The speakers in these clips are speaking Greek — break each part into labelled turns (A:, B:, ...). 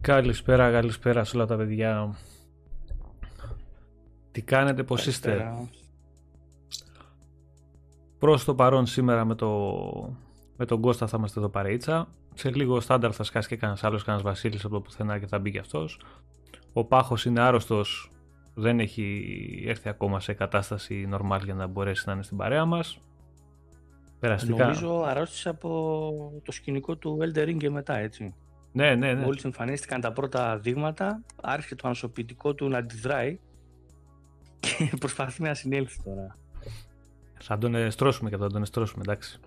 A: Καλησπέρα, καλησπέρα σε όλα τα παιδιά. Τι κάνετε, πώς είστε; Προς το παρόν σήμερα με, το, με τον Κώστα θα είμαστε εδώ παρείτσα. Σε λίγο στάνταρ θα σκάσει και κανένας άλλος, κανένας Βασίλης από το πουθενά και θα μπει και αυτός. Ο Πάχος είναι άρρωστος, δεν έχει έρθει ακόμα σε κατάσταση normal για να μπορέσει να είναι στην παρέα μας.
B: Περαστικά. Νομίζω αρρώστησε από το σκηνικό του Elder Ring και μετά, έτσι.
A: Ναι, ναι, ναι.
B: Μόλις εμφανίστηκαν τα πρώτα δείγματα, άρχισε το ανσωπητικό του να αντιδράει και προσπαθεί να συνέλθει τώρα.
A: Θα τον εστρώσουμε και θα τον εστρώσουμε, εντάξει.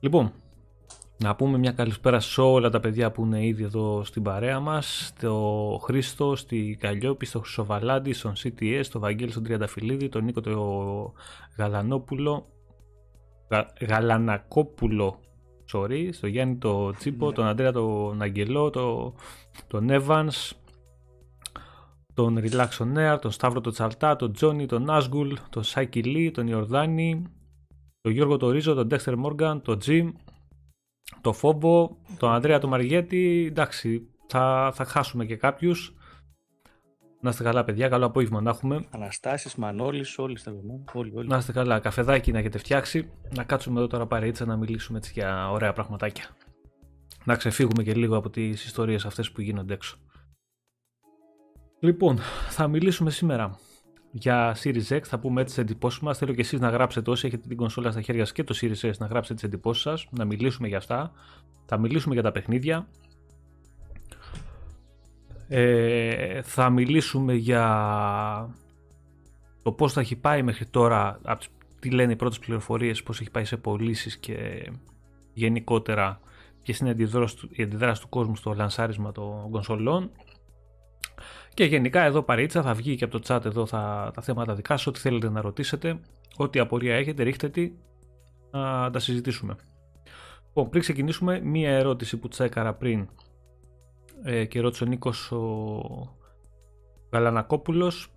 A: Λοιπόν, να πούμε μια καλησπέρα σε όλα τα παιδιά που είναι ήδη εδώ στην παρέα μας, στο Χρήστο, στη Καλλιόπη, στο Χρυσοβαλάντι, στον CTS, στο Βαγγέλη, στον Τριανταφυλλίδη, τον Νίκο το Γαλανόπουλο, Γα, Γαλανακόπουλο, sorry, στο Γιάννη το Τσίπο, ναι. τον Αντρέα τον Αγγελό, το, τον Evans, τον Relax on Air, τον Σταύρο τον Τσαλτά, τον Τζόνι, τον Άσγκουλ, τον Σάικι Λί, τον Ιορδάνη, τον Γιώργο τον Ρίζο, τον Ντέξτερ Μόργαν, τον Τζιμ, το Φόμπο, τον Ανδρέα τον Μαριέτη, εντάξει, θα, θα χάσουμε και κάποιους. Να είστε καλά, παιδιά. Καλό απόγευμα να έχουμε.
B: Αναστάσεις, Μανώλης, όλοι στα Όλοι, όλοι.
A: Να είστε καλά. Καφεδάκι να έχετε φτιάξει. Να κάτσουμε εδώ τώρα παρέτσα να μιλήσουμε έτσι για ωραία πραγματάκια. Να ξεφύγουμε και λίγο από τις ιστορίες αυτές που γίνονται έξω. Λοιπόν, θα μιλήσουμε σήμερα για Series X. Θα πούμε έτσι τις εντυπώσεις μας. Θέλω και εσείς να γράψετε όσοι έχετε την κονσόλα στα χέρια σας και το Series X να γράψετε τις εντυπώσεις σας. Να μιλήσουμε για αυτά. Θα μιλήσουμε για τα παιχνίδια. Ε, θα μιλήσουμε για το πώς θα έχει πάει μέχρι τώρα, τι λένε οι πρώτες πληροφορίες, πώς έχει πάει σε πωλήσεις και γενικότερα ποιες είναι οι αντιδράσεις του κόσμου στο λανσάρισμα των κονσολών. Και γενικά εδώ παρήτσα θα βγει και από το chat εδώ θα, τα θέματα δικά σας, ό,τι θέλετε να ρωτήσετε, ό,τι απορία έχετε ρίχτε τη, να τα συζητήσουμε. Λοιπόν, πριν ξεκινήσουμε, μία ερώτηση που τσέκαρα πριν ε, και ρώτησε ο Νίκος ο Γαλανακόπουλος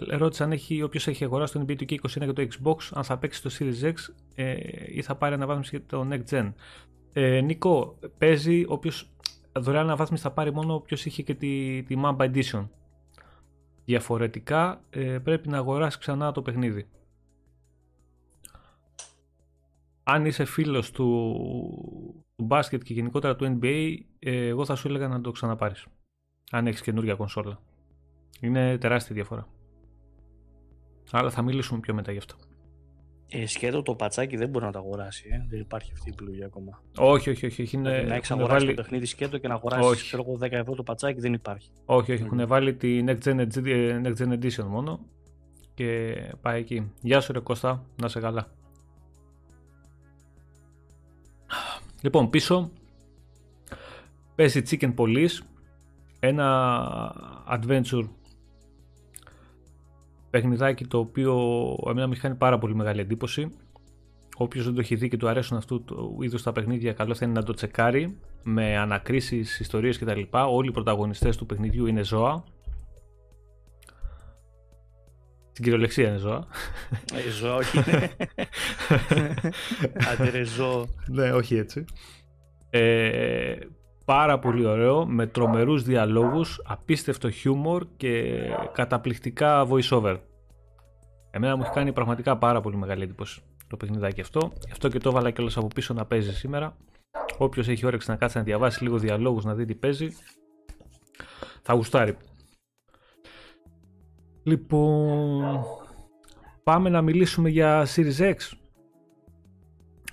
A: ρώτησε αν έχει, όποιος έχει αγοράσει το NBA 2K21 και το Xbox αν θα παίξει το Series X ε, ή θα πάρει αναβάθμιση για το Next Gen. Ε, Νίκο, παίζει όποιος δωρεάν αναβάθμιση θα πάρει μόνο όποιος είχε και τη, τη Mamba Edition. Διαφορετικά ε, πρέπει να αγοράσεις ξανά το παιχνίδι. Αν είσαι φίλος του, του μπάσκετ και γενικότερα του NBA, ε, εγώ θα σου έλεγα να το ξαναπάρεις. Αν έχεις καινούργια κονσόλα. Είναι τεράστια διαφορά. Αλλά θα μιλήσουμε πιο μετά γι' αυτό.
B: Ε, σχεδόν το πατσάκι δεν μπορεί να το αγοράσει. Ε. Δεν υπάρχει αυτή η επιλογή ακόμα.
A: Όχι, όχι, όχι. Είναι,
B: δηλαδή, να έχεις αγοράσει βάλει... το παιχνίδι σκέτο και να αγοράσεις όχι. 10 ευρώ το πατσάκι δεν υπάρχει.
A: Όχι, όχι. Έχουν βάλει τη Next Gen, Next Gen Edition μόνο. Και πάει εκεί. Γεια σου, Ρε Κώστα. Να σε καλά. Λοιπόν, πίσω παίζει Chicken Police, ένα adventure παιχνιδάκι το οποίο εμένα μου κάνει πάρα πολύ μεγάλη εντύπωση. Όποιος δεν το έχει δει και του αρέσουν αυτού του είδους τα παιχνίδια, καλό θα είναι να το τσεκάρει με ανακρίσεις, ιστορίες κτλ. Όλοι οι πρωταγωνιστές του παιχνιδιού είναι ζώα. Στην κυριολεξία είναι ζώα.
B: Ε, ζώα, όχι. Άντε ζώο.
A: Ναι, όχι έτσι. Ε, πάρα πολύ ωραίο, με τρομερούς διαλόγους, απίστευτο χιούμορ και καταπληκτικά voice-over. Εμένα μου έχει κάνει πραγματικά πάρα πολύ μεγάλη εντύπωση το παιχνιδάκι αυτό. Γι' αυτό και το έβαλα κιόλας από πίσω να παίζει σήμερα. Όποιος έχει όρεξη να κάτσει να διαβάσει λίγο διαλόγους, να δει τι παίζει, θα γουστάρει. Λοιπόν, πάμε να μιλήσουμε για Series X.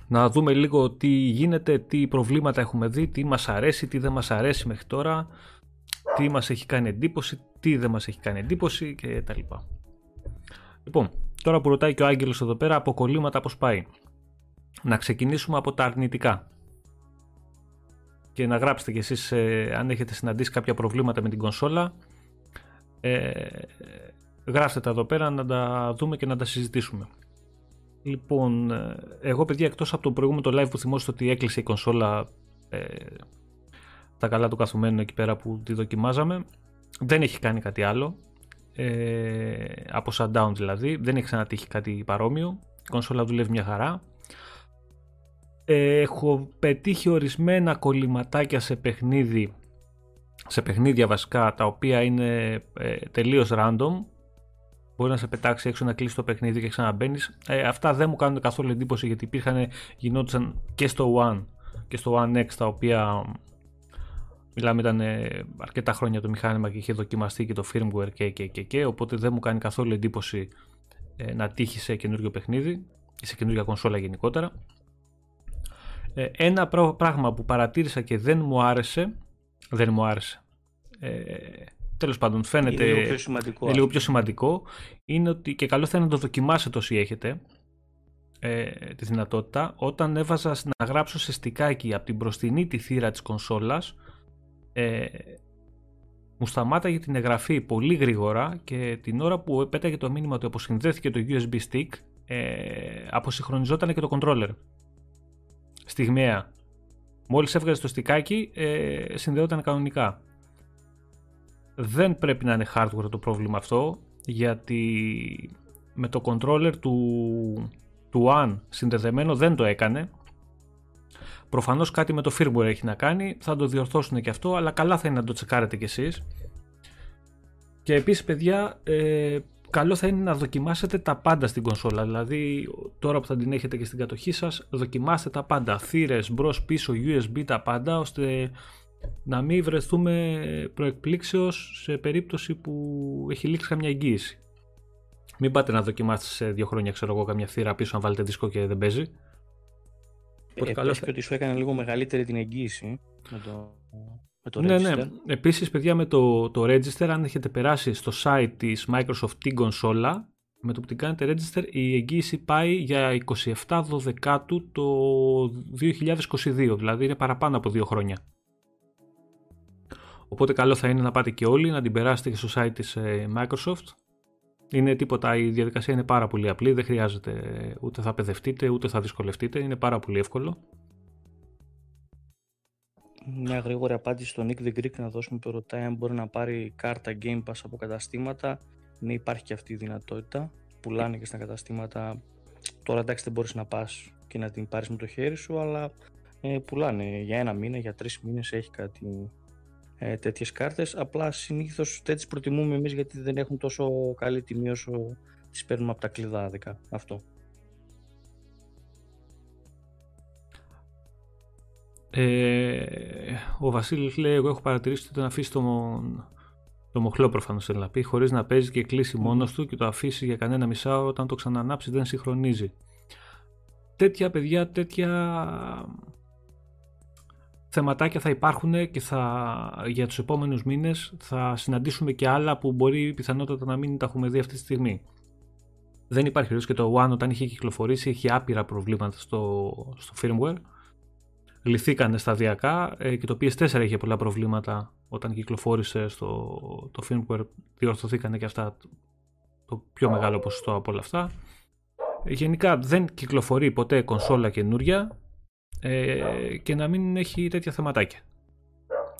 A: Να δούμε λίγο τι γίνεται, τι προβλήματα έχουμε δει, τι μας αρέσει, τι δεν μας αρέσει μέχρι τώρα, τι μας έχει κάνει εντύπωση, τι δεν μας έχει κάνει εντύπωση και τα λοιπά. Λοιπόν, τώρα που ρωτάει και ο Άγγελος εδώ πέρα, από κολλήματα πώς πάει. Να ξεκινήσουμε από τα αρνητικά. Και να γράψετε κι εσείς ε, αν έχετε συναντήσει κάποια προβλήματα με την κονσόλα. Ε, γράψτε τα εδώ πέρα να τα δούμε και να τα συζητήσουμε. Λοιπόν, ε, εγώ παιδιά εκτός από το προηγούμενο live που θυμόσαστε ότι έκλεισε η κονσόλα ε, τα καλά του καθουμένου εκεί πέρα που τη δοκιμάζαμε δεν έχει κάνει κάτι άλλο. Ε, από shutdown δηλαδή δεν έχει ξανατύχει κάτι παρόμοιο. Η κονσόλα δουλεύει μια χαρά. Έχω πετύχει ορισμένα κολληματάκια σε παιχνίδι σε παιχνίδια βασικά τα οποία είναι ε, τελείως random μπορεί να σε πετάξει έξω να κλείσει το παιχνίδι και ξαναμπαίνεις. Ε, αυτά δεν μου κάνουν καθόλου εντύπωση γιατί υπήρχαν, γινόντουσαν και στο One και στο One X τα οποία μιλάμε ήταν αρκετά χρόνια το μηχάνημα και είχε δοκιμαστεί και το firmware και, και, και, και οπότε δεν μου κάνει καθόλου εντύπωση ε, να τύχει σε καινούριο παιχνίδι ή σε καινούργια κονσόλα γενικότερα. Ε, ένα πράγμα που παρατήρησα και δεν μου άρεσε, δεν μου άρεσε, ε, τέλος πάντων φαίνεται
B: είναι λίγο πιο σημαντικό,
A: είναι λίγο πιο σημαντικό. Είναι ότι και καλό θα είναι να το δοκιμάσετε όσοι έχετε ε, τη δυνατότητα. Όταν έβαζα να γράψω σε στικάκι από την μπροστινή τη θύρα της κονσόλας ε, μου σταμάταγε την εγγραφή πολύ γρήγορα και την ώρα που πέταγε το μήνυμα ότι αποσυνδέθηκε το USB stick ε, αποσυγχρονιζόταν και το controller στιγμιαία μόλις έβγαζε το στικάκι ε, συνδεόταν κανονικά δεν πρέπει να είναι hardware το πρόβλημα αυτό γιατί με το controller του, του One συνδεδεμένο δεν το έκανε. Προφανώς κάτι με το firmware έχει να κάνει θα το διορθώσουν και αυτό αλλά καλά θα είναι να το τσεκάρετε κι εσείς. Και επίσης παιδιά ε, καλό θα είναι να δοκιμάσετε τα πάντα στην κονσόλα. Δηλαδή τώρα που θα την έχετε και στην κατοχή σας δοκιμάστε τα πάντα. Θύρες μπρος πίσω USB τα πάντα ώστε να μην βρεθούμε προεκπλήξεως σε περίπτωση που έχει λήξει καμιά εγγύηση. Μην πάτε να δοκιμάσετε σε δύο χρόνια, ξέρω εγώ, καμιά θύρα πίσω αν βάλετε δίσκο και δεν παίζει.
B: Ε, καλός και ότι σου έκανε λίγο μεγαλύτερη την εγγύηση με το, με το
A: ναι,
B: Register.
A: Ναι, Επίσης, παιδιά, με το, το Register, αν έχετε περάσει στο site της Microsoft την κονσόλα, με το που την κάνετε Register, η εγγύηση πάει για 27 12 το 2022, δηλαδή είναι παραπάνω από δύο χρόνια. Οπότε καλό θα είναι να πάτε και όλοι να την περάσετε και στο site της ε, Microsoft. Είναι τίποτα, η διαδικασία είναι πάρα πολύ απλή, δεν χρειάζεται ούτε θα παιδευτείτε ούτε θα δυσκολευτείτε, είναι πάρα πολύ εύκολο.
B: Μια γρήγορη απάντηση στον Nick the Greek να δώσουμε που ρωτάει αν μπορεί να πάρει κάρτα Game Pass από καταστήματα. Ναι, υπάρχει και αυτή η δυνατότητα. Πουλάνε και στα καταστήματα. Τώρα εντάξει δεν μπορείς να πας και να την πάρεις με το χέρι σου, αλλά ε, πουλάνε για ένα μήνα, για τρεις μήνες έχει κάτι ε, τέτοιες κάρτες. Απλά συνήθως δεν τι προτιμούμε εμείς γιατί δεν έχουν τόσο καλή τιμή όσο τις παίρνουμε από τα κλειδάδικα. Αυτό.
A: Ε, ο Βασίλης λέει: Εγώ έχω παρατηρήσει ότι να αφήσει το, το μοχλό προφανώς θέλει να πει, χωρίς να παίζει και κλείσει mm. μόνος του και το αφήσει για κανένα μισάωρο όταν το ξανανάψει δεν συγχρονίζει. Τέτοια παιδιά, τέτοια θεματάκια θα υπάρχουν και θα, για τους επόμενους μήνες θα συναντήσουμε και άλλα που μπορεί πιθανότατα να μην τα έχουμε δει αυτή τη στιγμή. Δεν υπάρχει περίπτωση και το One όταν είχε κυκλοφορήσει είχε άπειρα προβλήματα στο, στο firmware. Λυθήκανε σταδιακά ε, και το PS4 είχε πολλά προβλήματα όταν κυκλοφόρησε στο το firmware. Διορθωθήκανε και αυτά το πιο μεγάλο ποσοστό από όλα αυτά. Γενικά δεν κυκλοφορεί ποτέ κονσόλα καινούρια ε, και να μην έχει τέτοια θεματάκια.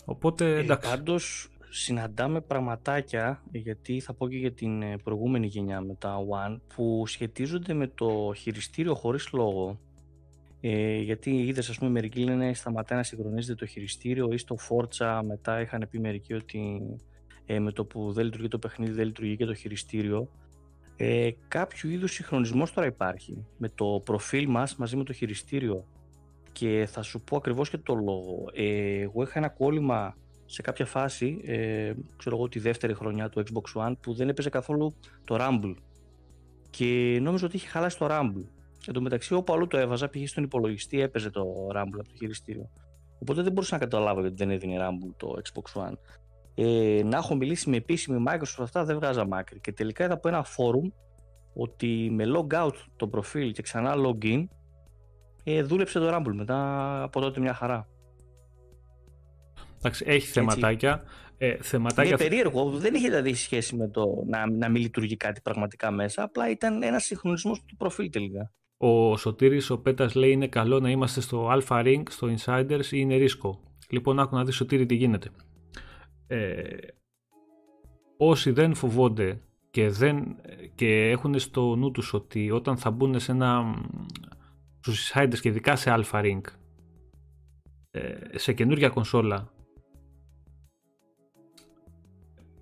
A: Οπότε ε, εντάξει.
B: Ε, πάντως συναντάμε πραγματάκια, γιατί θα πω και για την ε, προηγούμενη γενιά με τα One, που σχετίζονται με το χειριστήριο χωρίς λόγο. Ε, γιατί είδες ας πούμε μερικοί λένε σταματάει να συγχρονίζεται το χειριστήριο ή στο Forza μετά είχαν πει μερικοί ότι ε, με το που δεν λειτουργεί το παιχνίδι δεν λειτουργεί και το χειριστήριο ε, κάποιο είδους συγχρονισμός τώρα υπάρχει με το προφίλ μας μαζί με το χειριστήριο και θα σου πω ακριβώς και το λόγο. Ε, εγώ είχα ένα κόλλημα σε κάποια φάση, ε, ξέρω εγώ τη δεύτερη χρονιά του Xbox One, που δεν έπαιζε καθόλου το Rumble. Και νόμιζα ότι είχε χαλάσει το Rumble. Εν τω μεταξύ, όπου αλλού το έβαζα, πήγε στον υπολογιστή, έπαιζε το Rumble από το χειριστήριο. Οπότε δεν μπορούσα να καταλάβω γιατί δεν έδινε Rumble το Xbox One. Ε, να έχω μιλήσει με επίσημη Microsoft αυτά δεν βγάζα μάκρυ. Και τελικά είδα από ένα forum ότι με log out το προφίλ και ξανά login ε, δούλεψε το Rumble μετά από τότε μια χαρά.
A: Εντάξει, έχει θεματάκια. Ε, θεματάκια...
B: Είναι περίεργο, δεν είχε δηλαδή σχέση με το να, να μην λειτουργεί κάτι πραγματικά μέσα, απλά ήταν ένας συγχρονισμός του προφίλ τελικά.
A: Ο Σωτήρης, ο Πέτας λέει είναι καλό να είμαστε στο Alpha Ring, στο Insiders ή είναι ρίσκο. Λοιπόν, άκου να δεις Σωτήρη τι γίνεται. Ε, όσοι δεν φοβόνται και, δεν, και έχουν στο νου τους ότι όταν θα μπουν σε ένα στους insiders και ειδικά σε Alpha Ring ε, σε καινούργια κονσόλα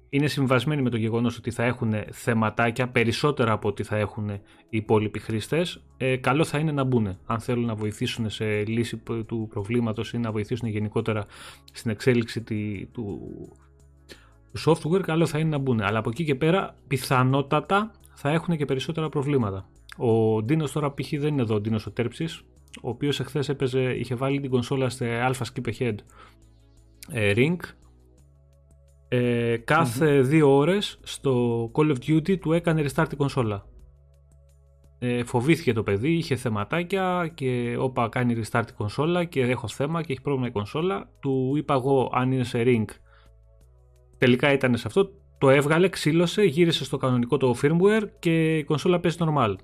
A: είναι συμβασμένοι με το γεγονός ότι θα έχουν θεματάκια περισσότερα από ό,τι θα έχουν οι υπόλοιποι χρήστες. Ε, καλό θα είναι να μπουν αν θέλουν να βοηθήσουν σε λύση του προβλήματος ή να βοηθήσουν γενικότερα στην εξέλιξη του, του software, καλό θα είναι να μπουν. Αλλά από εκεί και πέρα πιθανότατα θα έχουν και περισσότερα προβλήματα. Ο Ντίνος τώρα π.χ. δεν είναι εδώ, ο Ντίνος ο Τέρψης, ο οποίος εχθές έπαιζε, είχε βάλει την κονσόλα σε Alpha Skip Ahead ε, Ring. Ε, καθε δύο ώρες στο Call of Duty του έκανε restart η κονσόλα. Ε, φοβήθηκε το παιδί, είχε θεματάκια και όπα κάνει restart η κονσόλα και έχω θέμα και έχει πρόβλημα η κονσόλα. Του είπα εγώ αν είναι σε Ring. Τελικά ήταν σε αυτό, το έβγαλε, ξύλωσε, γύρισε στο κανονικό το firmware και η κονσόλα παίζει normal.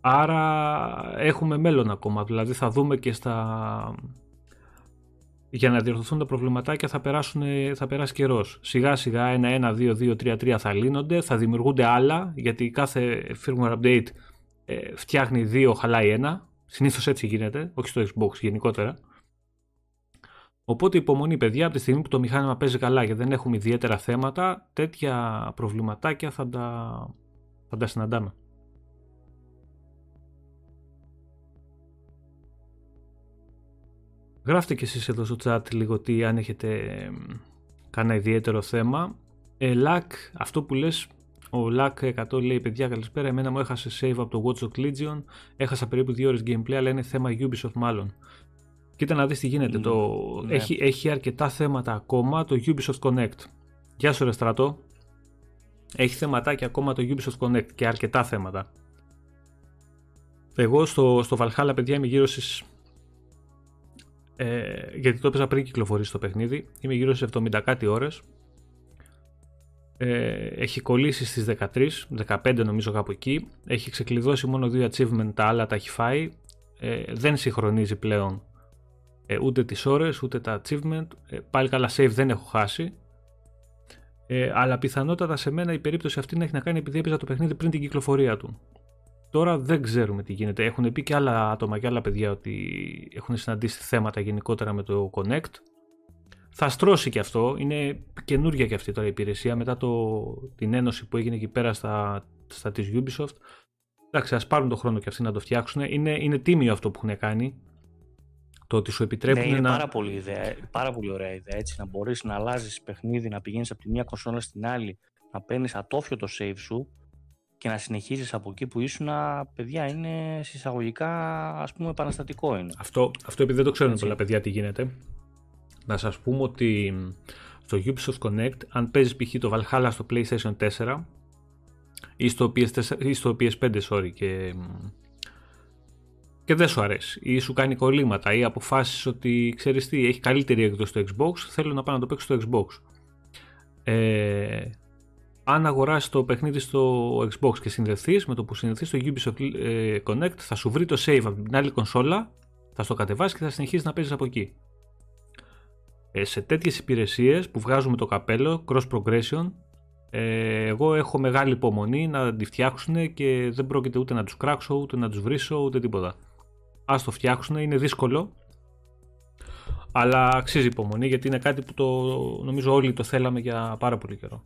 A: Άρα έχουμε μέλλον ακόμα, δηλαδή θα δούμε και στα... Για να διορθωθούν τα προβληματάκια θα, περάσουν, θα περάσει καιρός. Σιγά σιγά ένα, ένα, δύο, δύο, τρία, τρία θα λύνονται, θα δημιουργούνται άλλα, γιατί κάθε firmware update ε, φτιάχνει δύο, χαλάει ένα. Συνήθως έτσι γίνεται, όχι στο Xbox γενικότερα. Οπότε υπομονή παιδιά, από τη στιγμή που το μηχάνημα παίζει καλά και δεν έχουμε ιδιαίτερα θέματα, τέτοια προβληματάκια θα τα, θα τα συναντάμε. Γράφτε και εσείς εδώ στο chat λίγο τι αν έχετε κανένα ιδιαίτερο θέμα. Ε, Λακ, αυτό που λες, ο Λακ 100 λέει παιδιά καλησπέρα, εμένα μου έχασε save από το Watch Dogs Legion, έχασα περίπου 2 ώρες gameplay αλλά είναι θέμα Ubisoft μάλλον. Κοίτα να δεις τι γίνεται, το... Ναι. έχει, έχει αρκετά θέματα ακόμα το Ubisoft Connect. Γεια σου ρε στρατό. Έχει θεματάκια ακόμα το Ubisoft Connect και αρκετά θέματα. Εγώ στο, στο Valhalla παιδιά είμαι γύρω στις ε, γιατί το έπαιζα πριν κυκλοφορήσει το παιχνίδι. Είμαι γύρω στις 70 κάτι ώρες. Ε, έχει κολλήσει στις 13, 15 νομίζω κάπου εκεί. Έχει ξεκλειδώσει μόνο δύο achievement, τα άλλα τα έχει φάει. Ε, δεν συγχρονίζει πλέον ε, ούτε τις ώρες, ούτε τα achievement. Ε, πάλι καλά save δεν έχω χάσει. Ε, αλλά πιθανότατα σε μένα η περίπτωση αυτή να έχει να κάνει επειδή έπαιζα το παιχνίδι πριν την κυκλοφορία του. Τώρα δεν ξέρουμε τι γίνεται. Έχουν πει και άλλα άτομα και άλλα παιδιά ότι έχουν συναντήσει θέματα γενικότερα με το Connect. Θα στρώσει και αυτό. Είναι καινούργια και αυτή τώρα η υπηρεσία μετά το, την ένωση που έγινε εκεί πέρα στα, στα της Ubisoft. Εντάξει, ας πάρουν τον χρόνο και αυτοί να το φτιάξουν. Είναι, είναι τίμιο αυτό που έχουν κάνει. Το ότι σου επιτρέπουν
B: ναι, είναι
A: να.
B: Πάρα πολύ, ιδέα, πάρα πολύ ωραία ιδέα έτσι. Να μπορείς να αλλάζεις παιχνίδι, να πηγαίνεις από τη μία κονσόλα στην άλλη, να παίρνεις ατόφιο το save σου και να συνεχίζεις από εκεί που ήσουν, παιδιά, είναι συσσαγωγικά, ας πούμε, επαναστατικό είναι.
A: Αυτό, αυτό επειδή δεν το ξέρουν πολλά παιδιά τι γίνεται, να σας πούμε ότι στο Ubisoft Connect, αν παίζεις π.χ. το Valhalla στο PlayStation 4 ή στο, PS4, ή στο PS5, sorry, και, και δεν σου αρέσει ή σου κάνει κολλήματα ή αποφάσεις ότι ξέρεις τι, έχει καλύτερη έκδοση στο Xbox, θέλω να πάω να το παίξω στο Xbox. Ε, αν αγοράσεις το παιχνίδι στο Xbox και συνδεθείς με το που συνδεθείς στο Ubisoft ε, Connect, θα σου βρει το save από την άλλη κονσόλα, θα στο κατεβάσεις και θα συνεχίσεις να παίζεις από εκεί. Ε, σε τέτοιες υπηρεσίες που βγάζουμε το καπέλο, cross progression, ε, εγώ έχω μεγάλη υπομονή να τη φτιάξουν και δεν πρόκειται ούτε να τους κράξω, ούτε να τους βρίσω, ούτε τίποτα. Α το φτιάξουν, είναι δύσκολο, αλλά αξίζει υπομονή γιατί είναι κάτι που το νομίζω όλοι το θέλαμε για πάρα πολύ καιρό.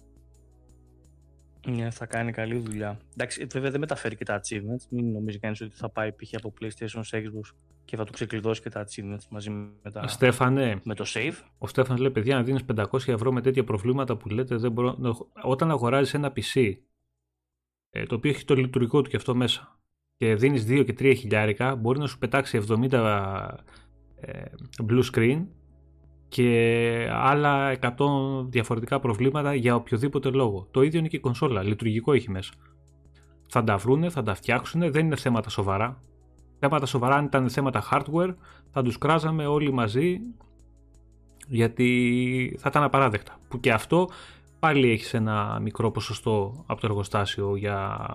B: Ναι, θα κάνει καλή δουλειά. Εντάξει, βέβαια δεν μεταφέρει και τα achievements. Μην νομίζεις κανείς ότι θα πάει π.χ. από PlayStation σε Xbox και θα του ξεκλειδώσει και τα achievements μαζί με, τα...
A: Στέφανε,
B: με το save.
A: Ο Στέφαν λέει: Παιδιά, να δίνεις 500 ευρώ με τέτοια προβλήματα που λέτε, δεν μπορώ... όταν αγοράζεις ένα PC ε, το οποίο έχει το λειτουργικό του και αυτό μέσα και δίνεις 2 και 3 χιλιάρικα, μπορεί να σου πετάξει 70 ε, blue screen και άλλα 100 διαφορετικά προβλήματα για οποιοδήποτε λόγο. Το ίδιο είναι και η κονσόλα, λειτουργικό έχει μέσα. Θα τα βρούνε, θα τα φτιάξουν, δεν είναι θέματα σοβαρά. Θέματα σοβαρά, αν ήταν θέματα hardware, θα τους κράζαμε όλοι μαζί γιατί θα ήταν απαράδεκτα. Που και αυτό πάλι έχεις ένα μικρό ποσοστό από το εργοστάσιο για,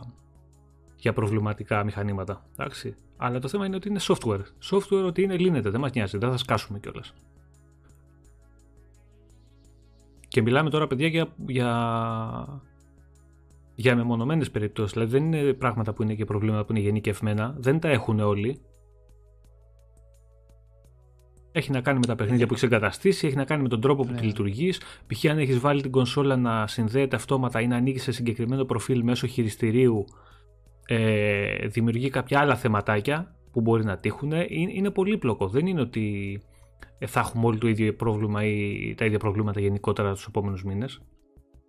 A: για προβληματικά μηχανήματα. Εντάξει. Αλλά το θέμα είναι ότι είναι software. Software ότι είναι λύνεται, δεν μας νοιάζει, δεν θα σκάσουμε κιόλας. Και μιλάμε τώρα, παιδιά, για, για, για μεμονωμένες περιπτώσεις. Δηλαδή, δεν είναι πράγματα που είναι και προβλήματα που είναι γενικευμένα. Δεν τα έχουν όλοι. Έχει να κάνει με τα παιχνίδια που έχεις εγκαταστήσει, έχει να κάνει με τον τρόπο που
B: Ναι.
A: τη λειτουργείς. Π.χ. αν έχεις βάλει την κονσόλα να συνδέεται αυτόματα ή να ανοίγεις σε συγκεκριμένο προφίλ μέσω χειριστηρίου, ε, δημιουργεί κάποια άλλα θεματάκια που μπορεί να τύχουν. Είναι, είναι πολύπλοκο. Δεν είναι ότι ε, θα έχουμε όλοι το ίδιο πρόβλημα ή τα ίδια προβλήματα γενικότερα τους επόμενους μήνες.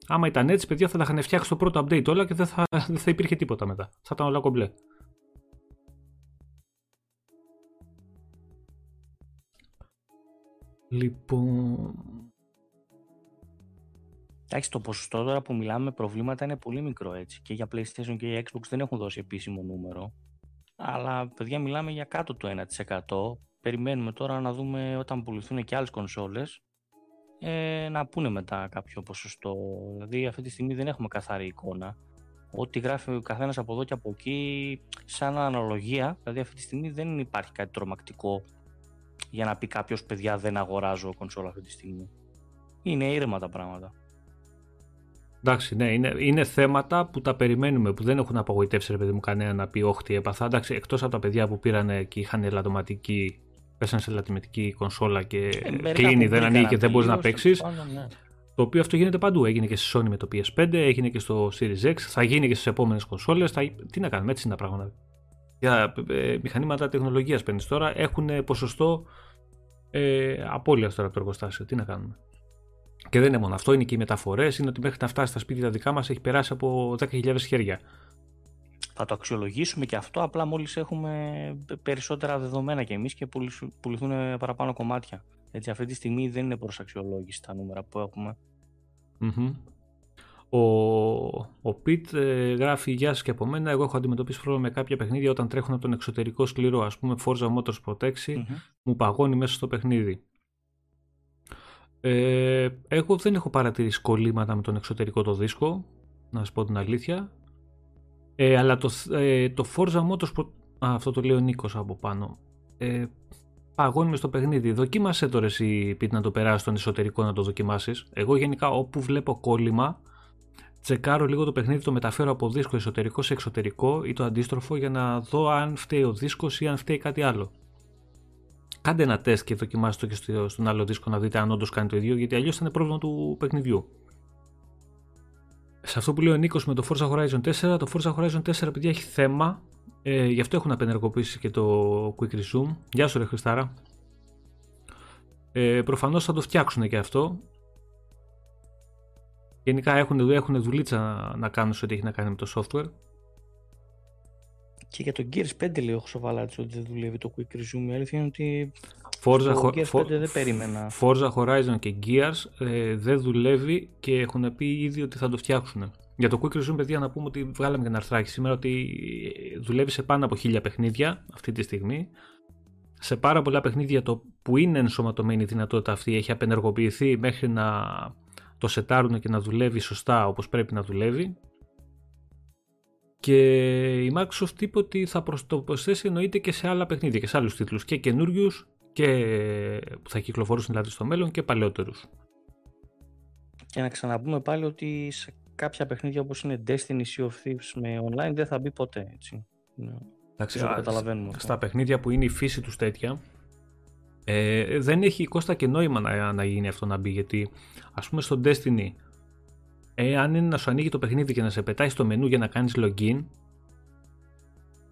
A: Άμα ήταν έτσι, παιδιά, θα τα είχαν φτιάξει το πρώτο update όλα και δεν θα, δεν θα υπήρχε τίποτα μετά. Θα ήταν όλα κομπλέ. Λοιπόν.
B: Εντάξει, το ποσοστό τώρα που μιλάμε προβλήματα είναι πολύ μικρό έτσι. Και για PlayStation και για Xbox δεν έχουν δώσει επίσημο νούμερο. Αλλά παιδιά μιλάμε για κάτω το 1%. Περιμένουμε τώρα να δούμε όταν πουληθούν και άλλες κονσόλες ε, να πούνε μετά κάποιο ποσοστό. Δηλαδή αυτή τη στιγμή δεν έχουμε καθαρή εικόνα. Ό,τι γράφει ο καθένας από εδώ και από εκεί, σαν αναλογία, δηλαδή αυτή τη στιγμή δεν υπάρχει κάτι τρομακτικό για να πει κάποιος παιδιά δεν αγοράζω κονσόλα αυτή τη στιγμή. Είναι ήρεμα τα πράγματα.
A: Εντάξει, ναι, είναι, είναι θέματα που τα περιμένουμε, που δεν έχουν απογοητεύσει ρε παιδί μου κανένα να πει όχτι έπαθα. Εντάξει, εκτός από τα παιδιά που πήραν και είχαν ελαττωματική, πέσανε σε ελαττωματική κονσόλα και
B: Ε, μερικά
A: κλείνει,
B: που
A: δεν ανοίγει και δεν μπορείς να
B: τελείως,
A: παίξεις.
B: τέλος πάντων, ναι.
A: Το οποίο αυτό γίνεται παντού. Έγινε και στη Sony με το PS5, έγινε και στο Series X, θα γίνει και στις επόμενες κονσόλες. Θα... Τι να κάνουμε, έτσι είναι τα πράγματα. Για ε, μηχανήματα τεχνολογίας παίρνεις τώρα, έχουν ποσοστό ε, απώλειας τώρα από το εργοστάσιο. Τι να κάνουμε. Και δεν είναι μόνο αυτό, είναι και οι μεταφορές. Είναι ότι μέχρι να φτάσει στα σπίτια τα δικά μας έχει περάσει από 10.000 χέρια.
B: Θα το αξιολογήσουμε και αυτό, απλά μόλις έχουμε περισσότερα δεδομένα και εμείς και πουληθ- πουληθούν παραπάνω κομμάτια. Έτσι, αυτή τη στιγμή δεν είναι προς αξιολόγηση τα νούμερα που έχουμε.
A: Μμμ. Ο, ο Πιτ ε, γράφει Γεια σας και από μένα. Εγώ έχω αντιμετωπίσει πρόβλημα με κάποια παιχνίδια όταν τρέχουν από τον εξωτερικό σκληρό. Α πούμε, Forza Motorsport 6
B: Μμμ.
A: μου παγώνει μέσα στο παιχνίδι. Ε, εγώ δεν έχω παρατηρήσει κολλήματα με τον εξωτερικό το δίσκο, να σας πω την αλήθεια. Ε, αλλά το, ε, το Forza Motorsport, α, αυτό το λέει ο Νίκος από πάνω, ε, παγώνει μες στο παιχνίδι. Δοκίμασέ το ρε εσύ Πιτ να το περάσεις στον εσωτερικό να το δοκιμάσεις. Εγώ γενικά όπου βλέπω κόλλημα, τσεκάρω λίγο το παιχνίδι, το μεταφέρω από δίσκο εσωτερικό σε εξωτερικό ή το αντίστροφο για να δω αν φταίει ο δίσκος ή αν φταίει κάτι άλλο. Κάντε ένα τεστ και δοκιμάστε το και στο- στον άλλο δίσκο να δείτε αν όντως κάνει το ίδιο, γιατί αλλιώς θα είναι πρόβλημα του παιχνιδιού. Σε αυτό που λέει ο Νίκος με το Forza Horizon 4, το Forza Horizon 4 παιδιά έχει θέμα. Ε, γι' αυτό έχουν απενεργοποιήσει και το Quick Resume. Γεια σου, Ρε Χριστάρα. Ε, Προφανώς θα το φτιάξουν και αυτό. Γενικά έχουν, έχουν δουλίτσα να, να κάνουν σε ό,τι έχει να κάνει με το software.
B: Και για το Gears 5 λέει ο Χρυσοβαλάτης ότι δεν δουλεύει το Quick Resume. Η αλήθεια είναι ότι
A: Forza,
B: στο
A: Ho-
B: Gears
A: For-
B: 5 δεν περίμενα.
A: Forza Horizon και Gears ε, δεν δουλεύει και έχουν πει ήδη ότι θα το φτιάξουν. Για το Quick Resume, παιδιά, να πούμε ότι βγάλαμε και ένα αρθράκι σήμερα ότι ε, δουλεύει σε πάνω από χίλια παιχνίδια αυτή τη στιγμή. Σε πάρα πολλά παιχνίδια το που είναι ενσωματωμένη η δυνατότητα αυτή έχει απενεργοποιηθεί μέχρι να το σετάρουν και να δουλεύει σωστά όπως πρέπει να δουλεύει. Και η Microsoft είπε ότι θα προσ- το προσθέσει εννοείται και σε άλλα παιχνίδια και σε άλλους τίτλους και καινούριους και που θα κυκλοφορούσαν δηλαδή στο μέλλον και παλαιότερους.
B: Και να ξαναπούμε πάλι ότι σε κάποια παιχνίδια όπως είναι Destiny, Sea of Thieves με online δεν θα μπει ποτέ. Έτσι. Ναι.
A: Εντάξει,
B: το
A: α,
B: καταλαβαίνουμε αυτό.
A: Στα παιχνίδια που είναι η φύση τους τέτοια ε, δεν έχει κόστα και νόημα να, να γίνει αυτό να μπει γιατί ας πούμε στο Destiny ε, αν είναι να σου ανοίγει το παιχνίδι και να σε πετάει στο μενού για να κάνεις login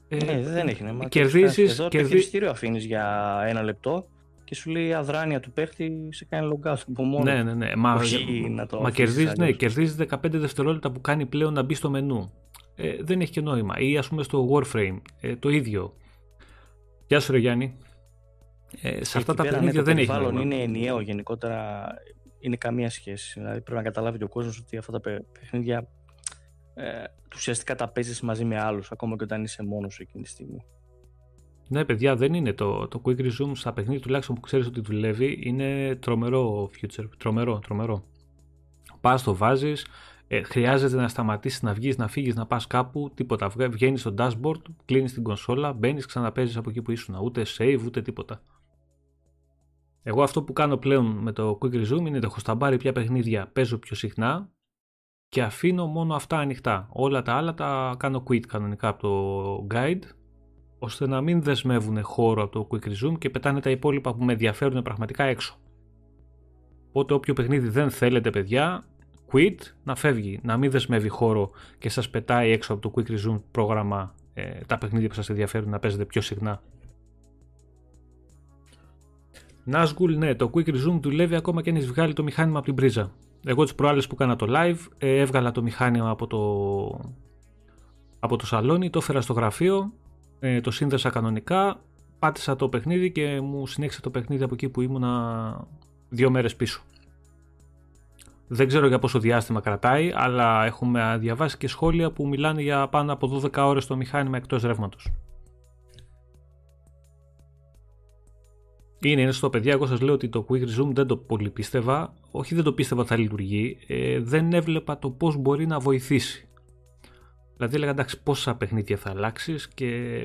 A: ε,
B: Ναι, δεν έχει νόημα.
A: κερδίζεις-
B: Εδώ το
A: κερδί-
B: χειριστήριο αφήνεις για ένα λεπτό και σου λέει η αδράνεια του παίχτη σε κάνει log out από μόνο.
A: ναι, ναι, ναι. Μα,
B: Όχι να το
A: μα
B: αφήσεις
A: κερδίζεις, ναι,
B: αλλιώς.
A: κερδίζεις 15 δευτερόλεπτα που κάνει πλέον να μπει στο μενού. Ε, δεν έχει και νόημα. Ή ας πούμε στο Warframe, ε, το ίδιο. Γεια σου ρε Γιάννη. Ε, σε αυτά
B: Εκεί
A: τα
B: πέρα,
A: παιχνίδια
B: ναι,
A: δεν
B: το
A: έχει
B: περιβάλλον
A: νόημα.
B: είναι ενιαίο γενικότερα. Είναι καμία σχέση. Δηλαδή πρέπει να καταλάβει και ο κόσμος ότι αυτά τα παι- παιχνίδια ε, ουσιαστικά τα παίζεις μαζί με άλλους, ακόμα και όταν είσαι μόνος σου εκείνη τη στιγμή.
A: Ναι, παιδιά, δεν είναι το, το Quick Resume στα παιχνίδια τουλάχιστον που ξέρεις ότι δουλεύει. Είναι τρομερό future. Τρομερό, τρομερό. Πας, το βάζεις. Ε, χρειάζεται να σταματήσεις να βγεις, να φύγεις, να πας κάπου. Τίποτα. Βγαίνεις στο dashboard, κλείνεις την κονσόλα, μπαίνεις, ξαναπέζεις από εκεί που ήσουν. Ούτε save, ούτε τίποτα. Εγώ αυτό που κάνω πλέον με το Quick Resume είναι ότι έχω σταμπάρει πια παιχνίδια, παίζω πιο συχνά και αφήνω μόνο αυτά ανοιχτά. Όλα τα άλλα τα κάνω quit κανονικά από το guide ώστε να μην δεσμεύουν χώρο από το quick resume και πετάνε τα υπόλοιπα που με ενδιαφέρουν πραγματικά έξω. Οπότε όποιο παιχνίδι δεν θέλετε παιδιά, quit, να φεύγει, να μην δεσμεύει χώρο και σας πετάει έξω από το quick resume πρόγραμμα ε, τα παιχνίδια που σας ενδιαφέρουν να παίζετε πιο συχνά. Nazgul, ναι, το Quick Resume δουλεύει ακόμα και αν έχεις βγάλει το μηχάνημα από την πρίζα. Εγώ τις προάλλες που έκανα το live, ε, έβγαλα το μηχάνημα από το, από το σαλόνι, το έφερα στο γραφείο, ε, το σύνδεσα κανονικά, πάτησα το παιχνίδι και μου συνέχισε το παιχνίδι από εκεί που ήμουνα δύο μέρες πίσω. Δεν ξέρω για πόσο διάστημα κρατάει, αλλά έχουμε διαβάσει και σχόλια που μιλάνε για πάνω από 12 ώρες το μηχάνημα εκτός ρεύματος. Είναι, είναι στο παιδιά. Εγώ σας λέω ότι το Quick Resume δεν το πολύ πίστευα. Όχι, δεν το πίστευα ότι θα λειτουργεί. Ε, δεν έβλεπα το πώς μπορεί να βοηθήσει. Δηλαδή έλεγα εντάξει, πόσα παιχνίδια θα αλλάξεις και.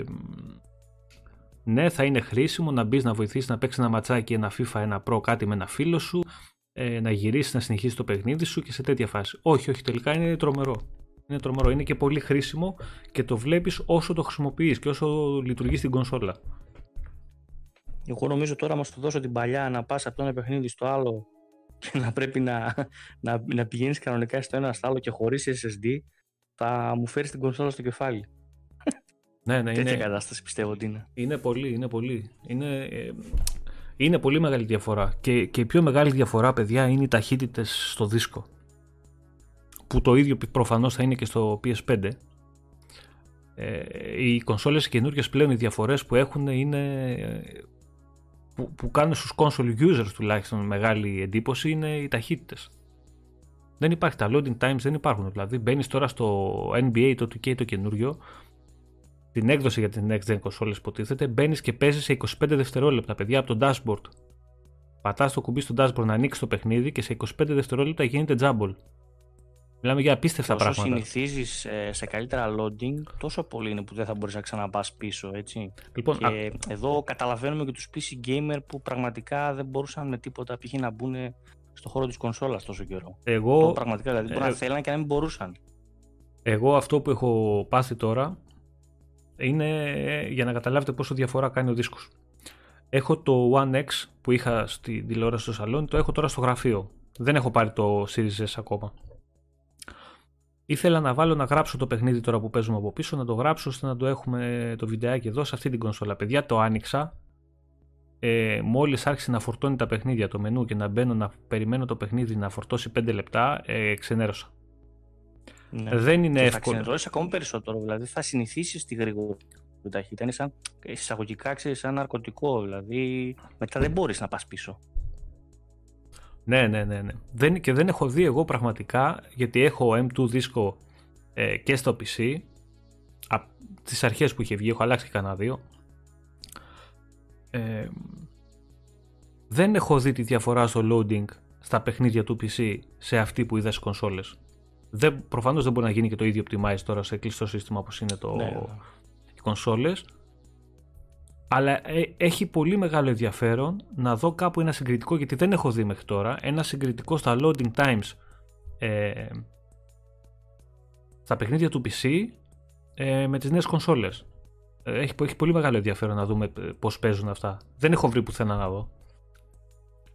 A: Ναι, θα είναι χρήσιμο να μπεις να βοηθήσεις να παίξεις ένα ματσάκι, ένα FIFA, ένα Pro, κάτι με ένα φίλο σου, ε, να γυρίσεις, να συνεχίσεις το παιχνίδι σου και σε τέτοια φάση. Όχι, όχι, τελικά είναι τρομερό. Είναι τρομερό. Είναι και πολύ χρήσιμο και το βλέπεις όσο το χρησιμοποιείς και όσο λειτουργεί στην κονσόλα.
B: Εγώ νομίζω τώρα μας το δώσω την παλιά να πας από το ένα παιχνίδι στο άλλο και να πρέπει να, να, να πηγαίνεις κανονικά στο ένα στο άλλο και χωρίς SSD θα μου φέρεις την κονσόλα στο κεφάλι.
A: Ναι, ναι,
B: Τέτοια είναι, κατάσταση πιστεύω ότι είναι.
A: Είναι πολύ, είναι πολύ. Είναι, ε, είναι πολύ μεγάλη διαφορά. Και, και η πιο μεγάλη διαφορά, παιδιά, είναι οι ταχύτητες στο δίσκο. Που το ίδιο προφανώς θα είναι και στο PS5. Ε, οι κονσόλες καινούργιες πλέον οι διαφορές που έχουν είναι που, που κάνουν στους console users τουλάχιστον μεγάλη εντύπωση είναι οι ταχύτητες. Δεν υπάρχει, τα loading times δεν υπάρχουν. Δηλαδή μπαίνεις τώρα στο NBA το 2K το καινούριο, την έκδοση για την next gen consoles υποτίθεται, μπαίνεις και παίζεις σε 25 δευτερόλεπτα, παιδιά, από το dashboard. Πατάς το κουμπί στο dashboard να ανοίξεις το παιχνίδι και σε 25 δευτερόλεπτα γίνεται jumble. Μιλάμε για απίστευτα
B: Όσο
A: πράγματα.
B: Όσο συνηθίζεις ε, σε καλύτερα loading, τόσο πολύ είναι που δεν θα μπορείς να ξαναπάς πίσω. Έτσι.
A: Λοιπόν,
B: και α... εδώ καταλαβαίνουμε και τους PC gamer που πραγματικά δεν μπορούσαν με τίποτα π.χ. να μπουν στο χώρο της κονσόλας τόσο καιρό.
A: Εγώ.
B: Το πραγματικά δηλαδή. Μπορεί ε... να θέλανε και να μην μπορούσαν.
A: Εγώ αυτό που έχω πάθει τώρα είναι για να καταλάβετε πόσο διαφορά κάνει ο δίσκος. Έχω το One X που είχα στη τηλεόραση στο σαλόνι, το έχω τώρα στο γραφείο. Δεν έχω πάρει το Series S ακόμα. Ήθελα να βάλω να γράψω το παιχνίδι τώρα που παίζουμε από πίσω, να το γράψω ώστε να το έχουμε το βιντεάκι εδώ σε αυτή την κονσόλα. Παιδιά, το άνοιξα. Ε, Μόλις άρχισε να φορτώνει τα παιχνίδια το μενού και να μπαίνω να περιμένω το παιχνίδι να φορτώσει 5 λεπτά, ε, ξενέρωσα. Ναι. Δεν είναι
B: και
A: εύκολο.
B: Θα ξενερώσεις ακόμα περισσότερο. Δηλαδή θα συνηθίσεις τη γρήγορη ταχύτητα. Είναι σαν εισαγωγικά ξέρεις, σαν ναρκωτικό. Δηλαδή μετά δεν μπορείς να πας πίσω.
A: Ναι, ναι, ναι. ναι. Δεν, και δεν έχω δει εγώ πραγματικά, γιατί έχω M2 δίσκο ε, και στο PC, από τις αρχές που είχε βγει, έχω αλλάξει κανένα δύο. Ε, δεν έχω δει τη διαφορά στο loading στα παιχνίδια του PC σε αυτή που είδα στις κονσόλες. Δεν, προφανώς δεν μπορεί να γίνει και το ίδιο optimize τώρα σε κλειστό σύστημα όπως είναι το, ναι. οι κονσόλες αλλά ε, έχει πολύ μεγάλο ενδιαφέρον να δω κάπου ένα συγκριτικό, γιατί δεν έχω δει μέχρι τώρα, ένα συγκριτικό στα loading times ε, στα παιχνίδια του PC ε, με τις νέες κονσόλες. Ε, έχει, έχει πολύ μεγάλο ενδιαφέρον να δούμε ε, πώς παίζουν αυτά. Δεν έχω βρει πουθενά να δω.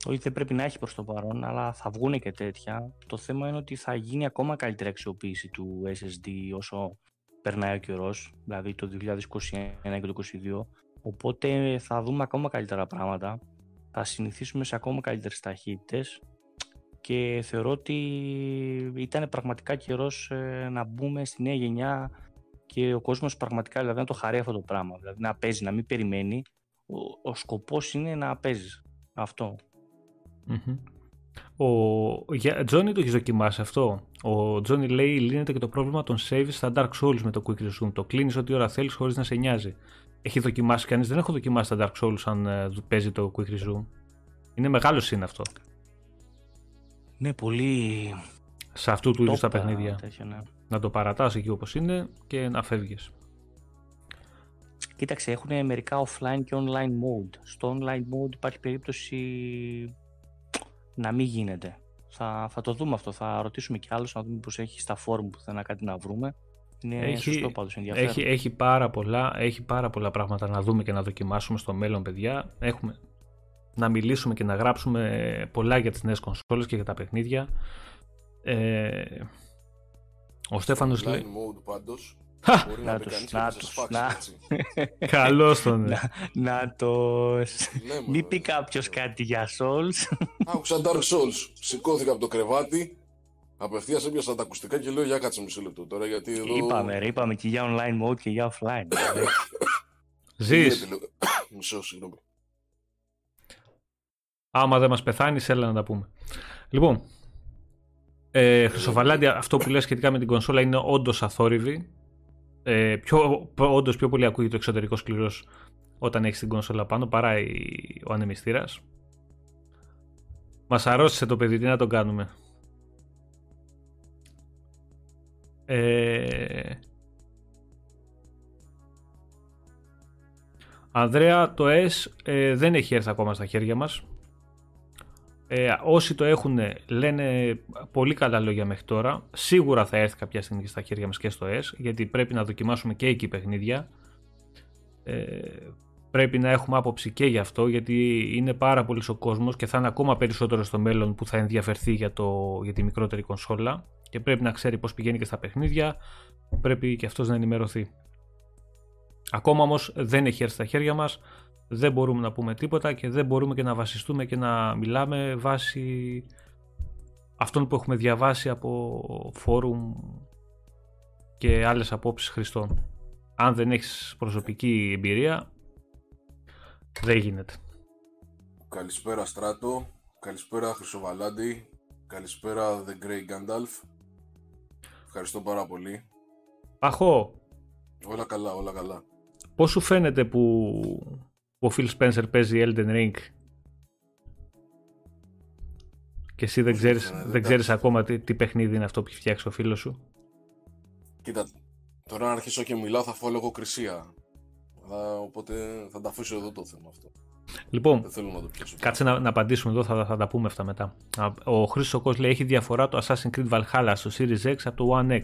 B: Όχι, δεν πρέπει να έχει προς το παρόν, αλλά θα βγουν και τέτοια. Το θέμα είναι ότι θα γίνει ακόμα καλύτερη αξιοποίηση του SSD όσο περνάει ο καιρός, δηλαδή το 2021 και το 2022 Οπότε θα δούμε ακόμα καλύτερα πράγματα. Θα συνηθίσουμε σε ακόμα καλύτερες ταχύτητες και θεωρώ ότι ήταν πραγματικά καιρός ε, να μπούμε στη νέα γενιά και ο κόσμος πραγματικά δηλαδή, να το χαρεί αυτό το πράγμα. Δηλαδή να παίζει, να μην περιμένει. Ο, ο σκοπός είναι να παίζεις. Αυτό.
A: Mm-hmm. Ο Τζόνι το έχεις δοκιμάσει αυτό; Ο Τζόνι λέει λύνεται και το πρόβλημα των saves στα Dark Souls με το Quick Resume. Το κλείνεις ό,τι ώρα θέλεις χωρίς να σε νοιάζει έχει δοκιμάσει κανείς; Δεν έχω δοκιμάσει τα Dark Souls αν ε, παίζει το Quick Resume. Είναι μεγάλο είναι αυτό.
B: Ναι, πολύ.
A: Σε αυτού του είδους τα παιχνίδια. ναι. Να το παρατάς εκεί όπως είναι και να φεύγεις.
B: Κοίταξε, έχουν μερικά offline και online mode. Στο online mode υπάρχει περίπτωση να μην γίνεται. Θα, θα το δούμε αυτό. Θα ρωτήσουμε κι άλλους να δούμε πώς έχει στα forum που θέλει κάτι να βρούμε. Είναι
A: έχει,
B: σωστό πάντως, ενδιαφέρον.
A: έχει, έχει, πάρα πολλά, έχει πάρα πολλά πράγματα να δούμε και να δοκιμάσουμε στο μέλλον, παιδιά. Έχουμε να μιλήσουμε και να γράψουμε πολλά για τις νέες κονσόλες και για τα παιχνίδια. Ε, ο Στέφανος
C: Online
A: λέει...
C: mode πάντως.
A: Χα!
C: Μπορεί να
B: Να
C: μπει
B: τους,
C: κανείς και
B: να
C: να σας
B: τους,
C: φάξεις,
B: να.
C: έτσι.
A: Καλώς τον.
B: Να, να το...
C: Ναι,
B: Μην
C: μωρέ.
B: πει κάποιος κάτι για Souls.
C: Άκουσα Dark Souls. Σηκώθηκα από το κρεβάτι. Απευθείας έπιασα τα ακουστικά και λέω για κάτσε μισό λεπτό τώρα γιατί εδώ.
B: Είπαμε, ρε, είπαμε και για online mode και για offline. δηλαδή.
A: Ζεις.
C: Γιατί λέω- Μισό, συγγνώμη.
A: Άμα δεν μας πεθάνεις, έλα να τα πούμε. Λοιπόν, ε, Χρυσοβαλάντη, αυτό που λες σχετικά με την κονσόλα είναι όντως αθόρυβη. Ε, πιο, όντως πιο πολύ ακούγεται το εξωτερικός σκληρός όταν έχεις την κονσόλα πάνω παρά η- ο ανεμιστήρας. Μας αρρώστησε το παιδί, τι να τον κάνουμε. Ε, Ανδρέα, το S ε, δεν έχει έρθει ακόμα στα χέρια μας. Ε, όσοι το έχουν λένε πολύ καλά λόγια μέχρι τώρα. Σίγουρα θα έρθει κάποια στιγμή και στα χέρια μας και στο S, γιατί πρέπει να δοκιμάσουμε και εκεί παιχνίδια. Ε, πρέπει να έχουμε άποψη και γι' αυτό, γιατί είναι πάρα πολύς ο κόσμος και θα είναι ακόμα περισσότερο στο μέλλον που θα ενδιαφερθεί για, το, για τη μικρότερη κονσόλα και πρέπει να ξέρει πώς πηγαίνει και στα παιχνίδια, πρέπει και αυτός να ενημερωθεί. Ακόμα όμως δεν έχει έρθει στα χέρια μας, δεν μπορούμε να πούμε τίποτα και δεν μπορούμε και να βασιστούμε και να μιλάμε βάσει αυτών που έχουμε διαβάσει από φόρουμ και άλλες απόψεις χρηστών. Αν δεν έχεις προσωπική εμπειρία, δεν γίνεται.
C: Καλησπέρα Στράτο. Καλησπέρα Χρυσοβαλάντη. Καλησπέρα The Grey Gandalf. Ευχαριστώ πάρα πολύ.
A: Παχώ,
C: Όλα καλά, όλα καλά.
A: πώς σου φαίνεται που, που ο Phil Spencer παίζει Elden Ring; Και εσύ δεν
C: Πώς
A: ξέρεις,
C: φαίνεται,
A: δεν
C: εντάξει.
A: ξέρεις ακόμα τι, τι παιχνίδι είναι αυτό που έχει φτιάξει ο φίλος σου;
C: Κοίτα, τώρα να αρχίσω και μιλάω θα φάω λογοκρισία. Θα, οπότε θα τα αφήσω εδώ το θέμα αυτό.
A: Λοιπόν,
C: Δεν θέλω να το πιάσω.
A: Κάτσε να, να απαντήσουμε εδώ, θα, θα τα πούμε αυτά μετά. Α, Ο Χρήστος Κος λέει: Έχει διαφορά το Assassin's Creed Valhalla στο Series X από το One X.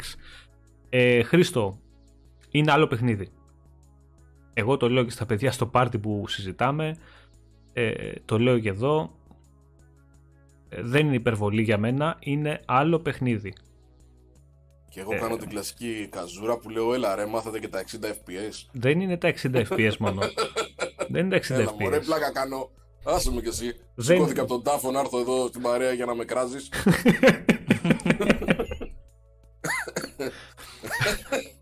A: Ε, Χρήστο, είναι άλλο παιχνίδι. Εγώ το λέω και στα παιδιά στο πάρτι που συζητάμε. Ε, το λέω και εδώ. Ε, δεν είναι υπερβολή για μένα, είναι άλλο παιχνίδι.
C: Και εγώ
A: Ε.
C: κάνω την κλασική καζούρα που λέω έλα ρε μάθατε και τα 60 fps.
A: Δεν είναι τα 60 FPS μόνο. δεν είναι τα 60
C: Έλα μωρέ
A: FPS.
C: πλάκα κάνω. Άσε με κι εσύ.
A: Δεν-
C: Σηκώθηκα από τον τάφο να έρθω εδώ στην παρέα για να με κράζεις.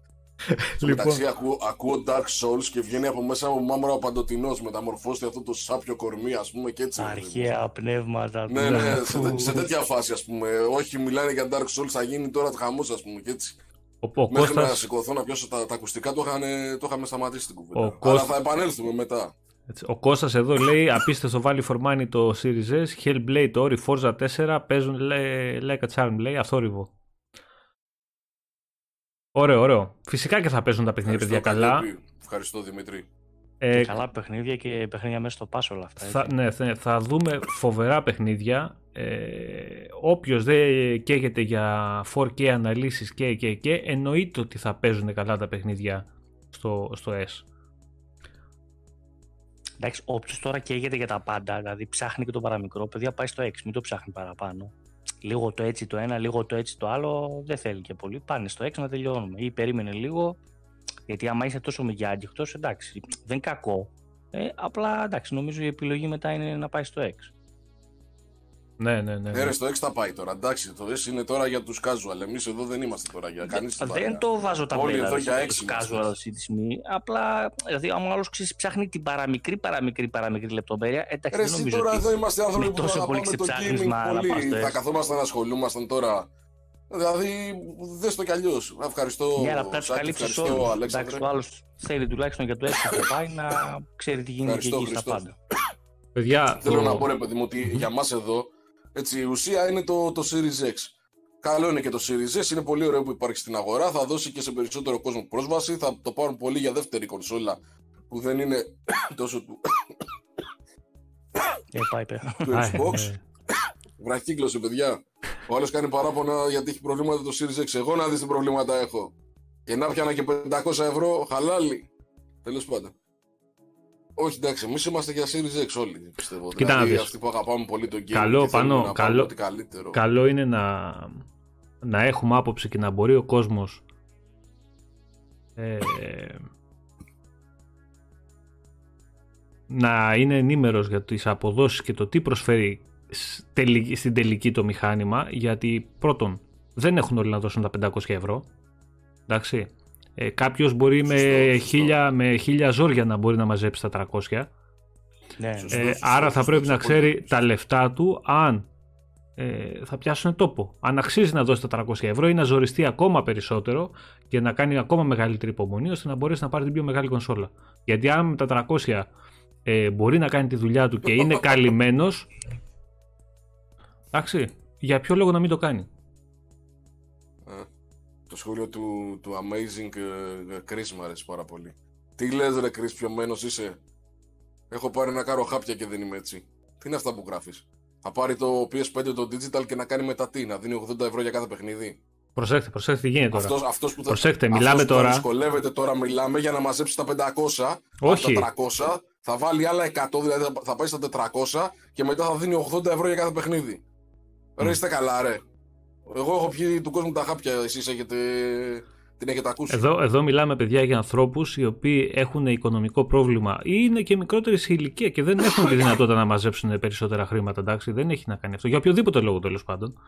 C: Στο
A: Λοιπόν.
C: μεταξύ ακούω, ακούω Dark Souls και βγαίνει από μέσα μου μάμωρα ο παντοτινός μεταμορφώστε αυτό το σάπιο κορμί ας πούμε και έτσι. ρε παιδί μου.
B: Αρχαία πνεύματα.
C: Ναι,
B: του-
C: ναι, σε, τέ- σε τέτοια φάση ας πούμε. Όχι, μιλάνε για Dark Souls, θα γίνει τώρα χαμός ας πούμε και έτσι.
A: Ο, ο
C: Μέχρι να
A: Κώστας,
C: σηκωθώ να πιάσω τα, τα ακουστικά το, είχαν, το είχαμε σταματήσει την κουβέντα.
A: Ο
C: Αλλά
A: Κώστα-
C: θα επανέλθουμε μετά.
A: Έτσι, ο Κώστας εδώ λέει απίστευτο value for money το Series S, Hellblade, Ori, Forza 4 παίζουν λέει, like a charm, λέει αθόρυβο. Ωραίο, ωραίο. Φυσικά και θα παίζουν τα παιχνίδια παιδιά καλά.
C: Καλλιόπη. Ευχαριστώ Δημήτρη.
A: Ε,
B: Και καλά παιχνίδια και παιχνίδια μέσα στο πάσο όλα αυτά.
A: θα,
B: έτσι.
A: ναι, θα, θα δούμε φοβερά παιχνίδια. Ε, όποιος δεν καίγεται για 4K αναλύσεις και, και, και εννοείται ότι θα παίζουν καλά τα παιχνίδια στο, στο S.
B: Εντάξει, όποιος τώρα καίγεται για τα πάντα, δηλαδή ψάχνει και το παραμικρό, παιδιά πάει στο 6, μην το ψάχνει παραπάνω. Λίγο το έτσι το ένα, λίγο το έτσι το άλλο, δεν θέλει και πολύ. Πάνε στο 6 να τελειώνουμε. Ή περίμενε λίγο, γιατί άμα είσαι τόσο μεγιάντιχτο, εντάξει, δεν είναι κακό. Ε, απλά εντάξει, νομίζω η επιλογή μετά είναι να πάει στο 6.
A: Ναι, ναι, ναι.
C: Ναι, ρε, στο 6 θα πάει τώρα. Εντάξει, το S είναι τώρα για τους casual. Εμείς εδώ δεν είμαστε τώρα για κανείς την παρέα.
B: Δεν το βάζω τα
C: Όλοι
B: μπέλα
C: εδώ για
B: σε
C: έξι
B: τους
C: είμαστε.
B: casual αυτή τη στιγμή. Απλά, δηλαδή, άμα άλλος ψάχνει την παραμικρή, παραμικρή, παραμικρή λεπτομέρεια, εντάξει,
C: Ρε,
B: δεν
C: εσύ
B: νομίζω
C: τώρα
B: ότι
C: εδώ είμαστε άνθρωποι
B: με
C: που
B: τόσο
C: θα
B: πολύ
C: πάμε το
B: ξεψάχνισμα
C: gaming
B: να πας
C: πολύ.
B: στο
C: Θα
B: S.
C: καθόμασταν να ασχολούμασταν τώρα. Δηλαδή, δες το κι αλλιώς. Ευχαριστώ,
B: Ναι, αλλά πρέπει να τους
C: Σάκη,
B: καλύψεις
C: ευχαριστώ,
B: όλους.
C: Αλέξανδρε.
B: Εντάξει, ο άλλος θέλει τουλάχιστον για το έξι που πάει να ξέρει τι γίνεται και
C: Ευχαριστώ,
B: εκεί στα
C: Χριστό.
B: πάντα.
A: Παιδιά,
C: Θέλω
A: το-
C: να πω ρε παιδί μου ότι για μας εδώ έτσι, η ουσία είναι το, το Series X. Καλό είναι και το Series S, είναι πολύ ωραίο που υπάρχει στην αγορά, θα δώσει και σε περισσότερο κόσμο πρόσβαση, θα το πάρουν πολύ για δεύτερη κονσόλα που δεν είναι τόσο του,
B: Ε, πάει πέρα.
C: του
A: Α,
C: Xbox.
A: ε,
C: Βραχύκλωσε παιδιά. Ο άλλος κάνει παράπονα γιατί έχει προβλήματα το Series X. Εγώ να δεις τι προβλήματα έχω. Και να πιάνα και 500 ευρώ χαλάλι. Τέλος πάντων. Όχι, εντάξει, εμείς είμαστε για Series X όλοι, πιστεύω.
A: Κοίτα
C: δηλαδή,
A: να
C: αυτοί που αγαπάμε πολύ τον game
A: Καλό,
C: και θέλουμε
A: πάνω,
C: να
A: καλό-
C: καλό, ό,τι καλύτερο.
A: Καλό είναι να, να έχουμε άποψη και να μπορεί ο κόσμος ε, να είναι ενήμερος για τις αποδόσεις και το τι προσφέρει σ- τελική- στην τελική το μηχάνημα γιατί πρώτον δεν έχουν όλοι να δώσουν τα 500 ευρώ εντάξει ε, κάποιος μπορεί με,
C: Σωστό, σωστό.
A: χίλια, με χίλια ζόρια να μπορεί να μαζέψει τα 300
B: Ναι,
C: Σωστό.
A: ε,
C: σωστό,
A: άρα θα
C: σωστό,
A: πρέπει να
C: σωστό,
A: ξέρει
C: πολύ.
A: τα λεφτά του αν ε, θα πιάσουν τόπο. Αν αξίζει να δώσει τα 300 ευρώ ή να ζοριστεί ακόμα περισσότερο και να κάνει ακόμα μεγαλύτερη υπομονή ώστε να μπορέσει να πάρει την πιο μεγάλη κονσόλα. Γιατί αν με τα 300 ε, μπορεί να κάνει τη δουλειά του και είναι καλυμμένος εντάξει, για ποιο λόγο να μην το κάνει;
C: Ε, το σχόλιο του, του Amazing ε, ε, Chris μου αρέσει πάρα πολύ. Τι λες ρε Chris, πιο μένος είσαι; Έχω πάρει να κάνω χάπια και δεν είμαι έτσι. Τι είναι αυτά που γράφεις; Θα πάρει το PS5 το digital και να κάνει μετά τι, να δίνει 80 ευρώ για κάθε παιχνίδι;
A: Προσέξτε, προσέξτε τι γίνεται τώρα.
C: Αυτός, αυτός που θα,
A: Προσέξτε,
C: αυτός
A: μιλάμε
C: που θα
A: τώρα-
C: δυσκολεύεται τώρα, μιλάμε για να μαζέψει τα 500.
A: Όχι.
C: Από τα 300 θα βάλει άλλα 100, δηλαδή θα- θα πάει στα 400 και μετά θα δίνει 80 ευρώ για κάθε παιχνίδι. Ρε είστε καλά, ρε. Εγώ έχω πιει του κόσμου τα χάπια, εσείς έχετε... την έχετε ακούσει.
A: Εδώ, εδώ μιλάμε, παιδιά, για ανθρώπους οι οποίοι έχουν οικονομικό πρόβλημα ή είναι και μικρότεροι σε ηλικία και δεν έχουν τη δυνατότητα να μαζέψουν περισσότερα χρήματα. Εντάξει, δεν έχει να κάνει αυτό. Για οποιοδήποτε λόγο τέλος πάντων.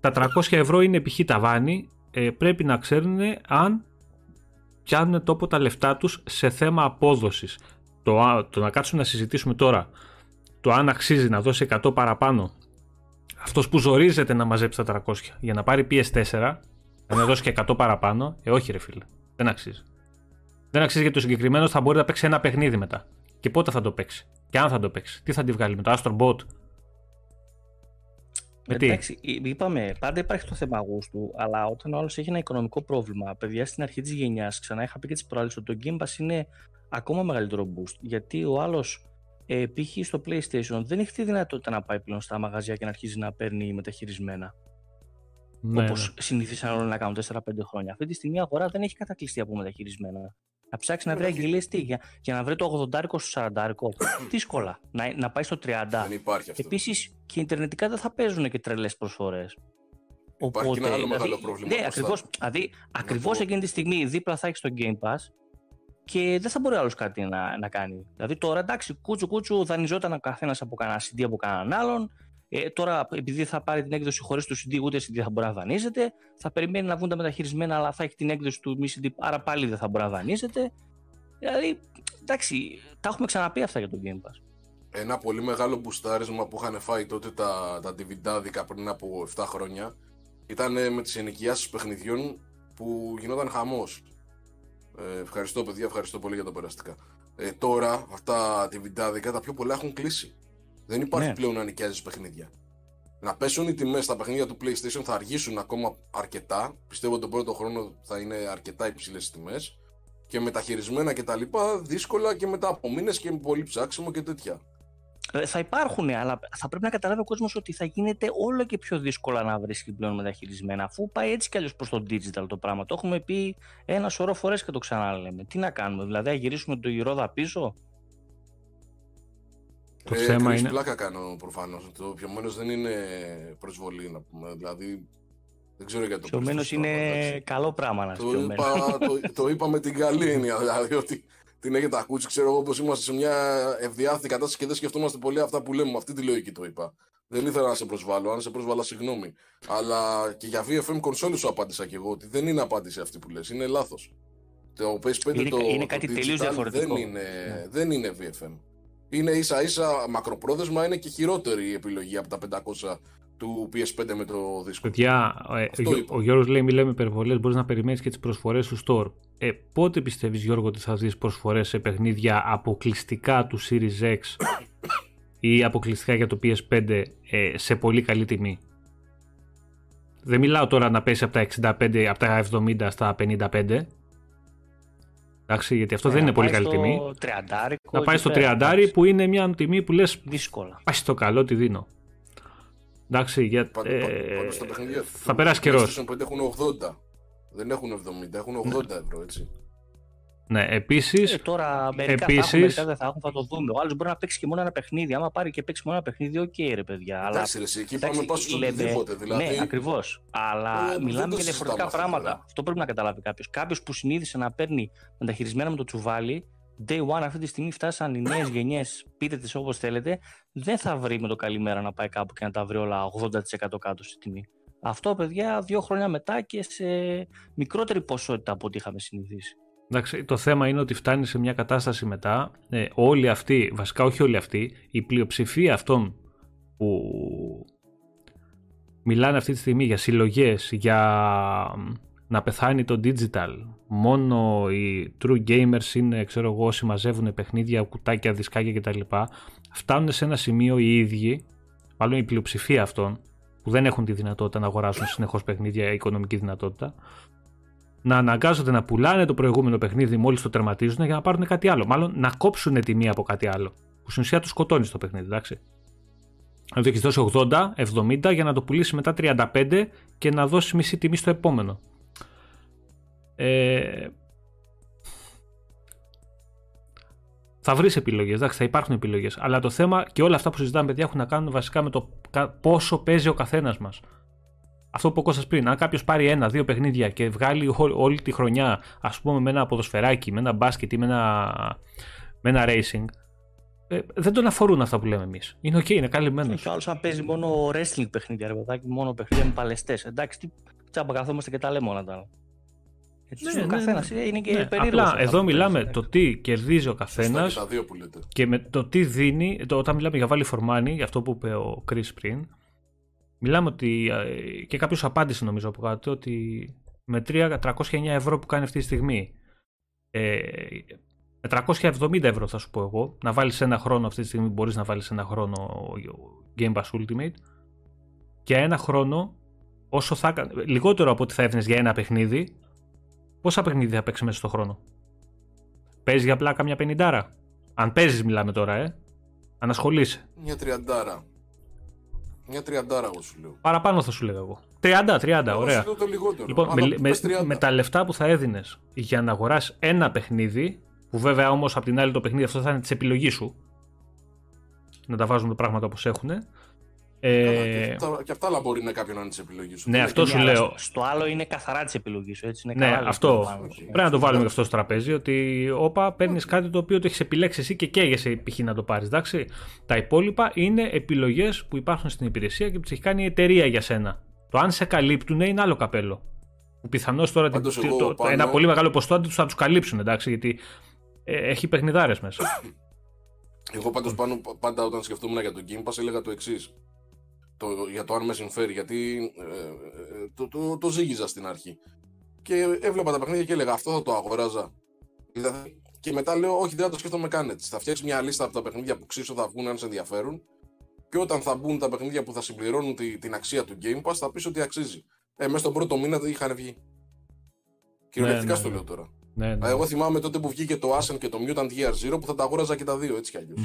A: Τα 300 ευρώ είναι π.χ. ταβάνι. Ε, πρέπει να ξέρουν αν πιάνουν τόπο τα λεφτά τους σε θέμα απόδοσης. Το, α- το να κάτσουμε να συζητήσουμε τώρα το αν αξίζει να δώσει 100 παραπάνω αυτός που ζορίζεται να μαζέψει τα 300 για να πάρει PS4 να δώσει και 100 παραπάνω, ε, όχι ρε φίλε. Δεν αξίζει. Δεν αξίζει γιατί ο συγκεκριμένος θα μπορεί να παίξει ένα παιχνίδι μετά. Και πότε θα το παίξει. Και αν θα το παίξει. Τι θα τη βγάλει με το Astro Bot. Με τι;
B: Εντάξει, εί- είπαμε, πάντα υπάρχει το θέμα γούστου, αλλά όταν ο άλλος έχει ένα οικονομικό πρόβλημα, παιδιά στην αρχή της γενιάς, ξανά είχα πει και τις προάλλες ότι το Game Pass είναι ακόμα μεγαλύτερο boost. Γιατί ο άλλος, ε, π.χ. στο PlayStation, δεν έχει τη δυνατότητα να πάει πλέον στα μαγαζιά και να αρχίζει να παίρνει μεταχειρισμένα.
A: Ναι,
B: Όπως
A: ναι.
B: συνηθίσαν όλοι να κάνουν 4-5 χρόνια. Αυτή τη στιγμή η αγορά δεν έχει κατακλειστεί από μεταχειρισμένα. Να ψάξει να βρει αγγελίες τι, για, για να βρει το 80 στο 40. Δύσκολα. Να, να πάει στο 30.
C: Δεν υπάρχει αυτό.
B: Επίσης και ιντερνετικά δεν θα παίζουν και τρελές προσφορές.
C: Υπάρχει και ένα άλλο μεγάλο πρόβλημα
B: Ναι,
C: μπροστά.
B: ακριβώς. Δηλαδή, ακριβώς
C: πω.
B: εκείνη τη στιγμή δίπλα θα έχεις το Game Pass και δεν θα μπορεί άλλος κάτι να, να κάνει. Δηλαδή, τώρα εντάξει, κούτσου κούτσου δανειζόταν ο καθένας από κανένα CD από κανέναν άλλον. Ε, τώρα, επειδή θα πάρει την έκδοση χωρίς το CD, ούτε CD θα μπορεί να δανείζεται. Θα περιμένει να βγουν τα μεταχειρισμένα, αλλά θα έχει την έκδοση του μη CD, άρα πάλι δεν θα μπορεί να δανείζεται. Δηλαδή, εντάξει, τα έχουμε ξαναπεί αυτά για το Game Pass.
C: Ένα πολύ μεγάλο μπουστάρισμα που είχαν φάει τότε τα, τα DVD πριν από 7 χρόνια ήταν ε, με τις ενοικιάσεις παιχνιδιών που γινόταν χαμός. Ε, ευχαριστώ παιδιά, ευχαριστώ πολύ για τα περαστικά. Ε, τώρα αυτά τα DVD τα πιο πολλά έχουν κλείσει. Δεν υπάρχει
B: Ναι.
C: πλέον να νοικιάζεις παιχνίδια. Να πέσουν οι τιμές στα παιχνίδια του PlayStation θα αργήσουν ακόμα αρκετά. Πιστεύω ότι τον πρώτο χρόνο θα είναι αρκετά υψηλές οι τιμές. Και μεταχειρισμένα και τα λοιπά δύσκολα και μετά από μήνες και με πολύ ψάξιμο και τέτοια.
B: Ε, Θα υπάρχουν, αλλά θα πρέπει να καταλάβει ο κόσμος ότι θα γίνεται όλο και πιο δύσκολα να βρίσκει πλέον μεταχειρισμένα, αφού πάει έτσι κι αλλιώς προς το digital το πράγμα. Το έχουμε πει ένα σωρό φορές και το ξαναλέμε. Τι να κάνουμε, δηλαδή, να γυρίσουμε το γυρόδα πίσω;
A: Το
C: ε,
A: θέμα
C: Chris,
A: είναι-
C: πλάκα κάνω προφανώς. Το πιωμένο δεν είναι προσβολή, να πούμε. Δηλαδή, δεν ξέρω γιατί το
B: Πιωμένο
C: προσθέτω τώρα,
B: είναι
C: εντάξει.
B: καλό πράγμα να είσαι
C: Το
B: πιωμένο.
C: είπα, το, το είπα με την καλή έννοια. Δηλαδή, ότι την έχετε ακούσει, ξέρω εγώ, πως είμαστε σε μια ευδιάθετη κατάσταση και δεν σκεφτόμαστε πολύ αυτά που λέμε. Με αυτή τη λογική το είπα. Δεν ήθελα να σε προσβάλλω. Αν σε προσβάλλα, συγγνώμη. Αλλά και για VFM κονσόλη σου απάντησα και εγώ ότι δεν είναι απάντηση αυτή που λες. Είναι λάθος. Το PS5
B: Είναι-
C: το,
B: είναι
C: το
B: κάτι
C: digital
B: τελείως διαφορετικό.
C: Δεν είναι,
B: Ναι.
C: δεν είναι VFM. Είναι ίσα ίσα μακροπρόθεσμα, είναι και χειρότερη η επιλογή από τα 500 του PS5 με το δίσκο.
A: Παιδιά, ε, ο,
C: Αυτό
A: Γιώ-
C: είπα.
A: ο Γιώργος λέει μιλάμε υπερβολές, μπορείς να περιμένεις και τις προσφορές του store. Ε, πότε πιστεύεις Γιώργο ότι θα δεις προσφορές σε παιχνίδια αποκλειστικά του Series X ή αποκλειστικά για το PS5 ες, σε πολύ καλή τιμή; Δεν μιλάω τώρα να πέσει από τα 65, από τα 70 στα 55. Εντάξει, γιατί αυτό δεν είναι πολύ καλή τιμή. Να πάει στο 30 που είναι μια τιμή που λες
B: Δύσκολα.
A: πάει στο καλό τι δίνω. Εντάξει, για,
C: Πάντω
A: ε,
C: πάντως τα παιχνίδια
A: θα
C: του
A: περάσει καιρός.
C: PlayStation 5 έχουν 80. Δεν έχουν 70, έχουν 80 ευρώ, έτσι.
A: Ναι, επίση.
B: Ε, τώρα μερικά επίσης... θα έχουν, μερικά δεν θα έχουν, θα το δούμε. Ο άλλος μπορεί να παίξει και μόνο ένα παιχνίδι. Άμα πάρει και παίξει μόνο ένα παιχνίδι, οκ, okay, ρε παιδιά.
C: Αλλά... Εντάξει, ρε, εκεί πάμε πάνω στο οτιδήποτε. Δηλαδή...
B: Ναι, ακριβώς. Αλλά ε, μιλάμε για διαφορετικά πράγματα. Αυτό πρέπει να καταλάβει κάποιος. Κάποιος που συνήθισε να παίρνει μεταχειρισμένα με το τσουβάλι, day one αυτή τη στιγμή φτάσαν οι νέες γενιές, πείτε τις όπως θέλετε, δεν θα βρει με το καλημέρα να πάει κάπου και να τα βρει όλα 80% κάτω στη τιμή. Αυτό, παιδιά, δύο χρόνια μετά και σε μικρότερη ποσότητα από ό,τι είχαμε συνηθίσει.
A: Εντάξει, το θέμα είναι ότι φτάνει σε μια κατάσταση μετά, ε, όλοι αυτοί, βασικά όχι όλοι αυτοί, η πλειοψηφία αυτών που μιλάνε αυτή τη στιγμή για συλλογές, για να πεθάνει το digital, μόνο οι true gamers είναι, ξέρω εγώ, όσοι μαζεύουν παιχνίδια, κουτάκια, δισκάκια κτλ. Φτάνουν σε ένα σημείο οι ίδιοι, μάλλον η πλειοψηφία αυτών, που δεν έχουν τη δυνατότητα να αγοράσουν συνεχώς παιχνίδια, οικονομική δυνατότητα, να αναγκάζονται να πουλάνε το προηγούμενο παιχνίδι μόλις το τερματίζουν για να πάρουν κάτι άλλο. Μάλλον να κόψουν τιμή από κάτι άλλο. Που στην ουσία τους σκοτώνει το παιχνίδι, εντάξει. Να το έχεις δώσει 80, 70 για να το πουλήσει μετά 35 και να δώσει μισή τιμή στο επόμενο. Ε, θα βρεις επιλογές, εντάξει, θα υπάρχουν επιλογές. Αλλά το θέμα και όλα αυτά που συζητάμε, παιδιά, έχουν να κάνουν βασικά με το πόσο παίζει ο καθένας μας αυτό που σα πριν, αν κάποιος πάρει ένα-δύο παιχνίδια και βγάλει όλη τη χρονιά, ας πούμε, με ένα ποδοσφαιράκι, με ένα μπάσκετ ή με ένα, με ένα racing, ε, δεν τον αφορούν αυτά που λέμε εμείς. Είναι οκ, είναι καλυμμένος.
B: Και άλλος αν παίζει μόνο wrestling παιχνίδια, ρε παιδάκι, μόνο παιχνίδια με παλαιστές. Εντάξει, τι τσάμπα καθόμαστε και τα λέμε όλα τα Έτσι, ναι, ο ναι, καθένας ναι. είναι και ναι, περίεργος.
A: Απλά εδώ μιλάμε το τι κερδίζει ο καθένας και με το τι δίνει. Το, όταν μιλάμε για value for money, αυτό που είπε ο Chris πριν, Μιλάμε ότι ε, και κάποιος απάντησε νομίζω από κάτω ότι με 3, 309 ευρώ που κάνει αυτή τη στιγμή ε, με 370 ευρώ θα σου πω εγώ να βάλεις ένα χρόνο αυτή τη στιγμή μπορείς να βάλεις ένα χρόνο Game Pass Ultimate και ένα χρόνο όσο θα λιγότερο από ό,τι θα έδινες για ένα παιχνίδι πόσα παιχνίδια θα παίξει μέσα στο χρόνο; Παίζει για απλά καμιά πενιντάρα αν παίζεις μιλάμε τώρα ε αν ασχολείσαι
C: μια τριαντάρα μια τριαντάρα, εγώ σου λέω.
A: Παραπάνω θα σου λέω εγώ. 30, 30, ωραία.
C: Το λιγότερο.
A: Λοιπόν, με, με, με, τα λεφτά που θα έδινες για να αγοράσει ένα παιχνίδι, που βέβαια όμως απ' την άλλη το παιχνίδι αυτό θα είναι της επιλογής σου. Να τα βάζουμε πράγματα όπως έχουν.
C: Ε... Και, αυτά άλλα μπορεί να είναι κάποιον να είναι τη επιλογή σου.
A: Ναι, αυτό σου λέω.
B: Στο άλλο είναι καθαρά τη επιλογή σου. Έτσι,
A: είναι ναι, αυτό. Πρέπει να το βάλουμε και αυτό στο τραπέζι. Ότι όπα παίρνεις κάτι το οποίο το έχεις επιλέξει εσύ και καίγεσαι π.χ. να το πάρεις. Τα υπόλοιπα είναι επιλογές που υπάρχουν στην υπηρεσία και που τις έχει κάνει η εταιρεία για σένα. Το αν σε καλύπτουν είναι άλλο καπέλο. Που πιθανώς τώρα το, το, πάνω... ένα πολύ μεγάλο ποστό θα του καλύψουν εντάξει, γιατί ε, έχει παιχνιδάρες μέσα.
C: Εγώ πάντως πάντα όταν σκεφτόμουν για τον Game Pass έλεγα το εξής το, για το αν με συμφέρει, γιατί ε, ε, το, το, το, ζήγιζα στην αρχή. Και έβλεπα τα παιχνίδια και έλεγα αυτό θα το αγοράζα. Δηλαδή, και μετά λέω, Όχι, δεν θα το σκέφτομαι καν έτσι. Θα φτιάξεις μια λίστα από τα παιχνίδια που ξέρω θα βγουν αν σε ενδιαφέρουν. Και όταν θα μπουν τα παιχνίδια που θα συμπληρώνουν τη, την αξία του Game Pass, θα πεις ότι αξίζει. Ε, μέσα στον πρώτο μήνα δεν είχαν βγει. Κυριολεκτικά ναι, ναι, στο λέω τώρα. Ναι, ναι. Εγώ θυμάμαι τότε που βγήκε το Ascent και το Mutant Gear Zero που θα τα αγόραζα και τα δύο έτσι κι αλλιώς.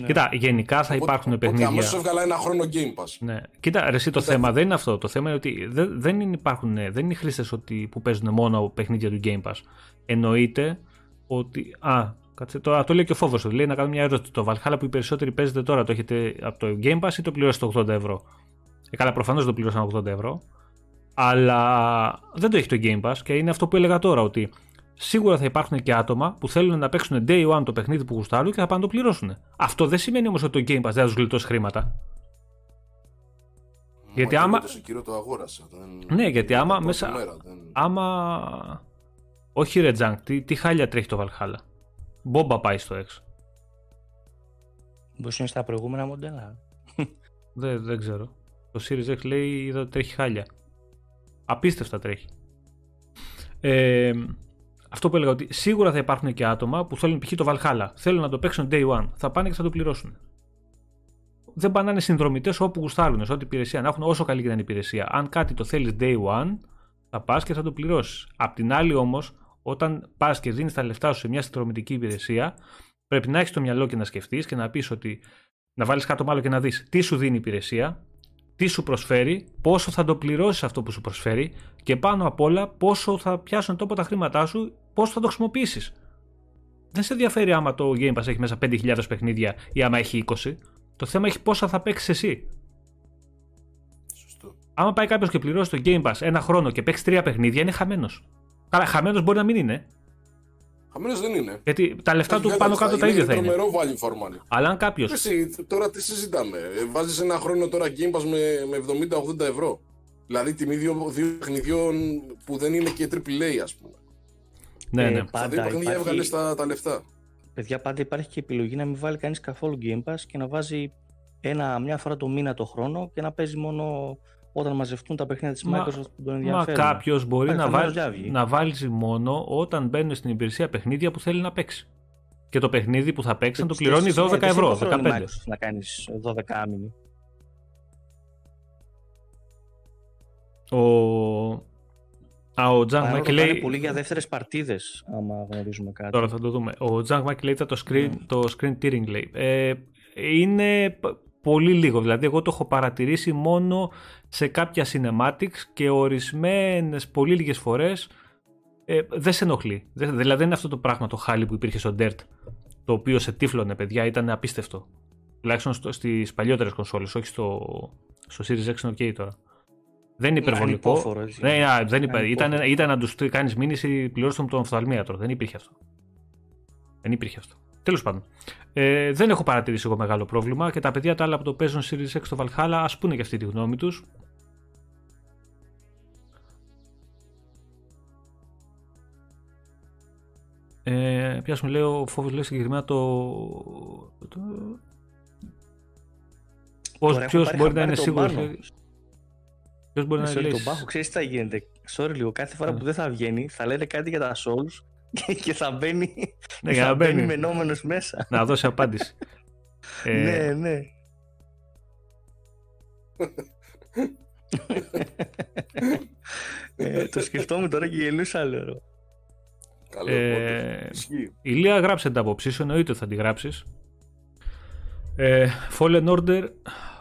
A: Ναι. Κοίτα, γενικά θα υπάρχουν Οπότε, παιχνίδια.
C: Αμέσως έβγαλα ένα χρόνο Game Pass.
A: Ναι. Κοίτα, ρε, εσύ, το θέμα δεν είναι αυτό. Το θέμα είναι ότι δεν, δεν υπάρχουν, δεν είναι χρήστες που παίζουν μόνο παιχνίδια του Game Pass. Εννοείται ότι. Α, κάτσε, το, το λέει και ο φόβος. Λέει να κάνω μια ερώτηση. Το Valhalla που οι περισσότεροι παίζετε τώρα, το έχετε από το Game Pass ή το πληρώσετε 80 ευρώ; Ε, καλά, προφανώς το πληρώσαν 80 ευρώ. Αλλά δεν το έχει το Game Pass και είναι αυτό που έλεγα τώρα. Ότι σίγουρα θα υπάρχουν και άτομα που θέλουν να παίξουν day one το παιχνίδι που γουστάρουν και θα πάνε να το πληρώσουν. Αυτό δεν σημαίνει όμως ότι το Game Pass δεν θα τους γλιτώσει χρήματα.
C: γιατί άμα. Το, το αγόρασα.
A: Δεν... Ναι, γιατί άμα μέσα. δεν... Άμα. Όχι ρε Τζανκ, τι, τι χάλια τρέχει το Valhalla. Μπόμπα πάει στο έξω.
B: Μπορείς να είναι στα προηγούμενα μοντέλα.
A: δεν, δεν ξέρω. Το Series X λέει είδα ότι τρέχει χάλια. Απίστευτα τρέχει. Ε, αυτό που έλεγα ότι σίγουρα θα υπάρχουν και άτομα που θέλουν π.χ. το Valhalla. Θέλουν να το παίξουν day one. Θα πάνε και θα το πληρώσουν. Δεν πάνε να είναι συνδρομητές όπου γουστάρουν, σε ό,τι υπηρεσία να έχουν, όσο καλή και να είναι υπηρεσία. Αν κάτι το θέλεις day one, θα πας και θα το πληρώσεις. Απ' την άλλη όμως, όταν πας και δίνεις τα λεφτά σου σε μια συνδρομητική υπηρεσία, πρέπει να έχεις το μυαλό και να σκεφτείς και να πεις ότι να βάλεις κάτω μάλλον και να δεις τι σου δίνει η υπηρεσία, τι σου προσφέρει, πόσο θα το πληρώσεις αυτό που σου προσφέρει και πάνω απ' όλα πόσο θα πιάσουν τόπο τα χρήματά σου, πόσο θα το χρησιμοποιήσεις; Δεν σε ενδιαφέρει άμα το Game Pass έχει μέσα 5.000 παιχνίδια ή άμα έχει 20. Το θέμα έχει πόσα θα παίξεις εσύ.
C: Σωστό.
A: Άμα πάει κάποιος και πληρώσει το Game Pass ένα χρόνο και παίξει τρία παιχνίδια, είναι χαμένος. Καλά, χαμένος μπορεί να μην είναι.
C: Χαμένος δεν είναι.
A: Γιατί τα λεφτά του
C: Έχει
A: πάνω
C: λεφτά,
A: κάτω τα ίδια θα είναι.
C: τρομερό value for money.
A: Αλλά αν κάποιο.
C: Εσύ, τώρα τι συζητάμε; Βάζεις ένα χρόνο τώρα Game Pass με, με 70-80 ευρώ. Δηλαδή τιμή δύο, δύο παιχνιδιών που δεν είναι και AAA, ας πούμε.
A: Ναι,
B: Ε,
A: ναι.
C: Στα δύο
B: Πάντα
C: παιχνίδια
B: υπάρχει-
C: έβγαλε τα, τα λεφτά.
B: Παιδιά, πάντα υπάρχει και επιλογή να μην βάλει κανείς καθόλου Game Pass και να βάζει ένα, μια φορά το μήνα το χρόνο και να παίζει μόνο όταν μαζευτούν τα παιχνίδια της
A: Μα-
B: Microsoft που τον
A: Μα
B: ενδιαφέρουν.
A: κάποιος μπορεί
B: Πάει
A: να,
B: χαμένος
A: βάλει,
B: διάβγει.
A: να βάλει μόνο όταν μπαίνουν στην υπηρεσία παιχνίδια που θέλει να παίξει. Και το παιχνίδι που θα παίξει να το
B: Και-
A: πληρώνει
B: και-
A: 12
B: ναι, δεν
A: ευρώ,
B: σε υποχρεώνει
A: 15.
B: Microsoft να κάνεις 12 άμυνοι.
A: Ο, Α, ο Τζανκ
B: Παρόλο
A: Μάκη
B: που
A: λέει.
B: είναι πολύ για δεύτερες παρτίδες, άμα γνωρίζουμε κάτι.
A: Τώρα θα το δούμε. Ο Τζανκ Μάκη λέει θα το screen,
B: Ναι.
A: το screen tearing λέει. Ε, είναι π- πολύ λίγο. Δηλαδή, εγώ το έχω παρατηρήσει μόνο σε κάποια cinematics και ορισμένες πολύ λίγες φορές ε, δεν σε ενοχλεί. Δεν- δηλαδή, δεν είναι αυτό το πράγμα το χάλι που υπήρχε στο Dirt, το οποίο σε τύφλωνε, παιδιά, ήταν απίστευτο. Τουλάχιστον στο, στις παλιότερες κονσόλες, όχι στο, στο Series X είναι ok τώρα. Δεν είναι
B: Ναι,
A: υπερβολικό.
B: ανυπόφορο, έτσι.
A: Ναι, α, δεν υπα...
B: Ανυπόφορο.
A: ήταν, ήταν να τους κάνεις μήνυση πληρώστε μου τον οφθαλμίατρο. Δεν υπήρχε αυτό. Δεν υπήρχε αυτό. Τέλος πάντων. Ε, δεν έχω παρατηρήσει εγώ μεγάλο πρόβλημα και τα παιδιά τα άλλα που το παίζουν Series X στο Valhalla ας πούνε και αυτή τη γνώμη τους. Ε, Ποια μου λέει ο φόβο λέει συγκεκριμένα το. το... Πώς,
B: Τώρα έχω
A: ποιος
B: πάρει
A: μπορεί να
B: χαμπάρι
A: είναι
B: τον
A: σίγουρος
B: Πάνο.
A: Ποιος μπορεί να
B: Sorry,
A: λέει
B: τον Πάχο, ξέρεις τι θα γίνεται; Sorry λίγο, κάθε φορά
A: Ναι.
B: που δεν θα βγαίνει θα λένε κάτι για τα Souls και, και θα μπαίνει,
A: Ναι,
B: και
A: για να
B: θα μπαίνει
A: μπαίνει.
B: μενόμενος μέσα.
A: να δώσει απάντηση. Ε,
B: ναι, ναι. ε, το σκεφτόμουν τώρα και γελούσα λέω.
C: Καλό.
A: Ε,
C: όντως. Ισχύει.
A: Η Λία γράψε την άποψή σου, εννοείται ότι θα τη γράψεις. Ε, Fallen Order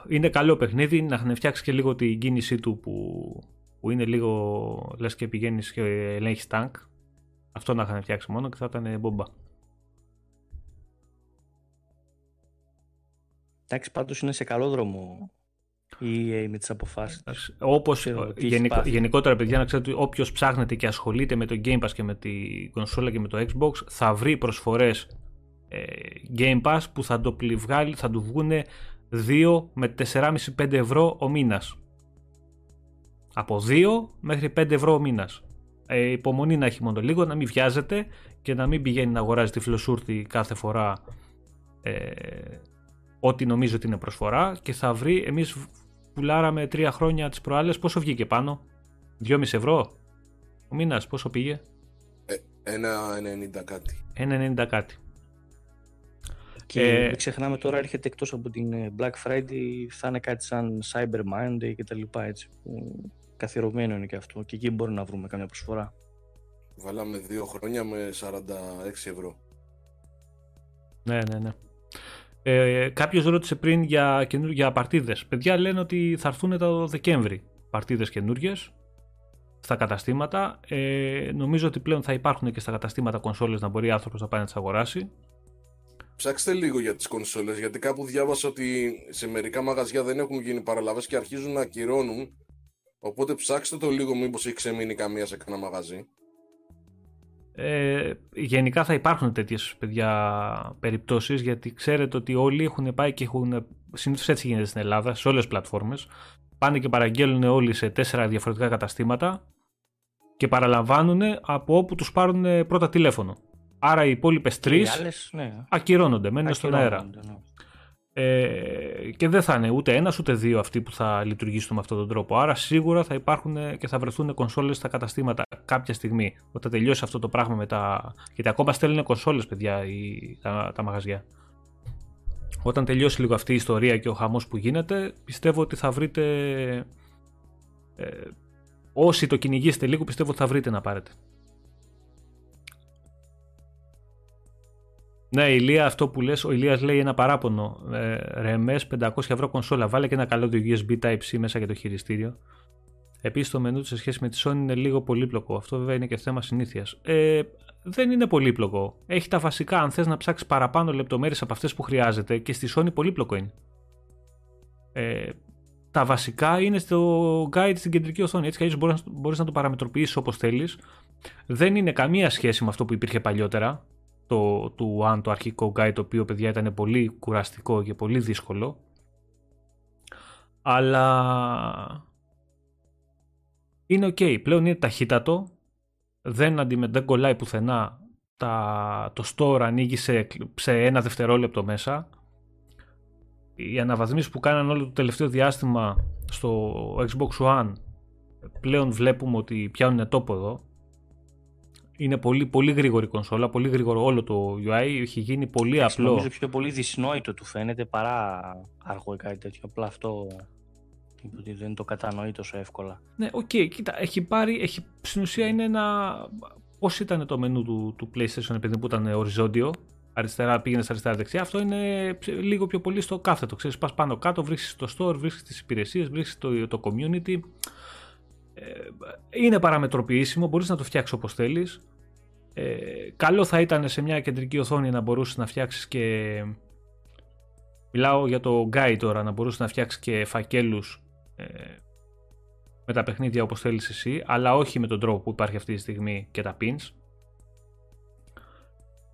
A: είναι καλό παιχνίδι, να έχουν φτιάξεις και λίγο την κίνησή του που, που είναι λίγο λες και πηγαίνεις και ελέγχεις τάγκ. Αυτό να είχαν φτιάξει μόνο και θα ήταν μπομπά.
B: Εντάξει, πάντως είναι σε καλό δρόμο η EA με τις αποφάσεις της.
A: Όπως
B: Ξέρω τι έχεις πάθει.
A: γενικότερα, παιδιά, να ξέρετε ότι όποιος ψάχνεται και ασχολείται με το Game Pass και με την κονσόλα και με το Xbox θα βρει προσφορές Game Pass που θα το πλη- βγάλει, θα του βγουν 2 με 4,5-5 ευρώ ο μήνας. Από 2 μέχρι 5 ευρώ ο μήνας. Ε, υπομονή να έχει μόνο λίγο, να μην βιάζεται και να μην πηγαίνει να αγοράζει τη φιλοσούρτη κάθε φορά ε, ό,τι νομίζω ότι είναι προσφορά και θα βρει, εμείς πουλάραμε τρία χρόνια τις προάλλες, πόσο βγήκε πάνω, 2,5 ευρώ ο μήνας, πόσο πήγε,
C: Ένα 90 κάτι.
A: 1,90 κάτι.
B: Και
A: Ε,
B: μην ξεχνάμε τώρα έρχεται εκτός από την ε, Black Friday θα είναι κάτι σαν Cyber Monday και τα λοιπά έτσι που καθιερωμένο είναι και αυτό και εκεί μπορούμε να βρούμε καμιά προσφορά.
C: Βάλαμε δύο χρόνια με 46 ευρώ.
A: Ναι, ναι, ναι. Ε, Κάποιος ρώτησε πριν για, καινούργια για παρτίδες. Παιδιά λένε ότι θα έρθουν το Δεκέμβρη παρτίδες καινούριε στα καταστήματα. Ε, νομίζω ότι πλέον θα υπάρχουν και στα καταστήματα κονσόλες να μπορεί άνθρωπος να πάει να τις αγοράσει.
C: Ψάξτε λίγο για τις κονσόλες, γιατί κάπου διάβασα ότι σε μερικά μαγαζιά δεν έχουν γίνει παραλαβές και αρχίζουν να ακυρώνουν. Οπότε ψάξτε το λίγο μήπως έχει ξεμείνει καμία σε κανένα μαγαζί.
A: Ε, γενικά θα υπάρχουν τέτοιες παιδιά περιπτώσεις γιατί ξέρετε ότι όλοι έχουν πάει και έχουν συνήθως έτσι γίνεται στην Ελλάδα σε όλες τις πλατφόρμες πάνε και παραγγέλνουν όλοι σε τέσσερα διαφορετικά καταστήματα και παραλαμβάνουν από όπου τους πάρουν πρώτα τηλέφωνο άρα οι υπόλοιπες τρει
B: Οι άλλες, ναι,
A: ακυρώνονται, μένουν στον αέρα
B: ακυρώνονται, ναι.
A: ε, και δεν θα είναι ούτε ένας ούτε δύο αυτοί που θα λειτουργήσουν με αυτόν τον τρόπο. Άρα σίγουρα θα υπάρχουν και θα βρεθούν κονσόλες στα καταστήματα κάποια στιγμή. Όταν τελειώσει αυτό το πράγμα με τα. Γιατί ακόμα στέλνουν κονσόλες, παιδιά, οι, τα, τα μαγαζιά. Όταν τελειώσει λίγο αυτή η ιστορία και ο χαμός που γίνεται, πιστεύω ότι θα βρείτε. Ε, όσοι το κυνηγήσετε λίγο, πιστεύω ότι θα βρείτε να πάρετε. Ναι, η Ηλία, αυτό που λες, ο Ηλίας λέει ένα παράπονο. Ε, RMS 500 ευρώ κονσόλα. Βάλε και ένα καλώδιο USB Type-C μέσα για το χειριστήριο. Επίσης, το μενού του σε σχέση με τη Sony είναι λίγο πολύπλοκο. Αυτό βέβαια είναι και θέμα συνήθειας. Ε, δεν είναι πολύπλοκο. Έχει τα βασικά. Αν θες να ψάξεις παραπάνω λεπτομέρειες από αυτές που χρειάζεται και στη Sony πολύπλοκο είναι. Ε, τα βασικά είναι στο guide στην κεντρική οθόνη. Έτσι κι αλλιώς μπορείς να το παραμετροποιήσεις όπως θέλεις. Δεν είναι καμία σχέση με αυτό που υπήρχε παλιότερα. Το, του One, το αρχικό guide, το οποίο παιδιά ήταν πολύ κουραστικό και πολύ δύσκολο. Αλλά είναι ok. Πλέον είναι ταχύτατο. Δεν, αντιμε... δεν κολλάει πουθενά. Τα... Το store ανοίγει σε... σε ένα δευτερόλεπτο μέσα. Οι αναβαθμίσεις που κάναν όλο το τελευταίο διάστημα στο Xbox One πλέον βλέπουμε ότι πιάνουν τόπο εδώ. Είναι πολύ, πολύ γρήγορη κονσόλα, πολύ γρήγορο όλο το UI, έχει γίνει πολύ απλό.
B: Νομίζω πιο πολύ δυσνόητο του φαίνεται παρά αργό ή κάτι τέτοιο. Απλά αυτό ότι δεν το κατανοεί τόσο εύκολα.
A: Ναι, οκ, okay, κοίτα, έχει πάρει, έχει, στην ουσία είναι ένα, πώς ήταν το μενού του, του PlayStation επειδή που ήταν οριζόντιο, αριστερά πήγαινες αριστερά δεξιά, αυτό είναι λίγο πιο πολύ στο κάθετο, ξέρεις, πας πάνω κάτω, βρίσκεις το store, βρίσκεις τις υπηρεσίες, βρίσκεις το, το community, ε, είναι παραμετροποιήσιμο, μπορείς να το φτιάξεις όπως θέλεις, ε, καλό θα ήταν σε μια κεντρική οθόνη να μπορούσες να φτιάξεις και Μιλάω για το guide τώρα, να μπορούσες να φτιάξεις και φακέλους ε, με τα παιχνίδια όπως θέλεις εσύ, αλλά όχι με τον τρόπο που υπάρχει αυτή τη στιγμή και τα pins.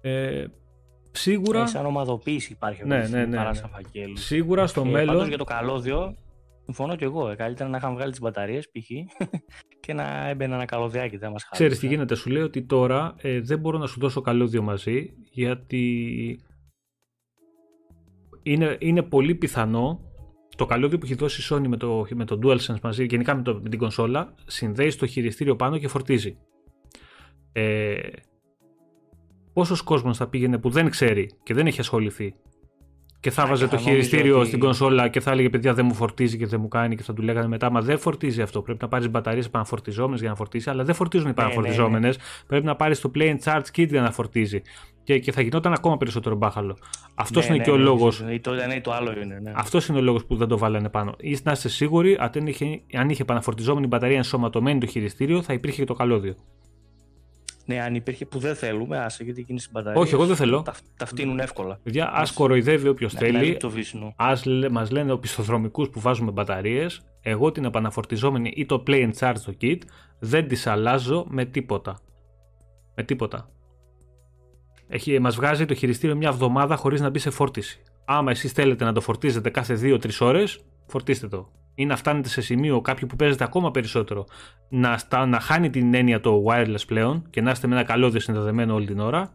A: Ε, σίγουρα...
B: Ε, σαν ομαδοποίηση υπάρχει
A: ναι, ναι, ναι, ναι. Σίγουρα στο ε, μέλλον...
B: Πάντως για το καλώδιο, συμφωνώ και εγώ. Ε, καλύτερα να είχαμε βγάλει τις μπαταρίες π.χ. και να έμπαινα ένα καλωδιάκι. Δεν μας
A: Ξέρεις τι γίνεται, σου λέει ότι τώρα ε, δεν μπορώ να σου δώσω καλώδιο μαζί γιατί είναι, είναι πολύ πιθανό το καλώδιο που έχει δώσει η Sony με το, με το DualSense μαζί, γενικά με, το, με την κονσόλα, συνδέει στο χειριστήριο πάνω και φορτίζει. Ε, πόσος κόσμος θα πήγαινε που δεν ξέρει και δεν έχει ασχοληθεί και θα βάζε το χειριστήριο ότι... στην κονσόλα και θα έλεγε παιδιά δεν μου φορτίζει και δεν μου κάνει και θα του λέγανε μετά μα δεν φορτίζει αυτό. Πρέπει να πάρεις μπαταρίες επαναφορτιζόμενε για να φορτίσει, αλλά δεν φορτίζουν οι επαναφορτιζόμενε. Ναι, ναι, ναι. Πρέπει να πάρεις το play and charge kit για να φορτίζει. Και, και θα γινόταν ακόμα περισσότερο μπάχαλο. Αυτός ναι, είναι ναι, και ο ναι, λόγος. Αυτός είναι ο λόγος που δεν το βάλανε πάνω. Ή να είστε σίγουροι, αν είχε, αν είχε επαναφορτιζόμενη μπαταρία ενσωματωμένη το χειριστήριο, θα υπήρχε και το καλώδιο.
B: Ναι, αν υπήρχε που δεν θέλουμε, άσε γιατί εκείνη την μπαταρία.
A: Όχι, εγώ δεν θέλω.
B: Τα, τα φτύνουν εύκολα.
A: Παιδιά, ας κοροϊδεύει όποιος θέλει. Α μας λένε οπισθοδρομικούς που βάζουμε μπαταρίες. Εγώ την επαναφορτιζόμενη ή το play and charge το kit δεν τις αλλάζω με τίποτα. Με τίποτα. Έχει, μας βγάζει το χειριστήριο μια εβδομάδα χωρίς να μπει σε φόρτιση. Άμα εσείς θέλετε να το φορτίζετε κάθε 2-3 ώρες, φορτίστε το ή να φτάνετε σε σημείο κάποιου που παίζετε ακόμα περισσότερο να, στα, να χάνει την έννοια το wireless πλέον και να είστε με ένα καλώδιο συνδεδεμένο όλη την ώρα,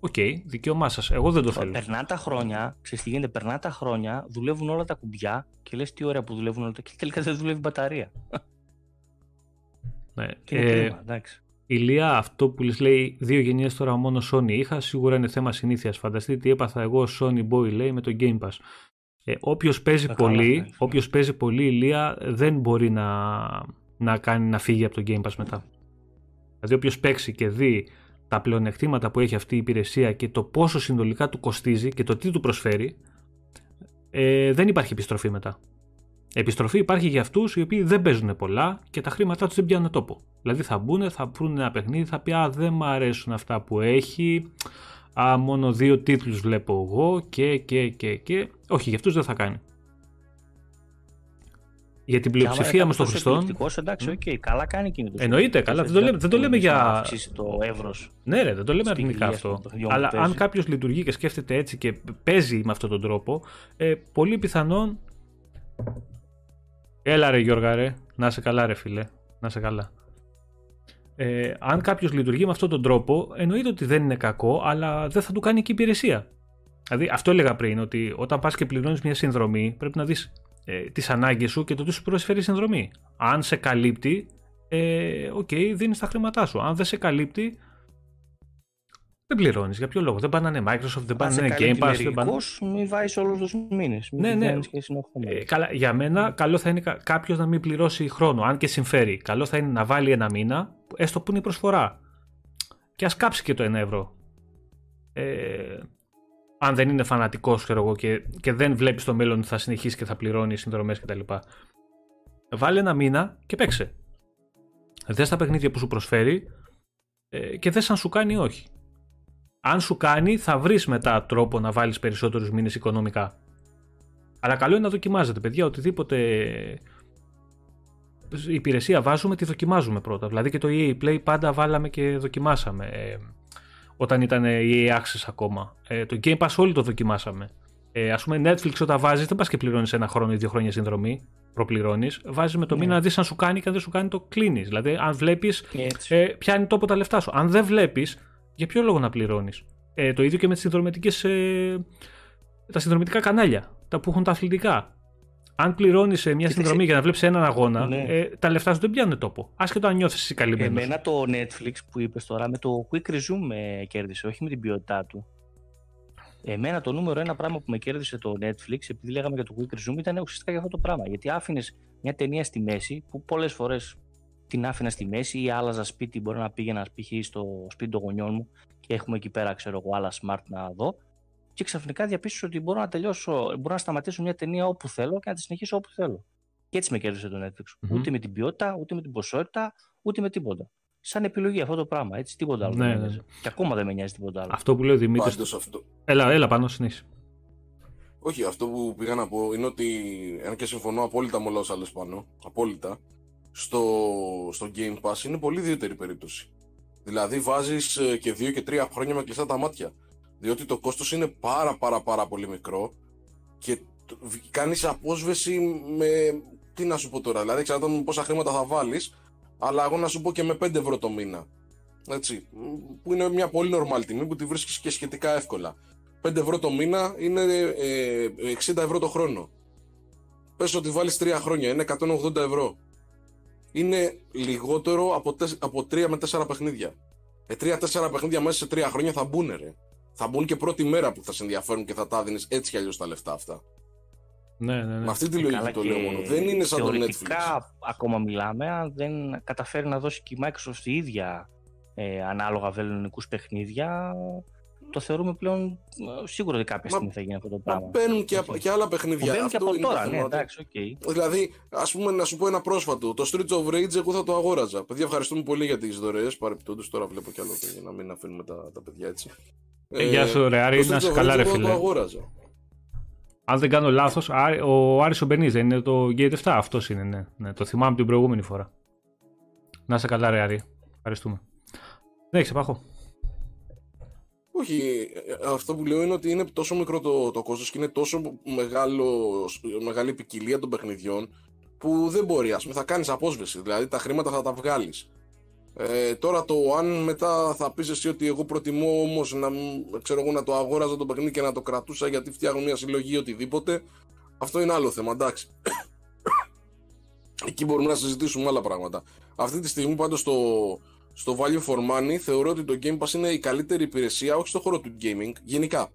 A: Οκ, okay, δικαίωμά σας. Εγώ δεν το θέλω.
B: Περνά τα χρόνια, ξέρεις τι γίνεται, περνά τα χρόνια, δουλεύουν όλα τα κουμπιά και λες τι ωραία που δουλεύουν όλα τα και τελικά δεν δουλεύει η μπαταρία.
A: Ναι. Και ε, εντάξει. Ηλία, αυτό που λες λέει δύο γενιές τώρα μόνο Sony είχα, σίγουρα είναι θέμα συνήθειας. Φανταστείτε τι έπαθα εγώ Sony Boy λέει με το Game Pass. Ε, όποιος παίζει πολύ, όποιος παίζει πολύ ηλία δεν μπορεί να, να κάνει να φύγει από το Game Pass μετά. Δηλαδή όποιος παίξει και δει τα πλεονεκτήματα που έχει αυτή η υπηρεσία και το πόσο συνολικά του κοστίζει και το τι του προσφέρει, ε, δεν υπάρχει επιστροφή μετά. Επιστροφή υπάρχει για αυτούς οι οποίοι δεν παίζουν πολλά και τα χρήματά τους δεν πιάνουν τόπο. Δηλαδή θα μπουν, θα βρουν ένα παιχνίδι, θα πει Α, δεν μου αρέσουν αυτά που έχει α, μόνο δύο τίτλους βλέπω εγώ και και και και. Όχι, για αυτούς δεν θα κάνει. Για την πλειοψηφία μας των χρηστών.
B: εντάξει, οκ, okay, καλά κάνει
A: και Εννοείται, καλά. Δεν το λέμε, δεν το λέμε για.
B: αυξήσει το εύρος.
A: Ναι, ρε, δεν το λέμε αρνητικά αυτό. Αλλά αν κάποιος λειτουργεί και σκέφτεται έτσι και παίζει με αυτόν τον τρόπο, ε, πολύ πιθανόν. Έλα ρε Γιώργα, ρε. Να σε καλά, ρε φίλε. Να σε καλά ε, αν κάποιος λειτουργεί με αυτόν τον τρόπο, εννοείται ότι δεν είναι κακό, αλλά δεν θα του κάνει και υπηρεσία. Δηλαδή, αυτό έλεγα πριν, ότι όταν πας και πληρώνεις μια συνδρομή, πρέπει να δεις ε, τις ανάγκες σου και το τι σου προσφέρει η συνδρομή. Αν σε καλύπτει, ε, οκ, okay, δίνεις τα χρήματά σου. Αν δεν σε καλύπτει, δεν πληρώνεις. Για ποιο λόγο; Δεν πάνε Microsoft, δεν πάνε Game Pass. Δεν πάνε.
B: Μην βάζεις όλους τους μήνες.
A: Ναι, ναι. Ε, καλά, για μένα, καλό θα είναι κάποιος να μην πληρώσει χρόνο, αν και συμφέρει. Καλό θα είναι να βάλει ένα μήνα, έστω που είναι η προσφορά. Και ας κάψει και το 1 ευρώ. Ε, αν δεν είναι φανατικός, ξέρω εγώ, και, και δεν βλέπεις το μέλλον ότι θα συνεχίσεις και θα πληρώνεις συνδρομές κτλ. Βάλε ένα μήνα και παίξε. Δες τα παιχνίδια που σου προσφέρει ε, και δες αν σου κάνει ή όχι. Αν σου κάνει, θα βρεις μετά τρόπο να βάλεις περισσότερους μήνες οικονομικά. Αλλά καλό είναι να δοκιμάζετε, παιδιά, οτιδήποτε υπηρεσία βάζουμε, τη δοκιμάζουμε πρώτα. Δηλαδή και το EA Play πάντα βάλαμε και δοκιμάσαμε. Ε, όταν ήταν EA Access ακόμα. Ε, το Game Pass όλοι το δοκιμάσαμε. Ε, Α πούμε, Netflix όταν βάζεις, δεν πας και πληρώνεις ένα χρόνο ή δύο χρόνια συνδρομή. Προπληρώνεις. Βάζεις με το ναι. μήνα να δεις αν σου κάνει και αν δεν σου κάνει το κλείνεις. Δηλαδή, αν βλέπεις, ε, πιάνει τόπο τα λεφτά σου. Αν δεν βλέπεις, για ποιο λόγο να πληρώνεις; Ε, το ίδιο και με τις συνδρομητικές, ε, τα συνδρομητικά κανάλια, τα που έχουν τα αθλητικά. Αν πληρώνεις μια συνδρομή για να βλέπεις έναν αγώνα, ναι. ε, τα λεφτά σου δεν πιάνουν τόπο. Άσχετο αν νιώθεις εσύ καλυμμένος.
B: Εμένα το Netflix που είπες τώρα με το Quick Resume με κέρδισε, όχι με την ποιότητά του. Εμένα το νούμερο ένα πράγμα που με κέρδισε το Netflix, επειδή λέγαμε για το Quick Resume, ήταν ουσιαστικά για αυτό το πράγμα. Γιατί άφηνες μια ταινία στη μέση, που πολλές φορές την άφηνα στη μέση ή άλλαζα σπίτι. Μπορεί να πήγαινα π.χ. στο σπίτι των γονιών μου και έχουμε εκεί πέρα, ξέρω εγώ, άλλα smart να δω. Και ξαφνικά διαπίστωσα ότι μπορώ να τελειώσω, μπορώ να σταματήσω μια ταινία όπου θέλω και να τη συνεχίσω όπου θέλω. Και έτσι με κέρδισε το Netflix. Ούτε με την ποιότητα, ούτε με την ποσότητα, ούτε με τίποτα. Σαν επιλογή αυτό το πράγμα. Έτσι, τίποτα άλλο. Ναι, ναι. Και ακόμα δεν με νοιάζει τίποτα άλλο.
A: Αυτό που λέει ο Δημήτρη. Αυτό... Έλα, έλα πάνω, συνέχισε.
C: Όχι, αυτό που πήγα να πω είναι ότι, αν και συμφωνώ απόλυτα με όλα όσα λες πάνω, απόλυτα, στο, στο Game Pass είναι πολύ ιδιαίτερη περίπτωση. Δηλαδή βάζεις ε, και δύο και τρία χρόνια με κλειστά τα μάτια. Διότι το κόστος είναι πάρα πάρα πάρα πολύ μικρό και κάνεις απόσβεση με... Τι να σου πω τώρα, δηλαδή εξαρτάται με πόσα χρήματα θα βάλεις, αλλά εγώ να σου πω και με 5 ευρώ το μήνα. Έτσι, που είναι μια πολύ normal τιμή που τη βρίσκεις και σχετικά εύκολα. 5 ευρώ το μήνα είναι ε, 60 ευρώ το χρόνο. Πες ότι βάλεις 3 χρόνια, είναι 180 ευρώ είναι λιγότερο από, από 3 με 4 παιχνίδια. Ε, 3-4 παιχνίδια μέσα σε 3 χρόνια θα μπουν, ρε. Θα μπουν και πρώτη μέρα που θα σε ενδιαφέρουν και θα τα δίνεις έτσι κι αλλιώς τα λεφτά αυτά.
A: Ναι, ναι, ναι.
C: Με αυτή τη λογική το λέω μόνο. Δεν είναι σαν το Netflix.
B: ακόμα μιλάμε, αν δεν καταφέρει να δώσει και η Microsoft η ίδια ε, ανάλογα βελονικού παιχνίδια, το θεωρούμε πλέον ε, σίγουρο ότι κάποια στιγμή θα γίνει αυτό το πράγμα.
C: Μπαίνουν και, και άλλα παιχνίδια.
B: Μπαίνουν και από τώρα, ναι, εντάξει, okay.
C: Δηλαδή, ας πούμε, να σου πω ένα πρόσφατο. Το Streets of Rage, εγώ θα το αγόραζα. Παιδιά, ευχαριστούμε πολύ για τις δωρεές. Παρεπιπτόντω, τώρα βλέπω κι άλλο για να μην αφήνουμε τα, τα παιδιά έτσι.
A: Ε, Γεια σου, ρε Άρη, να σε καλά, ρε φίλε.
C: Το αγόραζα.
A: Αν δεν κάνω λάθος, ο Άρης ο Μπενίζ είναι το Gate 7. Αυτός είναι, ναι. ναι. Το θυμάμαι την προηγούμενη φορά. Να σε καλά, ρε Άρη. Ευχαριστούμε. Δεν έχεις επάχω.
C: Όχι, αυτό που λέω είναι ότι είναι τόσο μικρό το, το κόστος και είναι τόσο μεγάλο, μεγάλη ποικιλία των παιχνιδιών που δεν μπορεί, ας πούμε, θα κάνεις απόσβεση, δηλαδή τα χρήματα θα τα βγάλεις. Ε, τώρα το αν μετά θα πεις εσύ ότι εγώ προτιμώ όμως να, ξέρω εγώ, να το αγόραζα το παιχνίδι και να το κρατούσα γιατί φτιάχνω μια συλλογή ή οτιδήποτε, αυτό είναι άλλο θέμα, εντάξει. Εκεί μπορούμε να συζητήσουμε άλλα πράγματα. Αυτή τη στιγμή πάντως το, στο value for money θεωρώ ότι το Game Pass είναι η καλύτερη υπηρεσία, όχι στο χώρο του gaming, γενικά.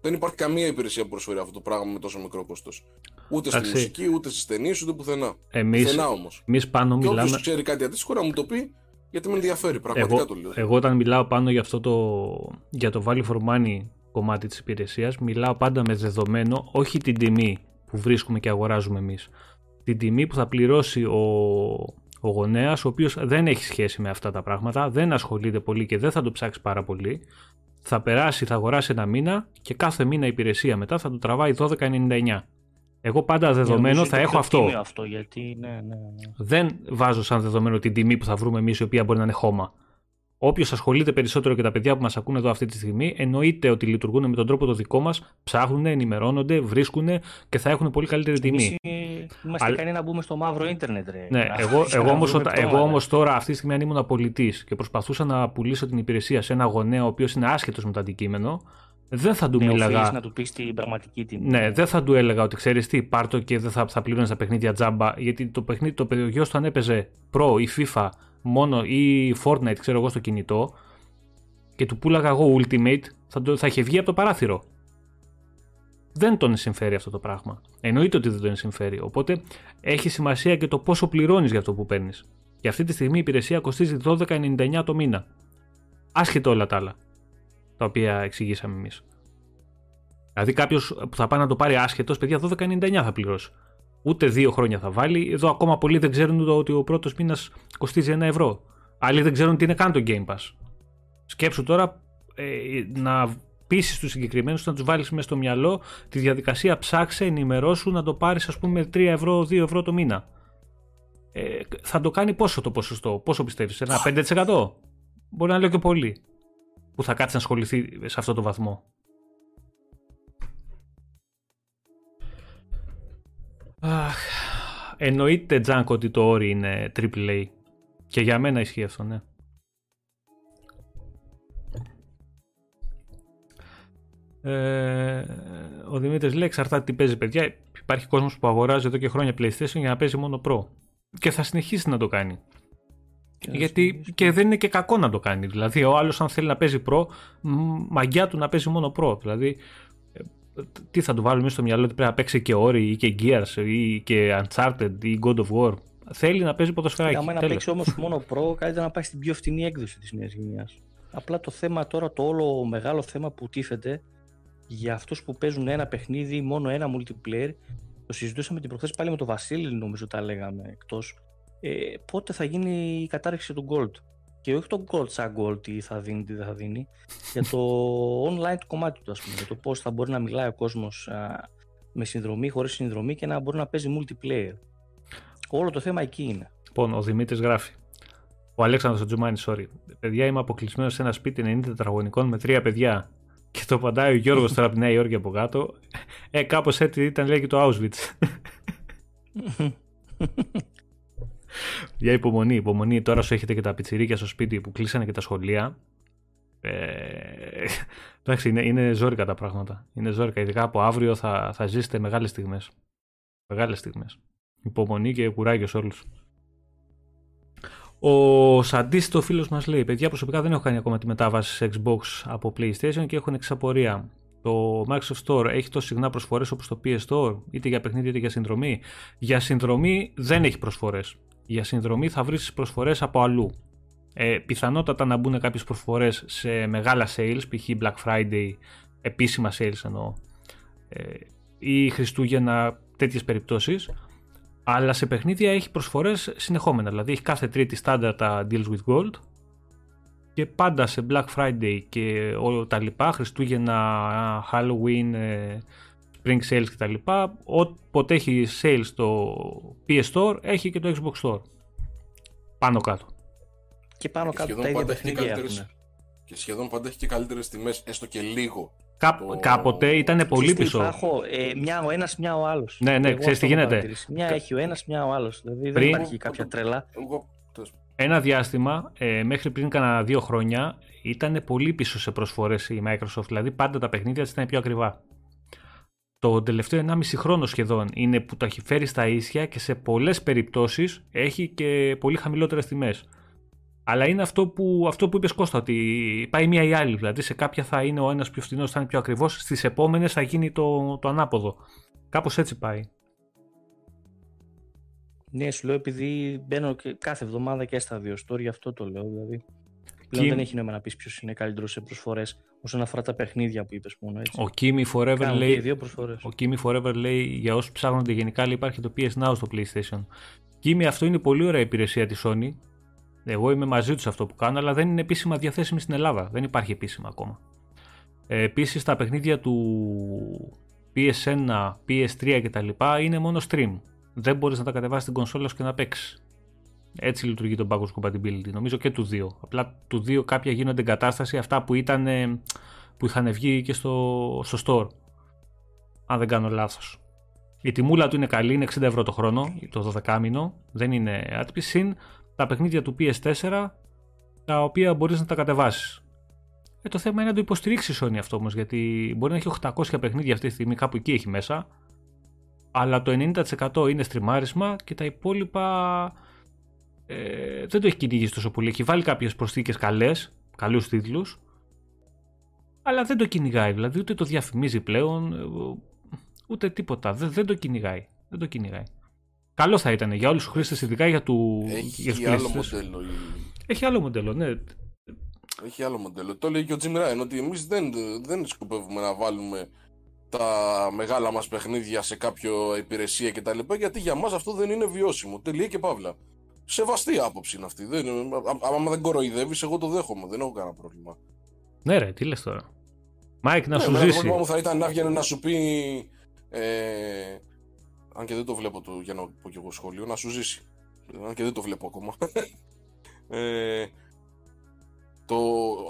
C: Δεν υπάρχει καμία υπηρεσία που προσφέρει αυτό το πράγμα με τόσο μικρό κόστος. Ούτε στη μουσική, ούτε στις ταινίες, ούτε πουθενά.
A: Εμείς,
C: πουθενά όμως.
A: Εμείς πάνω
C: και
A: μιλάμε.
C: Όποιο ξέρει κάτι αντίστοιχο να μου το πει, γιατί με ενδιαφέρει. Πραγματικά
A: εγώ,
C: το λέω.
A: Εγώ όταν μιλάω πάνω για, αυτό το, για το value for money κομμάτι της υπηρεσίας, μιλάω πάντα με δεδομένο όχι την τιμή που βρίσκουμε και αγοράζουμε εμείς. Την τιμή που θα πληρώσει ο, ο γονέας, ο οποίος δεν έχει σχέση με αυτά τα πράγματα, δεν ασχολείται πολύ και δεν θα το ψάξει πάρα πολύ, θα περάσει, θα αγοράσει ένα μήνα και κάθε μήνα υπηρεσία μετά θα του τραβάει 12,99. Εγώ πάντα δεδομένο θα έχω αυτό.
B: αυτό γιατί, ναι, ναι, ναι.
A: Δεν βάζω σαν δεδομένο την τιμή που θα βρούμε εμείς, η οποία μπορεί να είναι χώμα. Όποιος ασχολείται περισσότερο και τα παιδιά που μας ακούνε εδώ αυτή τη στιγμή, εννοείται ότι λειτουργούν με τον τρόπο το δικό μας, ψάχνουν, ενημερώνονται, βρίσκουν και θα έχουν πολύ καλύτερη τιμή.
B: Είμαστε Αλλά... ικανοί να μπούμε στο μαύρο ίντερνετ, ρε.
A: Ναι, εγώ, εγώ, όμως εγώ όμως τώρα αυτή τη στιγμή, αν ήμουν πολιτής και προσπαθούσα να πουλήσω την υπηρεσία σε ένα γονέα ο οποίος είναι άσχετος με το αντικείμενο, δεν θα του ναι, μίλαγα.
B: να του πεις την πραγματική τιμή.
A: Ναι, δεν θα του έλεγα ότι ξέρεις τι, πάρτο και δεν θα, θα πλήρωνε τα παιχνίδια τζάμπα. Γιατί το παιχνίδι, το παιδιός του αν έπαιζε Pro ή FIFA μόνο ή Fortnite, ξέρω εγώ, στο κινητό και του πούλαγα εγώ Ultimate, θα, το, θα είχε βγει από το παράθυρο. Δεν τον συμφέρει αυτό το πράγμα. Εννοείται ότι δεν τον συμφέρει. Οπότε έχει σημασία και το πόσο πληρώνεις για αυτό που παίρνεις. Και αυτή τη στιγμή η υπηρεσία κοστίζει 12,99 το μήνα. Άσχετο όλα τα άλλα. Τα οποία εξηγήσαμε εμείς. Δηλαδή κάποιος που θα πάει να το πάρει άσχετος, παιδιά 12,99 θα πληρώσει. Ούτε δύο χρόνια θα βάλει. Εδώ ακόμα πολλοί δεν ξέρουν ότι ο πρώτος μήνας κοστίζει ένα ευρώ. Άλλοι δεν ξέρουν τι είναι καν το Game Pass. Σκέψου τώρα ε, να πείσει τους συγκεκριμένους να τους βάλεις μέσα στο μυαλό τη διαδικασία ψάξε, ενημερώσου να το πάρεις, ας πούμε, 3 ευρώ, 2 ευρώ το μήνα. Ε, θα το κάνει πόσο το ποσοστό, πόσο πιστεύεις, ένα 5%? Μπορεί να λέω και πολύ. Που θα κάτσει να ασχοληθεί σε αυτό το βαθμό. Αχ, εννοείται Τζάνκ ότι το όρι είναι AAA. Και για μένα ισχύει αυτό, ναι. Ε, ο Δημήτρης λέει: Εξαρτάται τι παίζει, παιδιά. Υπάρχει κόσμος που αγοράζει εδώ και χρόνια PlayStation για να παίζει μόνο Pro. Και θα συνεχίσει να το κάνει. Γιατί και δεν είναι και κακό να το κάνει. Δηλαδή, ο άλλος, αν θέλει να παίζει Pro, μαγιά του να παίζει μόνο Pro. Δηλαδή, ε, τι θα του βάλουμε στο μυαλό ότι πρέπει να παίξει και Ori ή και Gears ή και Uncharted ή God of War. Θέλει να παίζει ποδοσφαιράκι.
B: Αν να παίξει όμως μόνο Pro, καλύτερα να πάει στην πιο φθηνή έκδοση της νέας γενιάς. Απλά το θέμα τώρα, το όλο μεγάλο θέμα που τίθεται για αυτούς που παίζουν ένα παιχνίδι, μόνο ένα multiplayer, το συζητούσαμε την προχθές πάλι με τον Βασίλη, νομίζω τα λέγαμε εκτός, ε, πότε θα γίνει η κατάρριξη του Gold. Και όχι το Gold σαν Gold, τι θα δίνει, τι δεν θα δίνει, για το online του κομμάτι του, ας πούμε, για το πώς θα μπορεί να μιλάει ο κόσμος α, με συνδρομή, χωρίς συνδρομή και να μπορεί να παίζει multiplayer. Όλο το θέμα εκεί είναι.
A: Λοιπόν, ο Δημήτρης γράφει. Ο Αλέξανδρος Τζουμάνης, sorry. Παιδιά, είμαι αποκλεισμένος σε ένα σπίτι 90 τετραγωνικών με τρία παιδιά. Και το απαντάει ο Γιώργος τώρα από τη Νέα Υόρκη από κάτω. Ε, κάπως έτσι ήταν λέει και το Auschwitz. Για υπομονή, υπομονή. Τώρα σου έχετε και τα πιτσιρίκια στο σπίτι που κλείσανε και τα σχολεία. Ε, εντάξει, είναι, είναι ζόρικα τα πράγματα. Είναι ζόρικα. Ειδικά από αύριο θα, θα ζήσετε μεγάλες στιγμές. Μεγάλες στιγμές. Υπομονή και κουράγιος σε όλους. Ο Σαντίστο φίλος μας λέει: Παιδιά, προσωπικά δεν έχω κάνει ακόμα τη μετάβαση σε Xbox από PlayStation και έχουν εξαπορία. Το Microsoft Store έχει τόσο συχνά προσφορές όπως το PS Store, είτε για παιχνίδι είτε για συνδρομή. Για συνδρομή δεν έχει προσφορές. Για συνδρομή θα βρεις προσφορές από αλλού. Ε, πιθανότατα να μπουν κάποιες προσφορές σε μεγάλα sales, π.χ. Black Friday, επίσημα sales εννοώ, ε, ή Χριστούγεννα, τέτοιες περιπτώσεις. Αλλά σε παιχνίδια έχει προσφορές συνεχόμενα. Δηλαδή έχει κάθε τρίτη στάνταρ τα deals with gold και πάντα σε Black Friday και όλα τα λοιπά, Χριστούγεννα, Halloween, ε, Spring Sales και τα λοιπά, όποτε έχει sales στο PS Store, έχει και το Xbox Store. Πάνω κάτω.
B: Και πάνω κάτω τα ίδια παιχνίδια
C: Και σχεδόν πάντα έχει και καλύτερες τιμές, έστω και λίγο
A: Κά, το... Κάποτε ήταν πολύ πίσω.
B: Υπάρχω, ε, μια ο ένας, μια ο άλλος.
A: Ναι, ναι, ξέρεις τι γίνεται.
B: Μια έχει ο ένας, μια ο άλλος. Δηλαδή δεν υπάρχει κάποια τρελά.
A: Ένα διάστημα, ε, μέχρι πριν κάνα δύο χρόνια, ήταν πολύ πίσω σε προσφορές η Microsoft. Δηλαδή πάντα τα παιχνίδια της ήταν πιο ακριβά. Το τελευταίο 1,5 χρόνο σχεδόν είναι που το έχει φέρει στα ίσια και σε πολλές περιπτώσεις έχει και πολύ χαμηλότερες τιμές. Αλλά είναι αυτό που, αυτό που είπες Κώστα, ότι πάει μία ή άλλη. Δηλαδή σε κάποια θα είναι ο ένας πιο φθηνός, θα είναι πιο ακριβώ, στις επόμενες θα γίνει το, το ανάποδο. Κάπως έτσι πάει.
B: Ναι, σου λέω επειδή μπαίνω και κάθε εβδομάδα και στα δύο story, αυτό το λέω. Δηλαδή. Πλέον δεν έχει νόημα να πεις ποιος είναι καλύτερος σε προσφορές όσον αφορά τα παιχνίδια που είπες μόνο έτσι.
A: Ο Kimi Forever λέει. Δύο ο Kimi Forever λέει για όσους ψάχνονται γενικά λέει, υπάρχει το PS Now στο PlayStation. Kimi, αυτό είναι πολύ ωραία υπηρεσία της Sony εγώ είμαι μαζί τους αυτό που κάνω, αλλά δεν είναι επίσημα διαθέσιμη στην Ελλάδα. Δεν υπάρχει επίσημα ακόμα. Ε, Επίσης, τα παιχνίδια του PS1, PS3 κτλ. είναι μόνο stream. Δεν μπορείς να τα κατεβάσεις στην κονσόλα σου και να παίξεις. Έτσι λειτουργεί το backwards compatibility. Νομίζω και του 2. Απλά του 2 κάποια γίνονται εγκατάσταση αυτά που, ήταν, που είχαν βγει και στο, στο store. Αν δεν κάνω λάθος. Η τιμούλα του είναι καλή, είναι 60 ευρώ το χρόνο, το 12 μήνο. Δεν είναι άτυπη. Συν τα παιχνίδια του PS4 τα οποία μπορείς να τα κατεβάσεις. Ε, το θέμα είναι να το υποστηρίξεις η Sony αυτό όμως γιατί μπορεί να έχει 800 παιχνίδια αυτή τη στιγμή κάπου εκεί έχει μέσα αλλά το 90% είναι στριμάρισμα και τα υπόλοιπα ε, δεν το έχει κυνηγήσει τόσο πολύ. Έχει βάλει κάποιες προσθήκες καλές, καλούς τίτλους αλλά δεν το κυνηγάει δηλαδή ούτε το διαφημίζει πλέον ε, ούτε τίποτα. Δεν, δεν το κυνηγάει. Δεν το κυνηγάει. Καλό θα ήταν για όλους τους χρήστες, ειδικά για του
C: Έχει για άλλο μοντέλο.
A: Έχει άλλο μοντέλο, ναι.
C: Έχει άλλο μοντέλο. Το λέει και ο Jim Ryan ότι εμείς δεν, δεν σκοπεύουμε να βάλουμε τα μεγάλα μας παιχνίδια σε κάποιο υπηρεσία κτλ. Γιατί για μας αυτό δεν είναι βιώσιμο. Τελεία και παύλα. Σεβαστή άποψη είναι αυτή. Δεν, άμα δεν κοροϊδεύεις, εγώ το δέχομαι. Δεν έχω κανένα πρόβλημα.
A: Ναι ρε, τι λες τώρα. Μάικ, να
C: ναι,
A: σου ζήσει. Το
C: πρόβλημα μου θα ήταν να βγαίνει να σου πει... Ε, αν και δεν το βλέπω το, για να πω και εγώ σχόλιο, να σου ζήσει. Αν και δεν το βλέπω ακόμα. ε, το,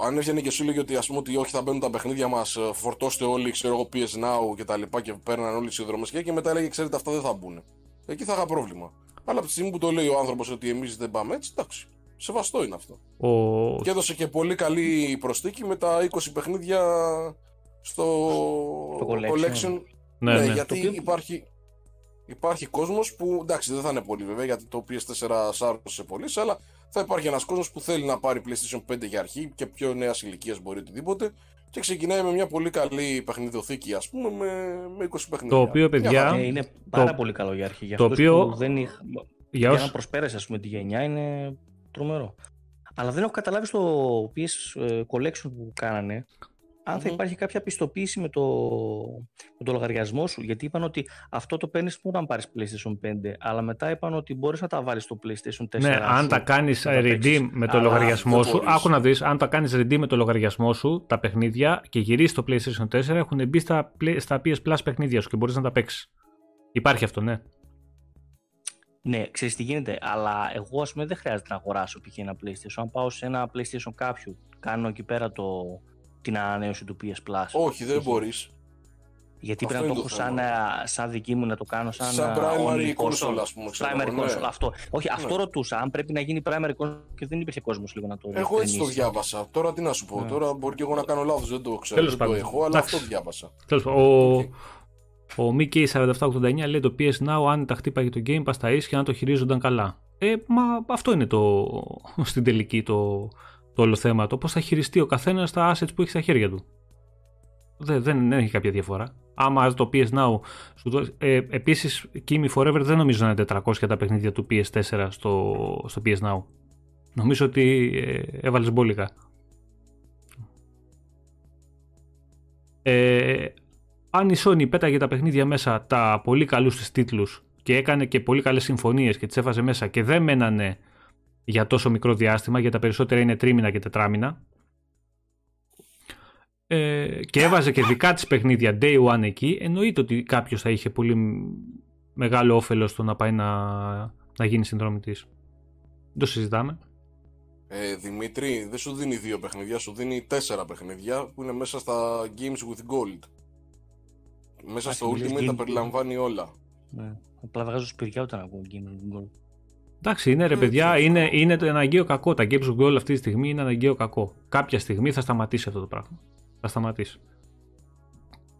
C: αν έβγαινε και σου λέγει ότι, ας πούμε, ότι όχι θα μπαίνουν τα παιχνίδια μας, ε, φορτώστε όλοι, ξέρω εγώ, PS Now και τα λοιπά και παίρναν όλοι τι συνδρομές και μετά έλεγε, ξέρετε, αυτά δεν θα μπουν. Εκεί θα είχα πρόβλημα. Αλλά από τη στιγμή που το λέει ο άνθρωπος ότι εμείς δεν πάμε έτσι, εντάξει. Σεβαστό είναι αυτό. Ο... Και έδωσε και πολύ καλή προστίκη με τα 20 παιχνίδια στο,
B: στο collection.
A: Ναι, ναι, ναι.
C: γιατί υπάρχει, υπάρχει κόσμος που εντάξει δεν θα είναι πολύ βέβαια γιατί το PS4 σάρωσε πολύ αλλά θα υπάρχει ένας κόσμος που θέλει να πάρει PlayStation 5 για αρχή και πιο νέας ηλικίας μπορεί οτιδήποτε και ξεκινάει με μια πολύ καλή παιχνιδοθήκη ας πούμε με, με 20 παιχνίδια.
A: Το οποίο παιδιά...
B: Ε, είναι πάρα το... πολύ καλό για αρχή. Για το οποίο... που δεν είχα... Για, για να προσπέρασες ας πούμε τη γενιά είναι τρομερό. Αλλά δεν έχω καταλάβει στο PS ε, Collection που κάνανε αν θα υπάρχει κάποια πιστοποίηση με το, με το λογαριασμό σου. Γιατί είπαν ότι αυτό το παίρνεις μόνο αν πάρεις PlayStation 5. Αλλά μετά είπαν ότι μπορείς να τα βάλεις στο PlayStation 4.
A: Ναι, αν τα κάνεις redeem με το λογαριασμό σου. Άκου να δεις, αν τα κάνεις redeem με το λογαριασμό σου, τα παιχνίδια και γυρίσεις το PlayStation 4 έχουν μπει στα, στα PS Plus παιχνίδια σου και μπορείς να τα παίξεις. Υπάρχει αυτό, ναι.
B: Ναι, ξέρεις τι γίνεται, αλλά εγώ ας πούμε δεν χρειάζεται να αγοράσω π.χ. ένα PlayStation. Αν πάω σε ένα PlayStation κάποιου, κάνω εκεί πέρα το, την ανανέωση του PS Plus.
C: Όχι, δεν μπορείς.
B: Γιατί πρέπει να το έχω σαν, ε, σαν δική μου να το κάνω σαν,
C: σαν
B: ε,
C: primary console, ας πούμε.
B: primary ναι. console, αυτό. Όχι, ναι. αυτό ρωτούσα. Αν πρέπει να γίνει primary console και δεν υπήρχε κόσμος λίγο να το
C: Εγώ έτσι το διάβασα. Τώρα τι να σου πω. Ναι. Τώρα μπορεί και εγώ να κάνω λάθος, δεν το ξέρω. δεν το έχω, αλλά αυτό διάβασα.
A: Τέλος πάντων. Ο Mickey 4789 λέει το PS Now αν τα χτύπαγε το Game Pass τα ίσια να το χειρίζονταν καλά. Ε, μα αυτό είναι το, στην τελική το, το όλο θέμα. Το πώς θα χειριστεί ο καθένας τα assets που έχει στα χέρια του. Δεν, δεν, έχει κάποια διαφορά. Άμα το PS Now σου δώσει. Ε, Επίσης, Kimi Forever δεν νομίζω να είναι 400 τα παιχνίδια του PS4 στο, στο PS Now. Νομίζω ότι ε, έβαλες μπόλικα. Ε, αν η Sony πέταγε τα παιχνίδια μέσα τα πολύ καλούς της τίτλους και έκανε και πολύ καλές συμφωνίες και τις έβαζε μέσα και δεν μένανε για τόσο μικρό διάστημα, για τα περισσότερα είναι τρίμηνα και τετράμηνα ε, και έβαζε και δικά της παιχνίδια day one εκεί, εννοείται ότι κάποιος θα είχε πολύ μεγάλο όφελος στο να πάει να, να γίνει συνδρομητής. Δεν το συζητάμε.
C: Ε, Δημήτρη, δεν σου δίνει δύο παιχνίδια, σου δίνει τέσσερα παιχνίδια που είναι μέσα στα Games with Gold. Μέσα στο Ultimate τα περιλαμβάνει όλα.
B: Ναι. Απλά βγάζω σπηριά όταν ακούω Games with Gold.
A: Εντάξει, είναι ρε παιδιά, είναι, είναι το αναγκαίο κακό. Τα Games with Gold αυτή τη στιγμή είναι αναγκαίο κακό. Κάποια στιγμή θα σταματήσει αυτό το πράγμα. Θα σταματήσει.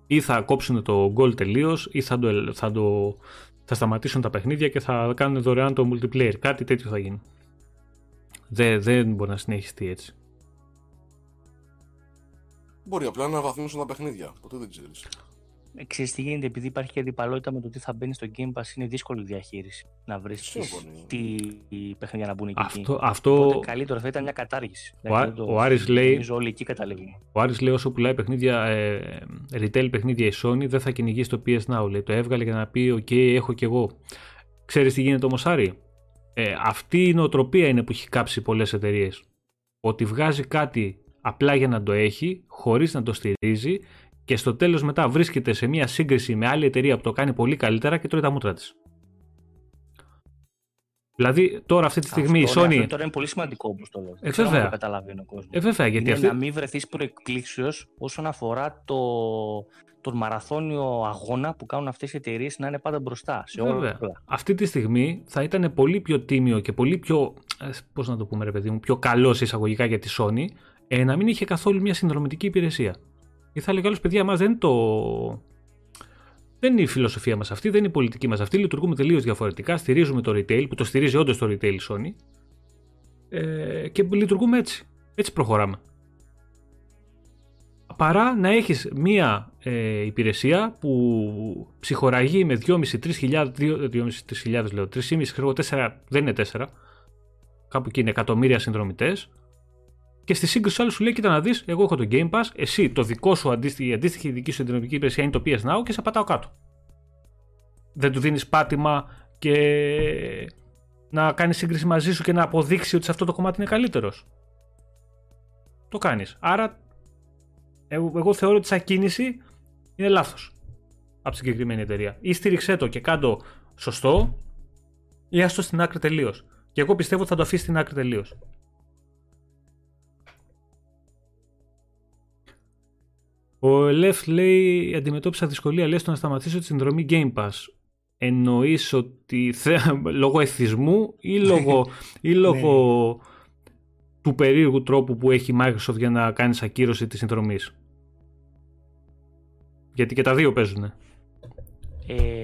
A: Ή θα κόψουν το Gold τελείως, ή θα, το, θα, το, θα σταματήσουν τα παιχνίδια και θα κάνουν δωρεάν το multiplayer. Κάτι τέτοιο θα γίνει. Δεν, δεν μπορεί να συνεχιστεί έτσι.
C: Μπορεί απλά να βαθμίσουν τα παιχνίδια. Ποτέ δεν ξέρεις.
B: Ε, ξέρεις τι γίνεται, επειδή υπάρχει και αντιπαλότητα με το τι θα μπαίνει στο Game Pass, είναι δύσκολη διαχείριση να βρεις τι παιχνίδια να μπουν εκεί.
A: Αυτό, αυτό...
B: Οπότε καλύτερο θα ήταν μια κατάργηση.
A: Ο, δηλαδή, ο Άρης λέει,
B: όλοι εκεί καταλήγουμε.
A: Ο Άρης λέει όσο πουλάει παιχνίδια, ε, retail παιχνίδια η Sony δεν θα κυνηγήσει το PS Now. Λέει, το έβγαλε για να πει, ok, έχω κι εγώ. Ξέρεις τι γίνεται όμως Άρη; Ε, αυτή η νοοτροπία είναι που έχει κάψει πολλές εταιρείες. Ότι βγάζει κάτι απλά για να το έχει, χωρίς να το στηρίζει και στο τέλος μετά βρίσκεται σε μια σύγκριση με άλλη εταιρεία που το κάνει πολύ καλύτερα και τρώει τα μούτρα της. Δηλαδή τώρα αυτή τη στιγμή
B: αυτό,
A: η Sony.
B: Αυτό τώρα είναι πολύ σημαντικό όπως το λέω.
A: Ε, βέβαια.
B: Το καταλαβαίνει ο κόσμος.
A: Ε, βέβαια, γιατί
B: είναι
A: αυτή...
B: να μην βρεθείς προεκπλήξεω όσον αφορά το, τον μαραθώνιο αγώνα που κάνουν αυτές οι εταιρείες να είναι πάντα μπροστά. Σε όλα.
A: Αυτή τη στιγμή θα ήταν πολύ πιο τίμιο και πολύ πιο. Ε, Πώς να το πούμε, ρε παιδί μου, πιο καλός εισαγωγικά για τη Sony ε, να μην είχε καθόλου μια συνδρομητική υπηρεσία. Ή θα έλεγα άλλος, παιδιά, εμά δεν το. Δεν είναι η φιλοσοφία μας αυτή, δεν είναι η πολιτική μας αυτή. Λειτουργούμε τελείως διαφορετικά. Στηρίζουμε το retail, που το στηρίζει όντως το retail Sony. Ε, και λειτουργούμε έτσι. Έτσι προχωράμε. Παρά να έχεις μία ε, υπηρεσία που ψυχοραγεί με 2.500-3.000, 2.500-3.000 λέω, 3.500 4, δεν είναι 4, κάπου εκεί είναι εκατομμύρια συνδρομητές Και στη σύγκριση άλλο σου λέει: Κοίτα να δεις, εγώ έχω το Game Pass, εσύ το δικό σου αντίστοιχη, η αντίστοιχη δική σου ενδυναμική υπηρεσία είναι το PS Now και σε πατάω κάτω. Δεν του δίνεις πάτημα και να κάνεις σύγκριση μαζί σου και να αποδείξει ότι σε αυτό το κομμάτι είναι καλύτερος. Το κάνεις. Άρα, εγώ θεωρώ ότι σαν κίνηση είναι λάθος από τη συγκεκριμένη εταιρεία. Ή στήριξέ το και κάντο σωστό, ή άστο στην άκρη τελείως. Και εγώ πιστεύω ότι θα το αφήσει στην άκρη τελείως. Ο Ελεφ λέει: Αντιμετώπισα δυσκολία λέει στο να σταματήσω τη συνδρομή Game Pass. Εννοείς ότι θε, λόγω εθισμού ή λόγω, ή λόγω ναι. του περίεργου τρόπου που έχει η Microsoft για να κάνεις ακύρωση της συνδρομής; Γιατί και τα δύο παίζουν.
B: Ε,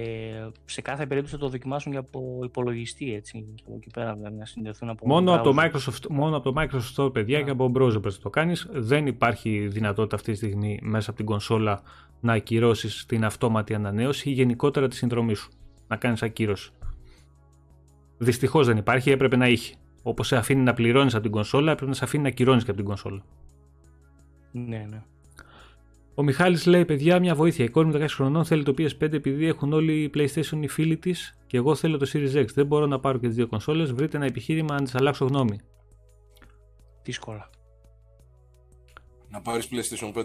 B: σε κάθε περίπτωση θα το δοκιμάσουν και από υπολογιστή έτσι. Και από εκεί πέρα δηλαδή, να συνδεθούν από.
A: Μόνο από, το Microsoft, μόνο από το Microsoft Store, παιδιά, yeah. και από browser πρέπει να το κάνεις. Δεν υπάρχει δυνατότητα αυτή τη στιγμή μέσα από την κονσόλα να ακυρώσεις την αυτόματη ανανέωση ή γενικότερα τη συνδρομή σου. Να κάνεις ακύρωση. Δυστυχώς δεν υπάρχει, έπρεπε να είχε. Όπως σε αφήνει να πληρώνεις από την κονσόλα, έπρεπε να σε αφήνει να ακυρώνεις και από την κονσόλα.
B: Ναι, ναι.
A: Ο Μιχάλης λέει: Παιδιά, μια βοήθεια. Η κόρη μου 16 χρονών θέλει το PS5 επειδή έχουν όλοι οι PlayStation οι φίλοι της και εγώ θέλω το Series X. Δεν μπορώ να πάρω και τις δύο κονσόλες. Βρείτε ένα επιχείρημα αν τη αλλάξω γνώμη.
B: Δύσκολα.
C: Να πάρεις PlayStation 5.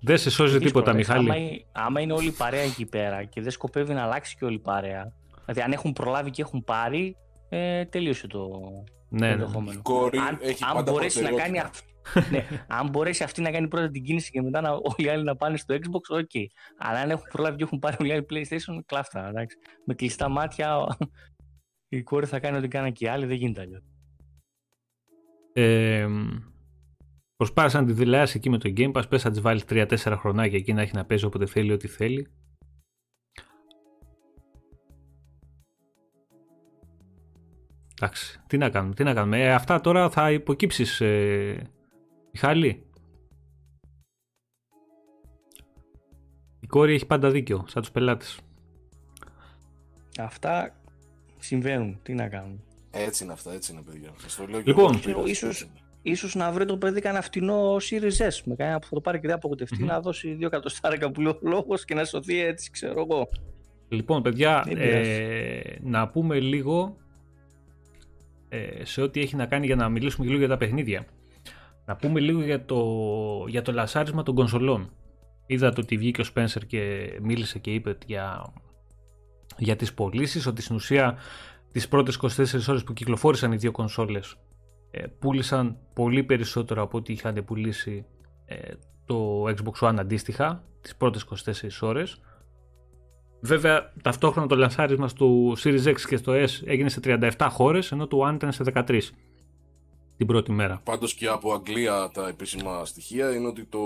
A: Δεν σε σώζει τίποτα, Μιχάλη.
B: Άμα, άμα είναι όλη παρέα εκεί πέρα και δεν σκοπεύει να αλλάξει και όλη παρέα. Δηλαδή, αν έχουν προλάβει και έχουν πάρει, ε, τελείωσε το,
A: ναι, ναι.
C: ενδεχόμενο. Η κόρη αν, έχει
B: αν μπορέσει να κάνει αυτό ναι, αν μπορέσει αυτή να κάνει πρώτα την κίνηση και μετά να, όλοι οι άλλοι να πάνε στο Xbox, ok. Αλλά αν έχουν προλάβει και έχουν πάρει όλοι οι άλλοι PlayStation, κλάφτα. Εντάξει. Με κλειστά μάτια η κόρη θα κάνει ό,τι κάνει και οι άλλοι, δεν γίνεται αλλιώς.
A: Ε, προσπάθησες να τη δηλάσεις εκεί με το Game Pass, πες να της βάλεις 3-4 χρονάκια εκεί να έχει να παίζει όποτε θέλει, ό,τι θέλει. Εντάξει, τι να κάνουμε, τι να κάνουμε. Ε, αυτά τώρα θα υποκύψεις ε, Μιχάλη. Η κόρη έχει πάντα δίκιο, σαν τους πελάτες.
B: Αυτά συμβαίνουν, τι να κάνουν.
C: Έτσι είναι αυτά, έτσι είναι παιδιά.
A: το λέω λοιπόν,
B: ίσως, ίσως να βρει το παιδί κανένα φτηνό Series S με κανένα που θα το πάρει και δεν απογοητευτεί mm-hmm. να δώσει δύο εκατοστάρικα που λέει ο λόγος και να σωθεί έτσι ξέρω εγώ.
A: Λοιπόν παιδιά, ε, να πούμε λίγο ε, σε ό,τι έχει να κάνει για να μιλήσουμε λίγο για τα παιχνίδια. Να πούμε λίγο για το, για το λασάρισμα των κονσολών. Είδα το ότι βγήκε ο Spencer και μίλησε και είπε για, για τις πωλήσεις, ότι στην ουσία τις πρώτες 24 ώρες που κυκλοφόρησαν οι δύο κονσόλες ε, πούλησαν πολύ περισσότερο από ό,τι είχαν πουλήσει ε, το Xbox One αντίστοιχα τις πρώτες 24 ώρες. Βέβαια, ταυτόχρονα το λανσάρισμα του Series X και στο S έγινε σε 37 χώρες, ενώ το One ήταν σε 13 την πρώτη μέρα.
C: Πάντως και από Αγγλία τα επίσημα στοιχεία είναι ότι το,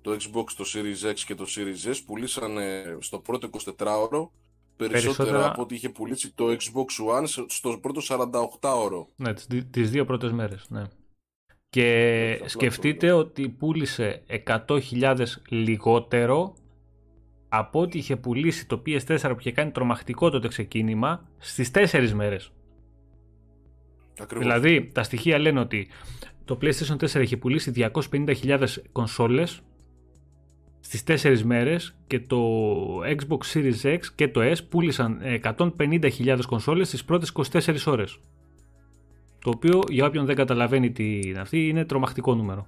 C: το Xbox, το Series X και το Series S πουλήσαν στο πρώτο 24ωρο περισσότερα, από ό,τι είχε πουλήσει το Xbox One στο πρώτο 48ωρο.
A: Ναι, τις, δύο πρώτες μέρες, ναι. Και σκεφτείτε ότι πούλησε 100.000 λιγότερο από ό,τι είχε πουλήσει το PS4 που είχε κάνει τρομακτικό τότε ξεκίνημα στις 4 μέρες.
C: Ακριβώς.
A: Δηλαδή, τα στοιχεία λένε ότι το PlayStation 4 είχε πουλήσει 250.000 κονσόλες στις 4 μέρες και το Xbox Series X και το S πούλησαν 150.000 κονσόλες στις πρώτες 24 ώρες. Το οποίο για όποιον δεν καταλαβαίνει τι είναι αυτή είναι τρομακτικό νούμερο.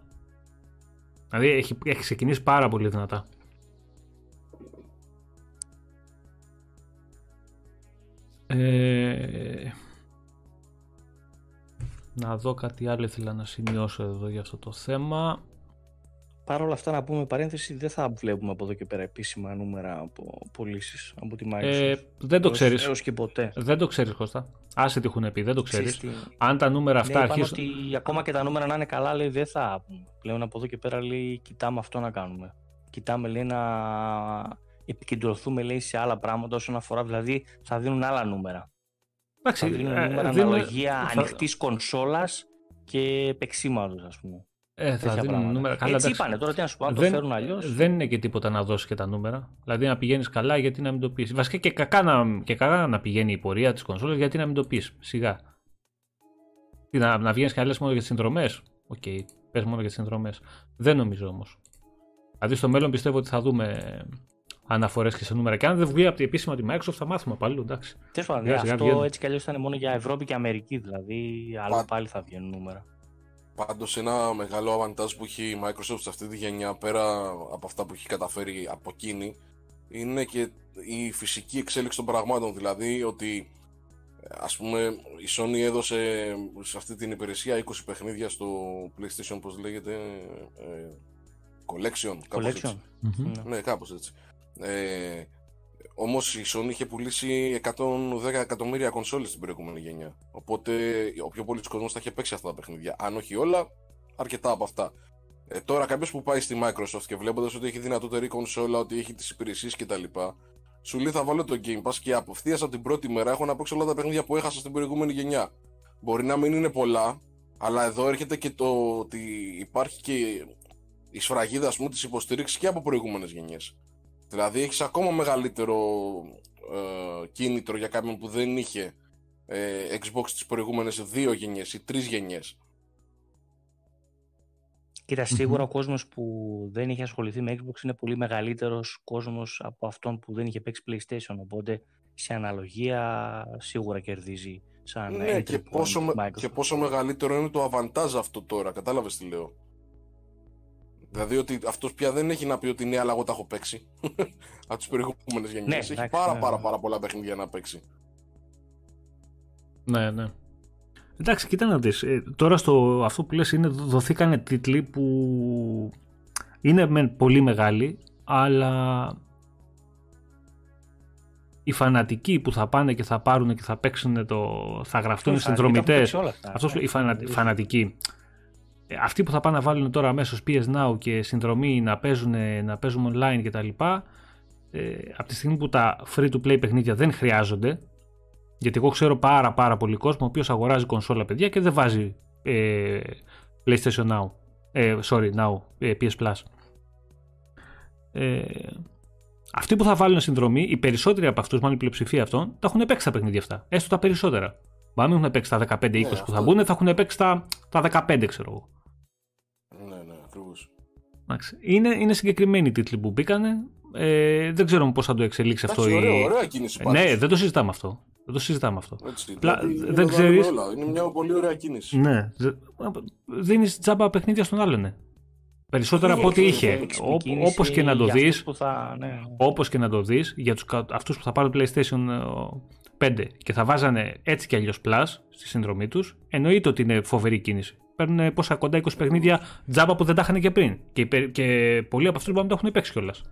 A: Δηλαδή έχει, έχει ξεκινήσει πάρα πολύ δυνατά. Ε, να δω κάτι άλλο ήθελα να σημειώσω εδώ για αυτό το θέμα.
B: Παρ' όλα αυτά, να πούμε παρένθεση, δεν θα βλέπουμε από εδώ και πέρα επίσημα νούμερα από πωλήσεις από τη Microsoft. Ε,
A: δεν το ξέρεις.
B: Έως και ποτέ.
A: Δεν το ξέρεις, Κώστα. Άσε τι έχουν πει, δεν το ξέρεις. Αν τα νούμερα αυτά
B: ναι,
A: αρχίσουν.
B: ότι ακόμα και τα νούμερα να είναι καλά, λέει δεν θα. Πλέον από εδώ και πέρα λέει κοιτάμε αυτό να κάνουμε. Κοιτάμε λέει να επικεντρωθούμε λέει, σε άλλα πράγματα όσον αφορά, δηλαδή θα δίνουν άλλα νούμερα.
A: Εντάξει,
B: θα δίνουν ε, νούμερα αναλογία θα... ανοιχτής κονσόλας και παίξήματο, ας πούμε.
A: Ε, θα δίνουν νούμερα.
B: Καλά, Έτσι είπανε τώρα, τι να σου πω, αν δεν, το φέρουν αλλιώς.
A: Δεν είναι και τίποτα να δώσεις και τα νούμερα. Δηλαδή να πηγαίνεις καλά, γιατί να μην το πεις. Βασικά και κακά, να, και κακά να πηγαίνει η πορεία της κονσόλας, γιατί να μην το πεις. Σιγά. Τι, να, να βγαίνεις και μόνο για τις συνδρομές. οκ, okay, πες μόνο για τις συνδρομές. Δεν νομίζω όμως. Δηλαδή στο μέλλον πιστεύω ότι θα δούμε αναφορές και σε νούμερα. Και αν δεν βγει από την επίσημα τη Microsoft, θα μάθουμε πάλι. Εντάξει.
B: Τέλος πάντων, αυτό έτσι κι αλλιώς ήταν μόνο για Ευρώπη και Αμερική. Δηλαδή, άλλο πάλι θα βγαίνουν νούμερα.
C: Πάντως, ένα μεγάλο αβαντάζ που έχει η Microsoft σε αυτή τη γενιά, πέρα από αυτά που έχει καταφέρει από εκείνη, είναι και η φυσική εξέλιξη των πραγμάτων. Δηλαδή, ότι ας πούμε η Sony έδωσε σε αυτή την υπηρεσία 20 παιχνίδια στο PlayStation, πώς λέγεται, ε, Collection, κάπως
B: Collection.
C: Έτσι. Mm-hmm. Ναι, κάπως έτσι. Ε, Όμως η Sony είχε πουλήσει 110 εκατομμύρια κονσόλες στην προηγούμενη γενιά. Οπότε ο πιο πολλή κόσμος θα είχε παίξει αυτά τα παιχνίδια. Αν όχι όλα, αρκετά από αυτά. Ε, τώρα κάποιος που πάει στη Microsoft και βλέποντας ότι έχει δυνατότερη κονσόλα, ότι έχει τις υπηρεσίες κτλ. Σου λέει θα βάλω το Game Pass και απευθείας από την πρώτη μέρα έχω να παίξω όλα τα παιχνίδια που έχασα στην προηγούμενη γενιά. Μπορεί να μην είναι πολλά, αλλά εδώ έρχεται και το ότι υπάρχει και η σφραγίδα ας πούμε της υποστήριξης και από προηγούμενες γενιές. Δηλαδή έχεις ακόμα μεγαλύτερο ε, κίνητρο για κάποιον που δεν είχε ε, Xbox τις προηγούμενες δύο γενιές ή τρεις γενιές.
B: Κοίτα, σίγουρα ο κόσμος που δεν είχε ασχοληθεί με Xbox είναι πολύ μεγαλύτερος κόσμος από αυτόν που δεν είχε παίξει PlayStation, οπότε σε αναλογία σίγουρα κερδίζει σαν
C: ναι, και πόσο, και πόσο μεγαλύτερο είναι το αβαντάζ αυτό τώρα, κατάλαβες τι λέω; Δηλαδή ότι αυτός πια δεν έχει να πει ότι ναι, αλλά εγώ τα έχω παίξει. Από τις προηγούμενες γενιές. Ναι, έχει πάρα, ναι, πάρα, ναι. πάρα πολλά παιχνίδια να παίξει.
A: Ναι, ναι. Εντάξει, κοίτα να δεις. Ε, τώρα στο, αυτό που λες είναι δοθήκανε τίτλοι που είναι με πολύ μεγάλοι, αλλά οι φανατικοί που θα πάνε και θα πάρουν και θα παίξουν το. θα γραφτούν συνδρομητές. Αυτός οι φανατικοί ε, αυτοί που θα πάνε να βάλουν τώρα αμέσως PS Now και συνδρομή να παίζουν, να παίζουν online κτλ. Ε, από τη στιγμή που τα free to play παιχνίδια δεν χρειάζονται, γιατί εγώ ξέρω πάρα πάρα πολύ κόσμο ο οποίος αγοράζει κονσόλα παιδιά και δεν βάζει ε, PlayStation Now, ε, sorry Now, ε, PS Plus. Ε, αυτοί που θα βάλουν συνδρομή, οι περισσότεροι από αυτούς, μάλλον η πλειοψηφία αυτών, τα έχουν παίξει τα παιχνίδια αυτά. Έστω τα περισσότερα. Μα μην έχουν παίξει τα 15-20 ναι, που θα μπουν, θα έχουν παίξει τα, τα 15, ξέρω εγώ.
C: Ναι, ναι, ακριβώ.
A: Είναι, είναι συγκεκριμένοι οι τίτλοι που μπήκανε. Ε, δεν ξέρω πώς θα το εξελίξει αυτό.
C: Ωραία, η... ωραία κίνηση.
A: Ναι, δεν το συζητάμε αυτό. Δεν το συζητάμε αυτό.
C: Έτσι, Πλα... δηλαδή, δεν ξέρεις... Είναι μια πολύ ωραία κίνηση.
A: Ναι. Δίνεις τζάμπα παιχνίδια στον άλλον. Ναι. Περισσότερα από ό,τι είχε. Όπως και να το δει. Ναι. Όπως και να το δεις, για τους, αυτούς που θα πάρουν PlayStation 5 και θα βάζανε έτσι κι αλλιώς Plus στη συνδρομή τους, εννοείται ότι είναι φοβερή κίνηση παίρνουν πόσα κοντά 20 παιχνίδια τζάμπα που δεν τα είχαν και πριν. Και, και πολλοί από αυτούς μπορεί να το έχουν παίξει κιόλας.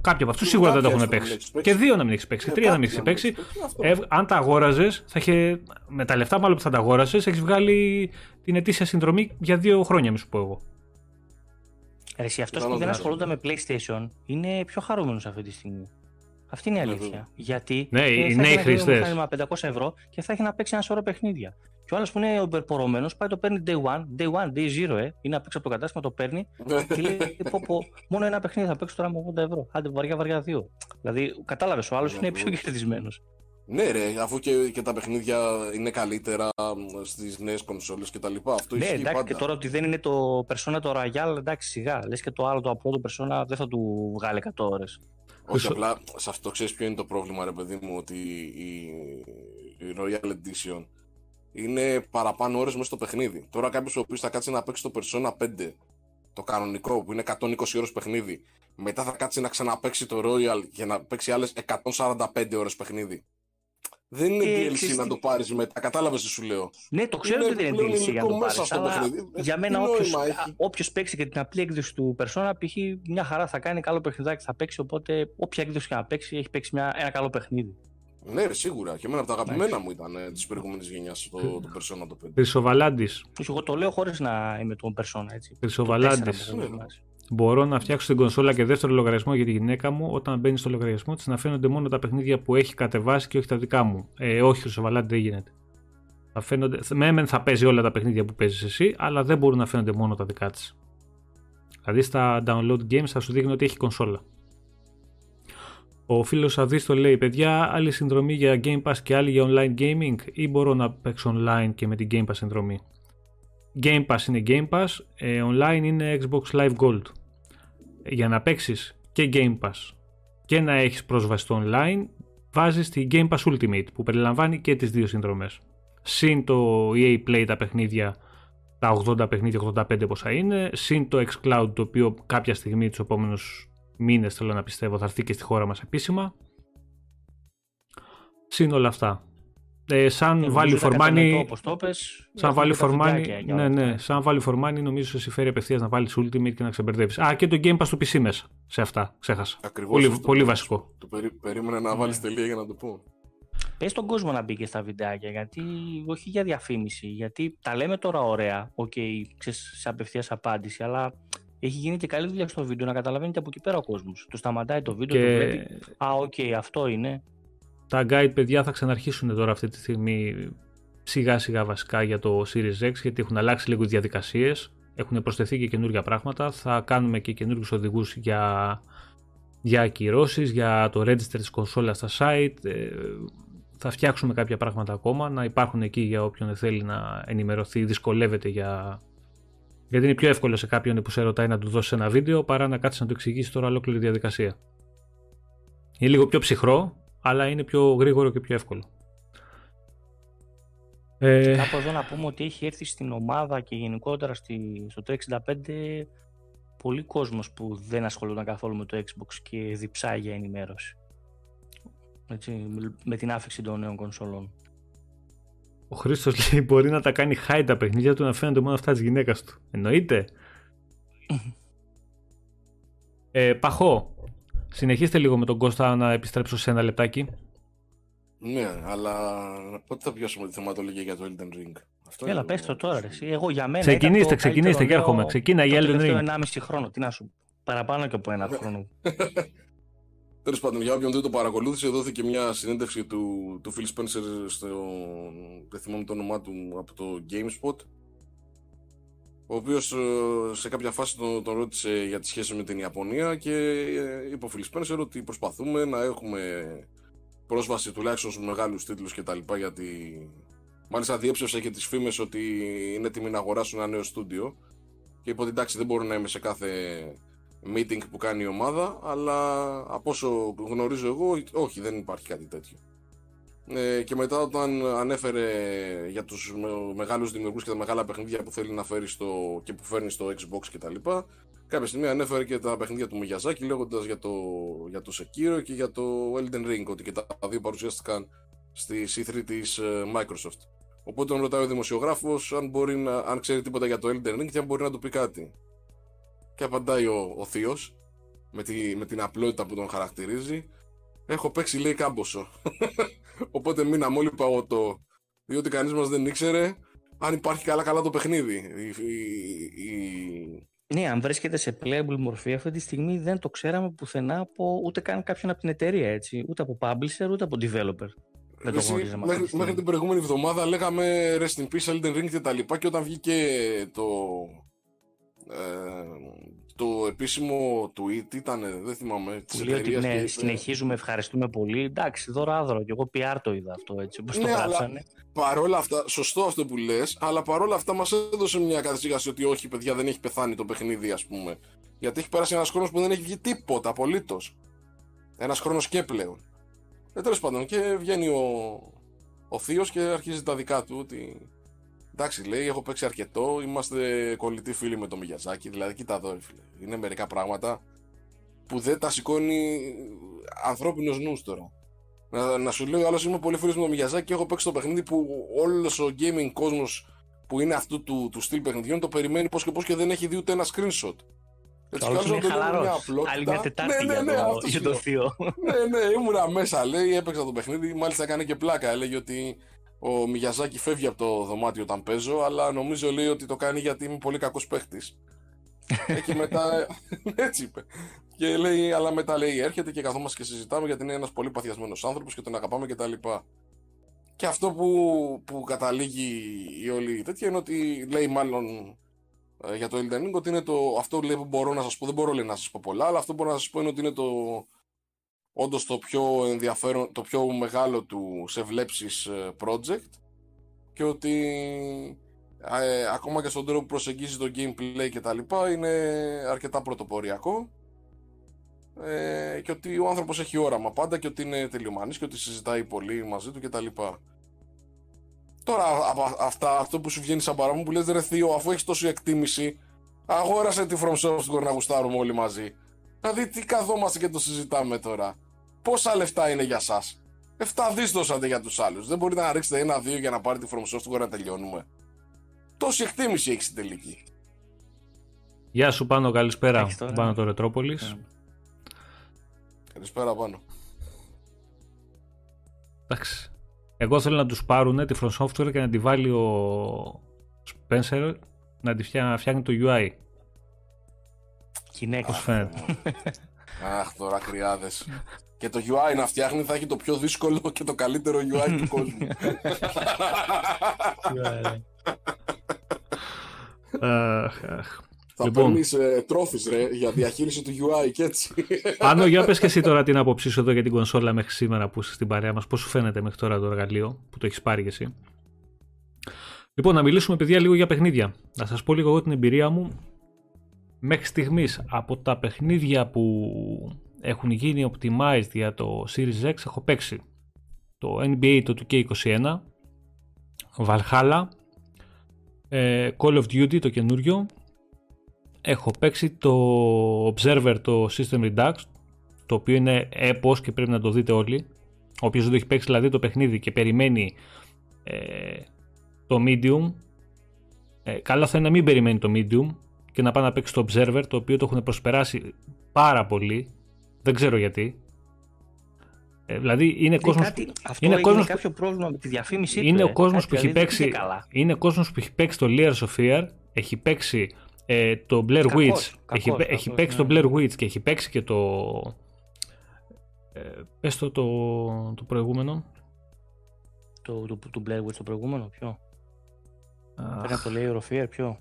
A: Κάποιοι από αυτούς σίγουρα δεν το έχουν παίξει. Και δύο να μην έχεις παίξει. Και τρία να μην έχεις παίξει. Ε, αν τα αγόραζες, με τα λεφτά μάλλον που θα τα αγόρασε, έχεις βγάλει την ετήσια συνδρομή για δύο χρόνια, μη σου πω εγώ.
B: Εσύ, αυτός που δεν ασχολούνται με PlayStation είναι πιο χαρούμενος αυτή τη στιγμή. Αυτή είναι η ναι, αλήθεια. Γιατί
A: ναι, οι νέοι χρήστες.
B: Θα 500 ευρώ και θα έχει να παίξει ένα σωρό παιχνίδια. Και ο άλλος που είναι υπερπορωμένος πάει το παίρνει day one, day one, day zero, ε. Είναι απ' έξω από το κατάστημα, το παίρνει και λέει: πω, πω, Μόνο ένα παιχνίδι θα παίξει τώρα με 80 ευρώ. Άντε βαριά, βαριά δύο. Δηλαδή, κατάλαβες, ο άλλος είναι πιο κερδισμένος.
C: Ναι, ρε, αφού και, και τα παιχνίδια είναι καλύτερα στις νέες κονσόλες και τα λοιπά. Αυτό
B: ναι,
C: εντάξει,
B: πάντα. και τώρα ότι δεν είναι το Persona το Royal, εντάξει, σιγά. Λες και το άλλο, το απλό το Persona δεν θα του βγάλει 100 ώρες.
C: Όχι, απλά σε αυτό ξέρεις ποιο είναι το πρόβλημα, ρε παιδί μου, ότι η, η Royal Edition είναι παραπάνω ώρες μέσα στο παιχνίδι. Τώρα κάποιος ο οποίος θα κάτσει να παίξει το Persona 5, το κανονικό, που είναι 120 ώρες παιχνίδι, μετά θα κάτσει να ξαναπέξει το Royal για να παίξει άλλες 145 ώρες παιχνίδι. Δεν είναι ε, DLC να το πάρεις μετά. Κατάλαβες τι σου λέω.
B: Ναι, το ξέρω ότι δεν είναι DLC για να το πάρεις. Αλλά για μένα, όποιος παίξει και την απλή έκδοση του Persona, π.χ. μια χαρά θα κάνει καλό παιχνιδάκι θα παίξει. Οπότε, όποια έκδοση και να παίξει, έχει παίξει μια, ένα καλό παιχνίδι.
C: Ναι, σίγουρα. Και εμένα από τα αγαπημένα μου ήταν ε, της προηγούμενης γενιάς το, το Persona το 5.
A: Χρυσοβαλάντης.
B: Εγώ το λέω χωρίς να είμαι τον Persona έτσι.
A: Χρυσοβαλάντης. Μπορώ να φτιάξω την κονσόλα και δεύτερο λογαριασμό για τη γυναίκα μου όταν μπαίνει στο λογαριασμό της να φαίνονται μόνο τα παιχνίδια που έχει κατεβάσει και όχι τα δικά μου. Ε, όχι, Χρυσοβαλάντη δεν γίνεται. Θα φαίνονται, με θα παίζει όλα τα παιχνίδια που παίζεις εσύ, αλλά δεν μπορούν να φαίνονται μόνο τα δικά της. Δηλαδή στα download games θα σου δείχνει ότι έχει κονσόλα. Ο φίλος Αδίστο λέει: Παιδιά, άλλη συνδρομή για Game Pass και άλλη για online gaming, ή μπορώ να παίξω online και με την Game Pass συνδρομή; Game Pass είναι Game Pass, ε, online είναι Xbox Live Gold. Για να παίξεις και Game Pass και να έχεις πρόσβαση στο online, βάζεις τη Game Pass Ultimate που περιλαμβάνει και τις δύο συνδρομές. Συν το EA Play τα παιχνίδια, τα 80 παιχνίδια, 85 πόσα είναι, συν το xCloud το οποίο κάποια στιγμή τους επόμενους μήνες θέλω να πιστεύω θα έρθει και στη χώρα μας επίσημα. Συν όλα αυτά. Ε, σαν value for money. σαν value for money. Ναι, ναι, σαν value for money νομίζω σε συμφέρει απευθείας να βάλεις Ultimate και να ξεμπερδεύεις. Α, και το Game Pass του PC μέσα. Σε αυτά. Ξέχασα.
C: Ακριβώς
A: πολύ,
C: αυτό
A: πολύ βασικό.
C: Το περί, περίμενα να βάλεις τελεία για να το πω.
B: Πες τον κόσμο να μπει και στα βιντεάκια, γιατί όχι για διαφήμιση. Γιατί τα λέμε τώρα ωραία, οκ, okay, σε απευθείας απάντηση, αλλά έχει γίνει και καλή δουλειά στο βίντεο να καταλαβαίνει και από εκεί πέρα ο κόσμος. Του σταματάει το βίντεο, και... το βλέπει. Α, οκ, okay, αυτό είναι.
A: Τα guide, παιδιά, θα ξαναρχίσουν τώρα αυτή τη στιγμή σιγά σιγά βασικά για το Series X, γιατί έχουν αλλάξει λίγο τι διαδικασίες. Έχουν προσθεθεί και καινούργια πράγματα. Θα κάνουμε και καινούριου οδηγούς για, για ακυρώσεις, για το register τη κονσόλα στα site. Ε, θα φτιάξουμε κάποια πράγματα ακόμα, να υπάρχουν εκεί για όποιον θέλει να ενημερωθεί, δυσκολεύεται για... Γιατί είναι πιο εύκολο σε κάποιον που σε ρωτάει να του δώσεις ένα βίντεο παρά να κάτσεις να του εξηγήσεις τώρα ολόκληρη διαδικασία. Είναι λίγο πιο ψυχρό, αλλά είναι πιο γρήγορο και πιο εύκολο.
B: Ε... Κάπου εδώ να πούμε ότι έχει έρθει στην ομάδα και γενικότερα στη, στο 365 πολλοί κόσμος που δεν ασχολούνταν καθόλου με το Xbox και διψάει για ενημέρωση. Έτσι, με την άφηξη των νέων κονσολών.
A: Ο Χρήστος λέει μπορεί να τα κάνει high τα παιχνίδια του να φαίνονται μόνο αυτά της γυναίκας του. Εννοείται. ε, παχώ. Συνεχίστε λίγο με τον Κώστα να επιστρέψω σε ένα λεπτάκι.
C: Ναι, αλλά πότε θα πιάσουμε τη θεματολογία για το Elden Ring;
B: Αυτό Έλα, πες το τώρα. Εσύ. Εγώ για μένα.
A: Ξεκινήστε, ξεκινήστε και έρχομαι. Ξεκίνα για Elden Ring.
B: 1,5 χρόνο. Τι να σου. Παραπάνω και από ένα χρόνο.
C: Τέλος πάντων, για όποιον δεν το παρακολούθησε, δόθηκε μια συνέντευξη του, του Phil Spencer στο. Δεν θυμάμαι το όνομά του από το GameSpot. Ο οποίος ε, σε κάποια φάση τον, τον ρώτησε για τη σχέση με την Ιαπωνία και ε, είπε ο Phil Spencer ότι προσπαθούμε να έχουμε πρόσβαση τουλάχιστον στους μεγάλους τίτλους κτλ. Γιατί μάλιστα διέψευσε και τις φήμες ότι είναι έτοιμοι να αγοράσουν ένα νέο στούντιο. Και είπε ότι εντάξει, δεν μπορώ να είμαι σε κάθε meeting που κάνει η ομάδα, αλλά από όσο γνωρίζω εγώ, όχι, δεν υπάρχει κάτι τέτοιο. Ε, και μετά όταν ανέφερε για τους μεγάλους δημιουργούς και τα μεγάλα παιχνίδια που θέλει να φέρει στο, και που φέρνει στο Xbox και τα λοιπά, κάποια στιγμή ανέφερε και τα παιχνίδια του Miyazaki λέγοντας για το, για το Sekiro και για το Elden Ring, ότι και τα δύο παρουσιάστηκαν στη C3 της ε, Microsoft. Οπότε τον ρωτάει ο δημοσιογράφος αν, μπορεί να, αν ξέρει τίποτα για το Elden Ring και αν μπορεί να του πει κάτι. Και απαντάει ο, ο θείος με, τη, με την απλότητα που τον χαρακτηρίζει. Έχω παίξει λέει κάμποσο. Οπότε μείναμε όλοι παγωτό. Διότι κανείς μας δεν ήξερε αν υπάρχει καλά-καλά το παιχνίδι. Η, η, η...
B: Ναι, αν βρίσκεται σε playable μορφή αυτή τη στιγμή δεν το ξέραμε πουθενά από ούτε καν κάποιον από την εταιρεία έτσι. Ούτε από publisher ούτε από developer.
C: Δεν το μέχρι, μέχρι την προηγούμενη εβδομάδα λέγαμε Rest in Peace, Elden Ring και τα λοιπά και όταν βγήκε το, ε, το επίσημο tweet ήταν, δεν θυμάμαι.
B: Που λέει ότι ναι, συνεχίζουμε, ευχαριστούμε πολύ. Εντάξει, δωράδρο. Και εγώ PR το είδα αυτό έτσι, όπως ναι, το γράψανε.
C: Παρόλα αυτά, σωστό αυτό που λες, αλλά παρόλα αυτά μας έδωσε μια καθυσίχαση ότι όχι, παιδιά, δεν έχει πεθάνει το παιχνίδι, ας πούμε. Γιατί έχει περάσει ένας χρόνος που δεν έχει βγει τίποτα απολύτως. Ένας χρόνος και πλέον. Ε, τέλος πάντων, και βγαίνει ο, ο Θείος και αρχίζει τα δικά του ότι Εντάξει, λέει, έχω παίξει αρκετό. Είμαστε κολλητοί φίλοι με το Μιγιαζάκι. Δηλαδή, κοίτα εδώ, φίλε. Είναι μερικά πράγματα που δεν τα σηκώνει ανθρώπινος νους τώρα. Να, να σου λέω, άλλος είμαι πολύ φίλος με το Μιγιαζάκι και έχω παίξει το παιχνίδι που όλος ο gaming κόσμος που είναι αυτού του, του στυλ παιχνιδιών το περιμένει πώς και πώς και δεν έχει δει ούτε ένα screenshot.
B: Έτσι κι είναι χαλαρός. Άλλη μια Τετάρτη ναι, ναι, ναι, για, το θείο.
C: ναι, ναι, ήμουνα μέσα, λέει, έπαιξα το παιχνίδι. Μάλιστα έκανε και πλάκα. Έλεγε ότι ο Μιγιαζάκη φεύγει από το δωμάτιο όταν παίζω, αλλά νομίζω λέει ότι το κάνει γιατί είμαι πολύ κακός παίχτης. και μετά. Έτσι είπε. Και λέει, αλλά μετά λέει, έρχεται και καθόμαστε και συζητάμε γιατί είναι ένας πολύ παθιασμένος άνθρωπος και τον αγαπάμε κτλ. Και, και αυτό που, που καταλήγει η όλη τέτοια είναι ότι λέει μάλλον ε, για το Elden Ring ότι είναι το, αυτό λέει, που μπορώ να σας πω, δεν μπορώ λέει, να σας πω πολλά, αλλά αυτό που μπορώ να σας πω είναι ότι είναι το, όντως το πιο ενδιαφέρον, το πιο μεγάλο του σε βλέψεις ε, project και ότι ε, ακόμα και στον τρόπο που προσεγγίζει το gameplay και τα λοιπά είναι αρκετά πρωτοποριακό ε, και ότι ο άνθρωπος έχει όραμα πάντα και ότι είναι τελειομανής και ότι συζητάει πολύ μαζί του και τα λοιπά. Τώρα αυτά, αυτό που σου βγαίνει σαν παράμονο που λες ρε Θείο αφού έχεις τόση εκτίμηση αγόρασε τη From Software να γουστάρουμε όλοι μαζί. Δηλαδή τι καθόμαστε και το συζητάμε τώρα; Πόσα λεφτά είναι για σας; 7 δις δώσατε για τους άλλους. Δεν μπορείτε να ρίξετε ένα-δύο για να πάρετε τη From Software να τελειώνουμε. Τόση εκτίμηση έχεις στην τελική.
A: Γεια σου Πάνο, καλησπέρα. Πάνω το Ρετρόπολης. Ναι.
C: Καλησπέρα πάνω.
A: Εντάξει. Εγώ θέλω να τους πάρουν τη From Software και να τη βάλει ο Spencer να τη φτιάχνει το UI.
B: Γυναίκα.
A: φαίνεται.
C: Αχ, τώρα κρυάδες. Και το UI να φτιάχνει θα έχει το πιο δύσκολο και το καλύτερο UI του κόσμου.
A: Αχ, αχ.
C: Θα λοιπόν, παίρνεις ε, τρόφις ρε για διαχείριση του UI και έτσι.
A: Πάνω, για πες και εσύ τώρα την άποψή σου εδώ για την κονσόλα μέχρι σήμερα που είσαι στην παρέα μας. Πώς σου φαίνεται μέχρι τώρα το εργαλείο που το έχεις πάρει και εσύ; Λοιπόν, να μιλήσουμε παιδιά λίγο για παιχνίδια. Να σας πω λίγο εγώ την εμπειρία μου μέχρι στιγμής από τα παιχνίδια που έχουν γίνει optimized για το Series X έχω παίξει το NBA το 2K21 Valhalla ε, Call of Duty το καινούριο. Έχω παίξει το Observer το System Redux το οποίο είναι έπος και πρέπει να το δείτε όλοι. Όποιος δεν το έχει παίξει δηλαδή το παιχνίδι και περιμένει ε, το Medium ε, καλά θα είναι να μην περιμένει το Medium και να πάει να παίξει το Observer το οποίο το έχουν προσπεράσει πάρα πολύ δεν ξέρω γιατί ε, δηλαδή είναι κόσμος.
B: Αυτό είναι κόσμος, κάποιο πρόβλημα με τη διαφήμιση
A: είναι του. Ο κόσμος που έχει παίξει, είναι ο κόσμος που έχει παίξει το Layers of Fear, έχει παίξει ε, το Blair κακός, Witch, κακός, έχει, κακός, έχει παίξει ναι. το Blair Witch και έχει παίξει και το. Ε, πες το, το, το προηγούμενο.
B: Το, το, το Blair Witch το προηγούμενο, ποιο; Πέρα το Layer of Fear, ποιο;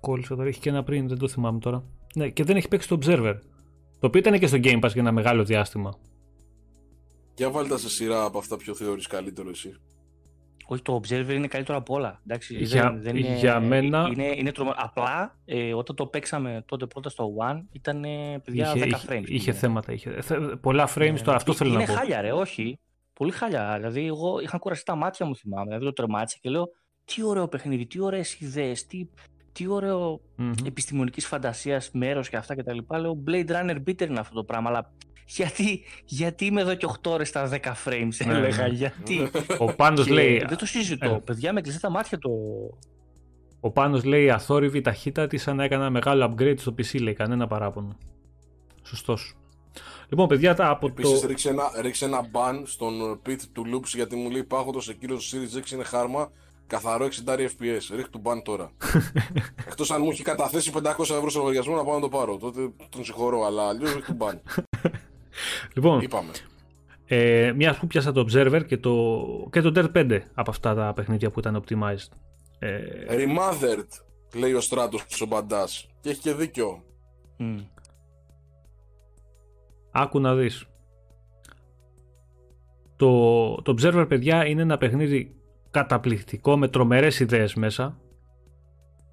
A: Κόλλησα τώρα, έχει και ένα πριν, δεν το θυμάμαι τώρα. Ναι, και δεν έχει παίξει το Observer. Το οποίο ήταν και στο Game Pass για ένα μεγάλο διάστημα.
C: Για βάλτε σε σειρά από αυτά ποιο θεωρείς καλύτερο εσύ.
B: Όχι, το Observer είναι καλύτερο από όλα. Εντάξει,
A: για, δεν, δεν είναι, για μένα...
B: Είναι, είναι τρομα... Απλά, ε, όταν το παίξαμε τότε πρώτα στο One, ήταν παιδιά είχε, 10 frames.
A: Είχε, είχε θέματα. Είχε, πολλά frames, ε, τώρα αυτό θέλω
B: να
A: πω.
B: Είναι χάλια ρε, όχι. Πολύ χάλια. Δηλαδή, εγώ είχα κουραστεί τα μάτια μου, θυμάμαι. Δηλαδή, το τερμάτισα και λέω, τι ωραίο παιχνίδι, τι ωραίες ιδέες, τι, τι ωραίο mm-hmm. επιστημονικής φαντασίας μέρος και αυτά και τα λοιπά. Λέω Blade Runner bitter είναι αυτό το πράγμα, αλλά γιατί, γιατί είμαι εδώ και 8 ώρες στα 10 frames, ναι, έλεγα, ναι. γιατί;
A: Ο Πάντος λέει...
B: Δεν το συζητώ, ε. παιδιά με κλειστά τα μάτια το...
A: Ο Πάνος λέει αθόρυβη ταχύτατη σαν να έκανα μεγάλο upgrade στο PC, λέει, κανένα παράπονο. Σωστός. Λοιπόν, παιδιά, τα από
C: Επίσης, το... ρίξε ένα, ρίξε ένα ban στον pit του Loops γιατί μου λέει υπάρχοντα σε κύριος Series X είναι χάρμα Καθαρό 60 FPS. Ρίχνει του μπαν τώρα. Εκτός αν μου έχει καταθέσει 500 ευρώ στο λογαριασμό να πάω να το πάρω. Τότε τον συγχωρώ, αλλά αλλιώς ρίχνει του μπαν.
A: λοιπόν,
C: Είπαμε.
A: Ε, μια που πιάσα το Observer και το, και το Dirt 5 από αυτά τα παιχνίδια που ήταν optimized.
C: Ε... Remothered, λέει ο Στράτος ο Μπαντάς. Και έχει και δίκιο. Mm.
A: Άκου να δεις. Το, το Observer, παιδιά, είναι ένα παιχνίδι καταπληκτικό με τρομερές ιδέες μέσα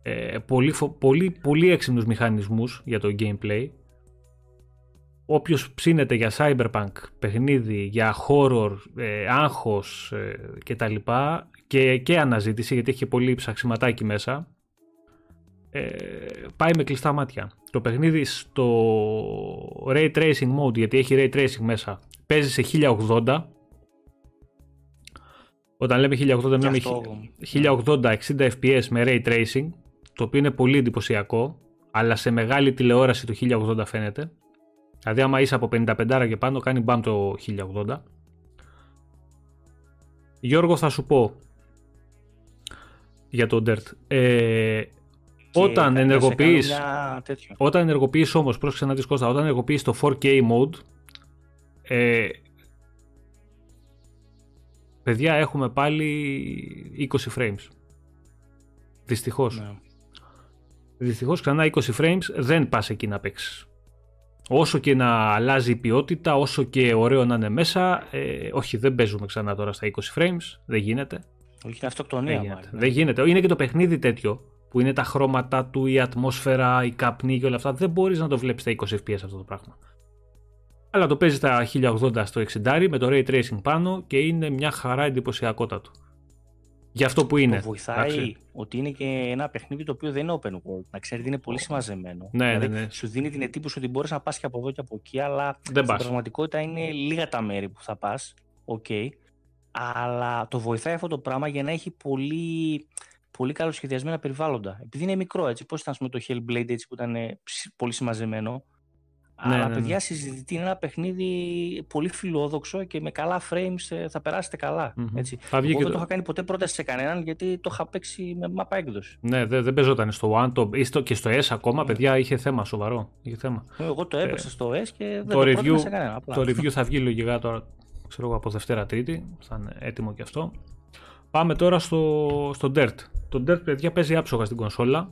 A: ε, πολύ, πολύ, πολύ έξυπνους μηχανισμούς για το gameplay όποιος ψήνεται για cyberpunk παιχνίδι, για horror, ε, άγχος ε, και τα λοιπά και, και αναζήτηση γιατί έχει πολύ ψαξιματάκι μέσα ε, πάει με κλειστά μάτια. Το παιχνίδι στο Ray Tracing Mode γιατί έχει Ray Tracing μέσα παίζει σε 1080 όταν λέμε 1080, λέμε 1080 60 fps με ray tracing, το οποίο είναι πολύ εντυπωσιακό, αλλά σε μεγάλη τηλεόραση το 1080 φαίνεται. Δηλαδή, άμα είσαι από 55 και πάνω, κάνει μπαμ το 1080. Γιώργο, θα σου πω για το Dirt. Ε, όταν ενεργοποιείς, όταν ενεργοποιείς όμως, πρόσεξε να δεις Κώστα, όταν ενεργοποιείς το 4K mode, ε, Παιδιά, έχουμε πάλι 20 frames. Δυστυχώς. Ναι. Δυστυχώς ξανά 20 frames δεν πας εκεί να παίξεις. Όσο και να αλλάζει η ποιότητα, όσο και ωραίο να είναι μέσα, ε, όχι δεν παίζουμε ξανά τώρα στα 20 frames, δεν γίνεται.
B: Όχι, είναι αυτοκτονία.
A: Δεν γίνεται. Δεν γίνεται. Είναι και το παιχνίδι τέτοιο που είναι τα χρώματα του, η ατμόσφαιρα, η καπνή και όλα αυτά. Δεν μπορείς να το βλέπεις στα 20 FPS αυτό το πράγμα. Αλλά το παίζει στα 1080 στο 60 με το ray tracing πάνω και είναι μια χαρά εντυπωσιακότατο. Για αυτό που είναι.
B: Το βοηθάει ότι είναι και ένα παιχνίδι το οποίο δεν είναι open world. Να ξέρετε, είναι πολύ συμμαζεμένο.
A: Ναι, δηλαδή, ναι, ναι.
B: Σου δίνει την εντύπωση ότι μπορείς να πας και από εδώ και από εκεί, αλλά δεν στην πραγματικότητα είναι λίγα τα μέρη που θα πας. Οκ. Okay. Αλλά το βοηθάει αυτό το πράγμα για να έχει πολύ, πολύ καλοσχεδιασμένα περιβάλλοντα. Επειδή είναι μικρό, έτσι. Πώς ήταν το Hellblade έτσι, που ήταν πολύ συμμαζεμένο. Ναι, Αλλά ναι, παιδιά, ναι. συζητητή είναι ένα παιχνίδι πολύ φιλόδοξο και με καλά frames ε, θα περάσετε καλά. Mm-hmm. Έτσι. Εγώ δεν το... το είχα κάνει ποτέ πρόταση σε κανέναν γιατί το είχα παίξει με μάπα έκδοση.
A: Ναι, δεν, δεν παίζονταν στο One το, ή στο, και στο S ακόμα, ναι. παιδιά, είχε θέμα σοβαρό. Είχε θέμα.
B: Εγώ το έπαιξα ε, στο S και δεν το, το review, σε κανένα.
A: Απλά. Το review θα βγει λογικά τώρα, ξέρω εγώ, από Δευτέρα Τρίτη. Θα είναι έτοιμο και αυτό. Πάμε τώρα στο, στο Dirt. Το Dirt, παιδιά, παίζει άψογα στην κονσόλα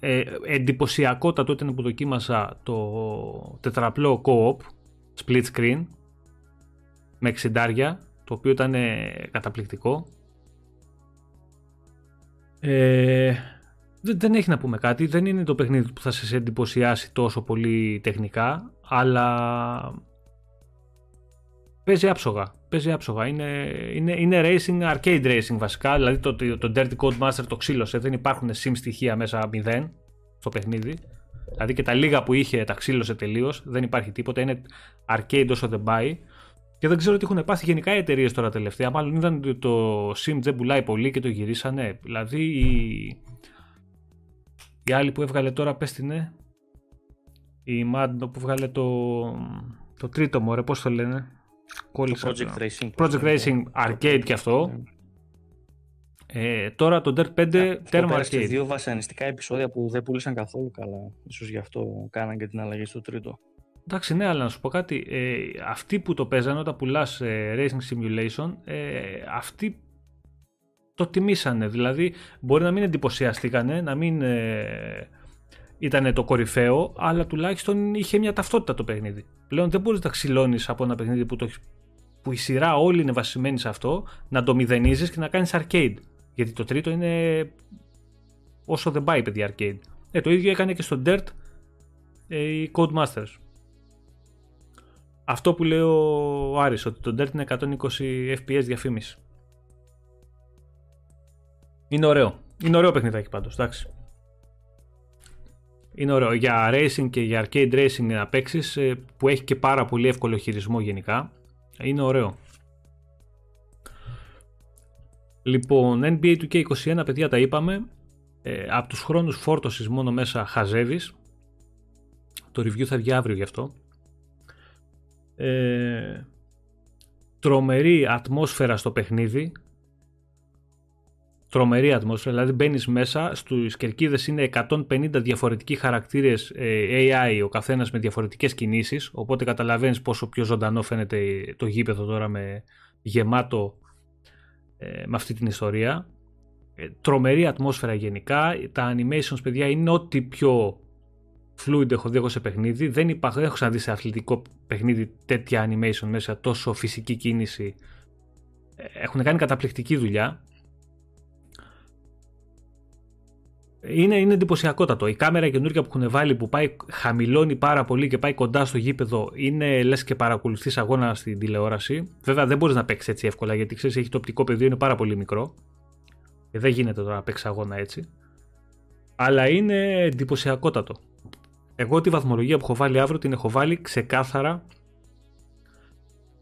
A: ε, εντυπωσιακότατο ήταν που δοκίμασα το τετραπλό co-op split screen με 60 το οποίο ήταν ε, καταπληκτικό. Ε, δεν, έχει να πούμε κάτι. Δεν είναι το παιχνίδι που θα σε εντυπωσιάσει τόσο πολύ τεχνικά αλλά παίζει άψογα παίζει άψογα είναι, είναι, είναι racing, arcade racing βασικά δηλαδή το, το, το Dirty Code Master το ξύλωσε δεν υπάρχουν sim στοιχεία μέσα 0 στο παιχνίδι. Δηλαδή και τα λίγα που είχε τα ξύλωσε τελείως. Δεν υπάρχει τίποτα. Είναι arcade όσο δεν πάει. Και δεν ξέρω τι έχουν πάθει γενικά οι εταιρείες τώρα τελευταία. Μάλλον είδαν ότι το Sim δεν πουλάει πολύ και το γυρίσανε. Δηλαδή η, η άλλη που έβγαλε τώρα, πες την ναι. Η Mad που έβγαλε το, το τρίτο μωρέ, πώς το λένε.
B: Το Project Racing.
A: Project Racing Arcade και αυτό. Ναι. Ε, τώρα το Dirt 5 τέρμα
B: arcade. δύο βασανιστικά επεισόδια που δεν πούλησαν καθόλου καλά. Ίσως γι' αυτό κάναν και την αλλαγή στο τρίτο.
A: Εντάξει, ναι, αλλά να σου πω κάτι. Ε, αυτοί που το παίζανε όταν πουλάς ε, Racing Simulation, ε, αυτοί το τιμήσανε. Δηλαδή, μπορεί να μην εντυπωσιαστήκανε, να μην ε, ήταν το κορυφαίο, αλλά τουλάχιστον είχε μια ταυτότητα το παιχνίδι. Πλέον δεν μπορείς να ξυλώνεις από ένα παιχνίδι που, το, που η σειρά όλη είναι βασισμένη σε αυτό, να το μηδενίζεις και να κάνεις arcade. Γιατί το τρίτο είναι όσο δεν πάει παιδιά arcade. Ε, το ίδιο έκανε και στο Dirt ε, οι Codemasters. Αυτό που λέει ο Άρης, ότι το Dirt είναι 120 FPS διαφήμιση. Είναι ωραίο. Είναι ωραίο παιχνιδάκι πάντως, εντάξει. Είναι ωραίο. Για racing και για arcade racing να παίξεις ε, που έχει και πάρα πολύ εύκολο χειρισμό γενικά. Είναι ωραίο. Λοιπόν, NBA 2K21, παιδιά τα είπαμε. Ε, από τους χρόνους φόρτωσης μόνο μέσα χαζεύεις. Το review θα βγει αύριο γι' αυτό. Ε, τρομερή ατμόσφαιρα στο παιχνίδι. Τρομερή ατμόσφαιρα, δηλαδή μπαίνεις μέσα, στους κερκίδες είναι 150 διαφορετικοί χαρακτήρες ε, AI, ο καθένας με διαφορετικές κινήσεις, οπότε καταλαβαίνεις πόσο πιο ζωντανό φαίνεται το γήπεδο τώρα με γεμάτο ε, με αυτή την ιστορία. Ε, τρομερή ατμόσφαιρα γενικά. Τα animations, παιδιά, είναι ό,τι πιο fluid έχω δει εγώ σε παιχνίδι. Δεν, υπάρχει, δεν έχω ξαναδεί σε αθλητικό παιχνίδι τέτοια animation μέσα, τόσο φυσική κίνηση. Ε, έχουν κάνει καταπληκτική δουλειά. Είναι, είναι εντυπωσιακότατο. Η κάμερα καινούργια που έχουν βάλει που πάει, χαμηλώνει πάρα πολύ και πάει κοντά στο γήπεδο είναι λες και παρακολουθείς αγώνα στην τηλεόραση. Βέβαια δεν μπορείς να παίξεις έτσι εύκολα γιατί ξέρεις έχει το οπτικό πεδίο, είναι πάρα πολύ μικρό. Και δεν γίνεται τώρα να παίξεις αγώνα έτσι. Αλλά είναι εντυπωσιακότατο. Εγώ τη βαθμολογία που έχω βάλει αύριο την έχω βάλει ξεκάθαρα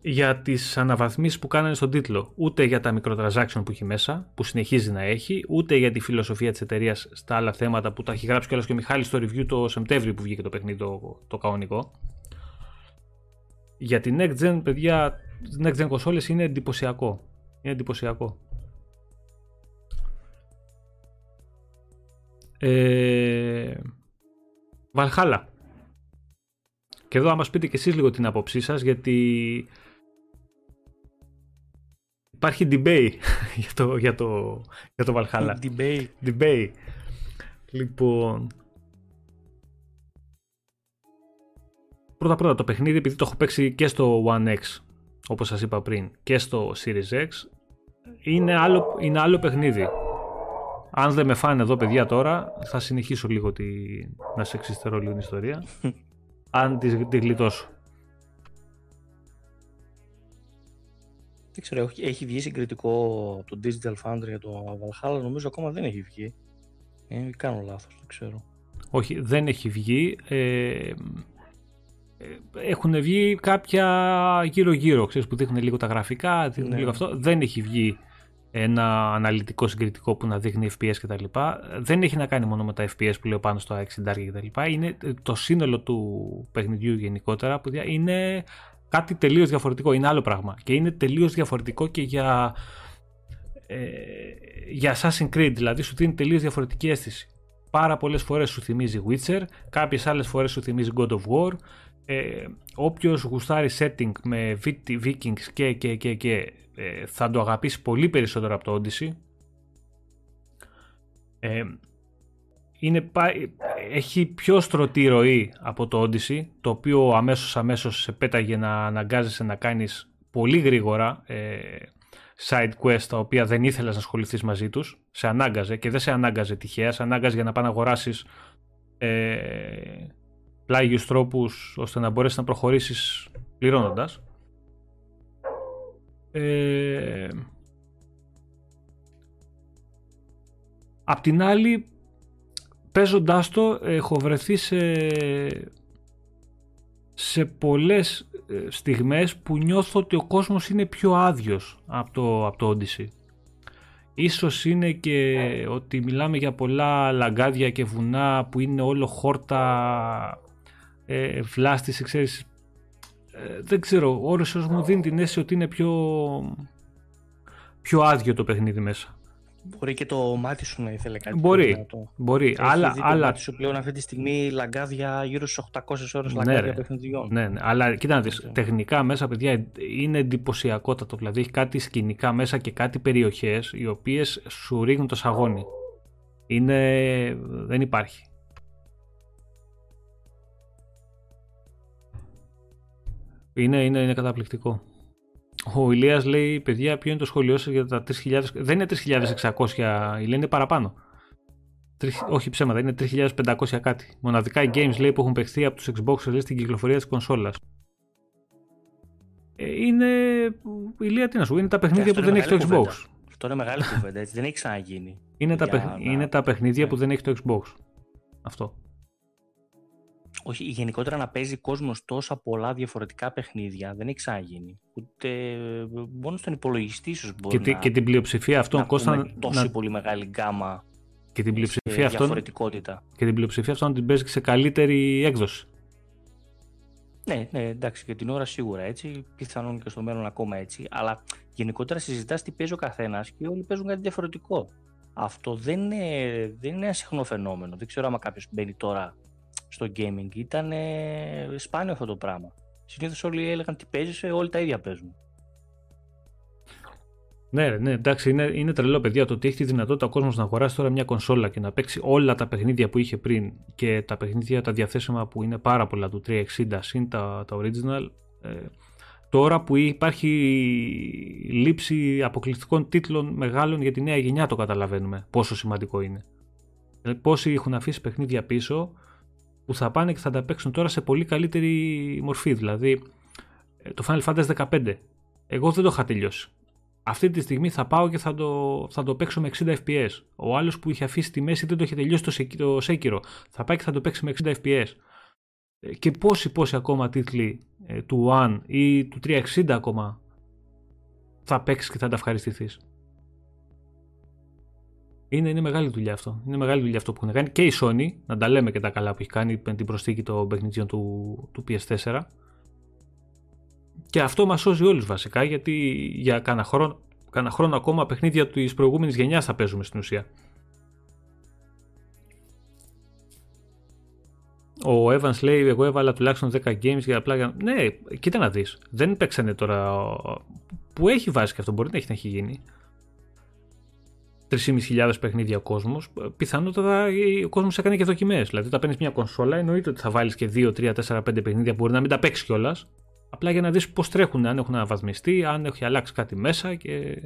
A: για τις αναβαθμίσεις που κάνανε στον τίτλο. Ούτε για τα microtransaction που έχει μέσα, που συνεχίζει να έχει, ούτε για τη φιλοσοφία της εταιρείας στα άλλα θέματα που τα έχει γράψει κιόλας και ο Μιχάλης στο review το Σεπτέμβριο που βγήκε το παιχνίδι το, το κανονικό. Για την next gen, παιδιά, next gen consoles είναι εντυπωσιακό. Είναι εντυπωσιακό. Ε... Βαλχάλα. Και εδώ να μας πείτε και εσείς λίγο την άποψή σας γιατί Υπάρχει debate για το, για το, για το Valhalla.
B: Debate.
A: Debate. Λοιπόν... Πρώτα πρώτα το παιχνίδι επειδή το έχω παίξει και στο One X όπως σας είπα πριν και στο Series X είναι άλλο, είναι άλλο παιχνίδι. Αν δεν με φάνε εδώ παιδιά τώρα, θα συνεχίσω λίγο τη... να σε εξιστερώ λίγο την ιστορία. αν τη, τη γλιτώσω.
B: Δεν ξέρω, έχει βγει συγκριτικό από το Digital Foundry για το Valhalla, νομίζω ακόμα δεν έχει βγει. Ε, κάνω λάθος, δεν ξέρω.
A: Όχι, δεν έχει βγει. Ε, έχουν βγει κάποια γύρω-γύρω, ξέρεις, που δείχνουν λίγο τα γραφικά, δείχνουν ναι. λίγο αυτό. Δεν έχει βγει ένα αναλυτικό συγκριτικό που να δείχνει FPS κτλ. Δεν έχει να κάνει μόνο με τα FPS που λέω πάνω στο 60 κτλ. Είναι το σύνολο του παιχνιδιού γενικότερα που είναι κάτι τελείως διαφορετικό, είναι άλλο πράγμα. Και είναι τελείως διαφορετικό και για, ε, για Assassin's Creed, δηλαδή σου δίνει τελείως διαφορετική αίσθηση. Πάρα πολλές φορές σου θυμίζει Witcher, κάποιες άλλες φορές σου θυμίζει God of War, ε, όποιος γουστάρει setting με Vikings και, και, και, και ε, θα το αγαπήσει πολύ περισσότερο από το Odyssey. Ε, είναι, έχει πιο στρωτή ροή από το Odyssey, το οποίο αμέσως αμέσως σε πέταγε να αναγκάζεσαι να κάνεις πολύ γρήγορα ε, side quest τα οποία δεν ήθελες να ασχοληθείς μαζί τους. Σε ανάγκαζε και δεν σε ανάγκαζε τυχαία, σε ανάγκαζε για να πάει να αγοράσεις ε, πλάγιους τρόπους ώστε να μπορέσεις να προχωρήσεις πληρώνοντας. Ε, απ' την άλλη, παίζοντάς το, έχω βρεθεί σε, σε πολλές ε, στιγμές που νιώθω ότι ο κόσμος είναι πιο άδειος από το, από το Odyssey. Ίσως είναι και ότι μιλάμε για πολλά λαγκάδια και βουνά που είναι όλο χόρτα ε, βλάστηση, ξέρεις, ε, δεν ξέρω, ώρες μου δίνει την αίσθηση ότι είναι πιο, πιο άδειο το παιχνίδι μέσα.
B: Μπορεί και το μάτι σου να ήθελε κάτι
A: Μπορεί, μπορεί. Έχει
B: αλλά, δει αλλά... το μάτι σου πλέον αυτή τη στιγμή λαγκάδια γύρω στις 800 ώρες ναι, λαγκάδια παιχνιδιών.
A: Ναι, ναι, αλλά κοίτα να δεις, τεχνικά μέσα παιδιά είναι εντυπωσιακότατο. Δηλαδή έχει κάτι σκηνικά μέσα και κάτι περιοχές οι οποίες σου ρίχνουν το σαγόνι. Είναι... δεν υπάρχει. Είναι, είναι, είναι καταπληκτικό. Ο Ηλίας λέει, παιδιά, ποιο είναι το σχολείο σας για τα 3.000... Δεν είναι 3.600, η είναι παραπάνω. όχι ψέματα, είναι 3.500 κάτι. Μοναδικά οι games λέει, που έχουν παιχθεί από τους Xbox λέει, στην κυκλοφορία της κονσόλας. Ε, είναι, Ηλία, τι να σου είναι τα παιχνίδια που δεν έχει το Xbox.
B: Αυτό είναι μεγάλη κουβέντα, έτσι δεν έχει ξαναγίνει.
A: Είναι, τα, είναι τα παιχνίδια ναι. που δεν έχει το Xbox. Αυτό
B: όχι, γενικότερα να παίζει κόσμος τόσα πολλά διαφορετικά παιχνίδια δεν έχει ξαναγίνει. Ούτε μόνος στον υπολογιστή ίσως μπορεί
A: και,
B: να.
A: Και την πλειοψηφία αυτών
B: Κώστα. Τόση να... πολύ μεγάλη γκάμα.
A: Και την πλειοψηφία αυτών.
B: Διαφορετικότητα.
A: Και την πλειοψηφία αυτών να την παίζει σε καλύτερη έκδοση.
B: Ναι, ναι, εντάξει, για την ώρα σίγουρα έτσι. Πιθανόν και στο μέλλον ακόμα έτσι. Αλλά γενικότερα συζητάς τι παίζει ο καθένας και όλοι παίζουν κάτι διαφορετικό. Αυτό δεν είναι, δεν είναι ένα συχνό φαινόμενο. Δεν ξέρω άμα κάποιος μπαίνει τώρα στο gaming. Ήταν ε, σπάνιο αυτό το πράγμα. Συνήθως όλοι έλεγαν τι παίζεις, όλοι τα ίδια παίζουν.
A: Ναι, ναι, εντάξει, είναι, είναι τρελό παιδιά το ότι έχει τη δυνατότητα ο κόσμος να αγοράσει τώρα μια κονσόλα και να παίξει όλα τα παιχνίδια που είχε πριν και τα παιχνίδια τα διαθέσιμα που είναι πάρα πολλά του 360 συν τα, τα original. Ε, τώρα που υπάρχει λήψη αποκλειστικών τίτλων μεγάλων για τη νέα γενιά το καταλαβαίνουμε πόσο σημαντικό είναι. Ε, πόσοι έχουν αφήσει παιχνίδια πίσω που θα πάνε και θα τα παίξουν τώρα σε πολύ καλύτερη μορφή. Δηλαδή, ε, το Final Fantasy 15. Εγώ δεν το είχα τελειώσει. Αυτή τη στιγμή θα πάω και θα το, θα το παίξω με 60 FPS. Ο άλλος που είχε αφήσει τη μέση δεν το είχε τελειώσει το, Sekiro. Θα πάει και θα το παίξει με 60 FPS. Ε, και πόσοι πόσοι ακόμα τίτλοι ε, του One ή του 360 ακόμα θα παίξεις και θα τα ευχαριστηθείς. Είναι, είναι μεγάλη δουλειά αυτό. Είναι μεγάλη δουλειά αυτό που έχουν κάνει και η Sony, να τα λέμε και τα καλά που έχει κάνει με την προσθήκη των παιχνιδιών του, του PS4. Και αυτό μας σώζει όλους βασικά γιατί για κάνα χρόνο, κάνα χρόνο ακόμα παιχνίδια της προηγούμενης γενιάς θα παίζουμε στην ουσία. Ο Evans λέει: Εγώ έβαλα τουλάχιστον 10 games για απλά. Ναι, κοίτα να δεις. Δεν παίξανε τώρα. Που έχει βάσει και αυτό, μπορεί να έχει, να έχει γίνει. 3.500 παιχνίδια ο κόσμος, πιθανότατα ο κόσμος έκανε και δοκιμές. Δηλαδή, όταν παίρνεις μια κονσόλα, εννοείται ότι θα βάλεις και 2, 3, 4, 5 παιχνίδια που μπορεί να μην τα παίξεις κιόλας. Απλά για να δεις πώς τρέχουν, αν έχουν αναβαθμιστεί, αν έχει αλλάξει κάτι μέσα και,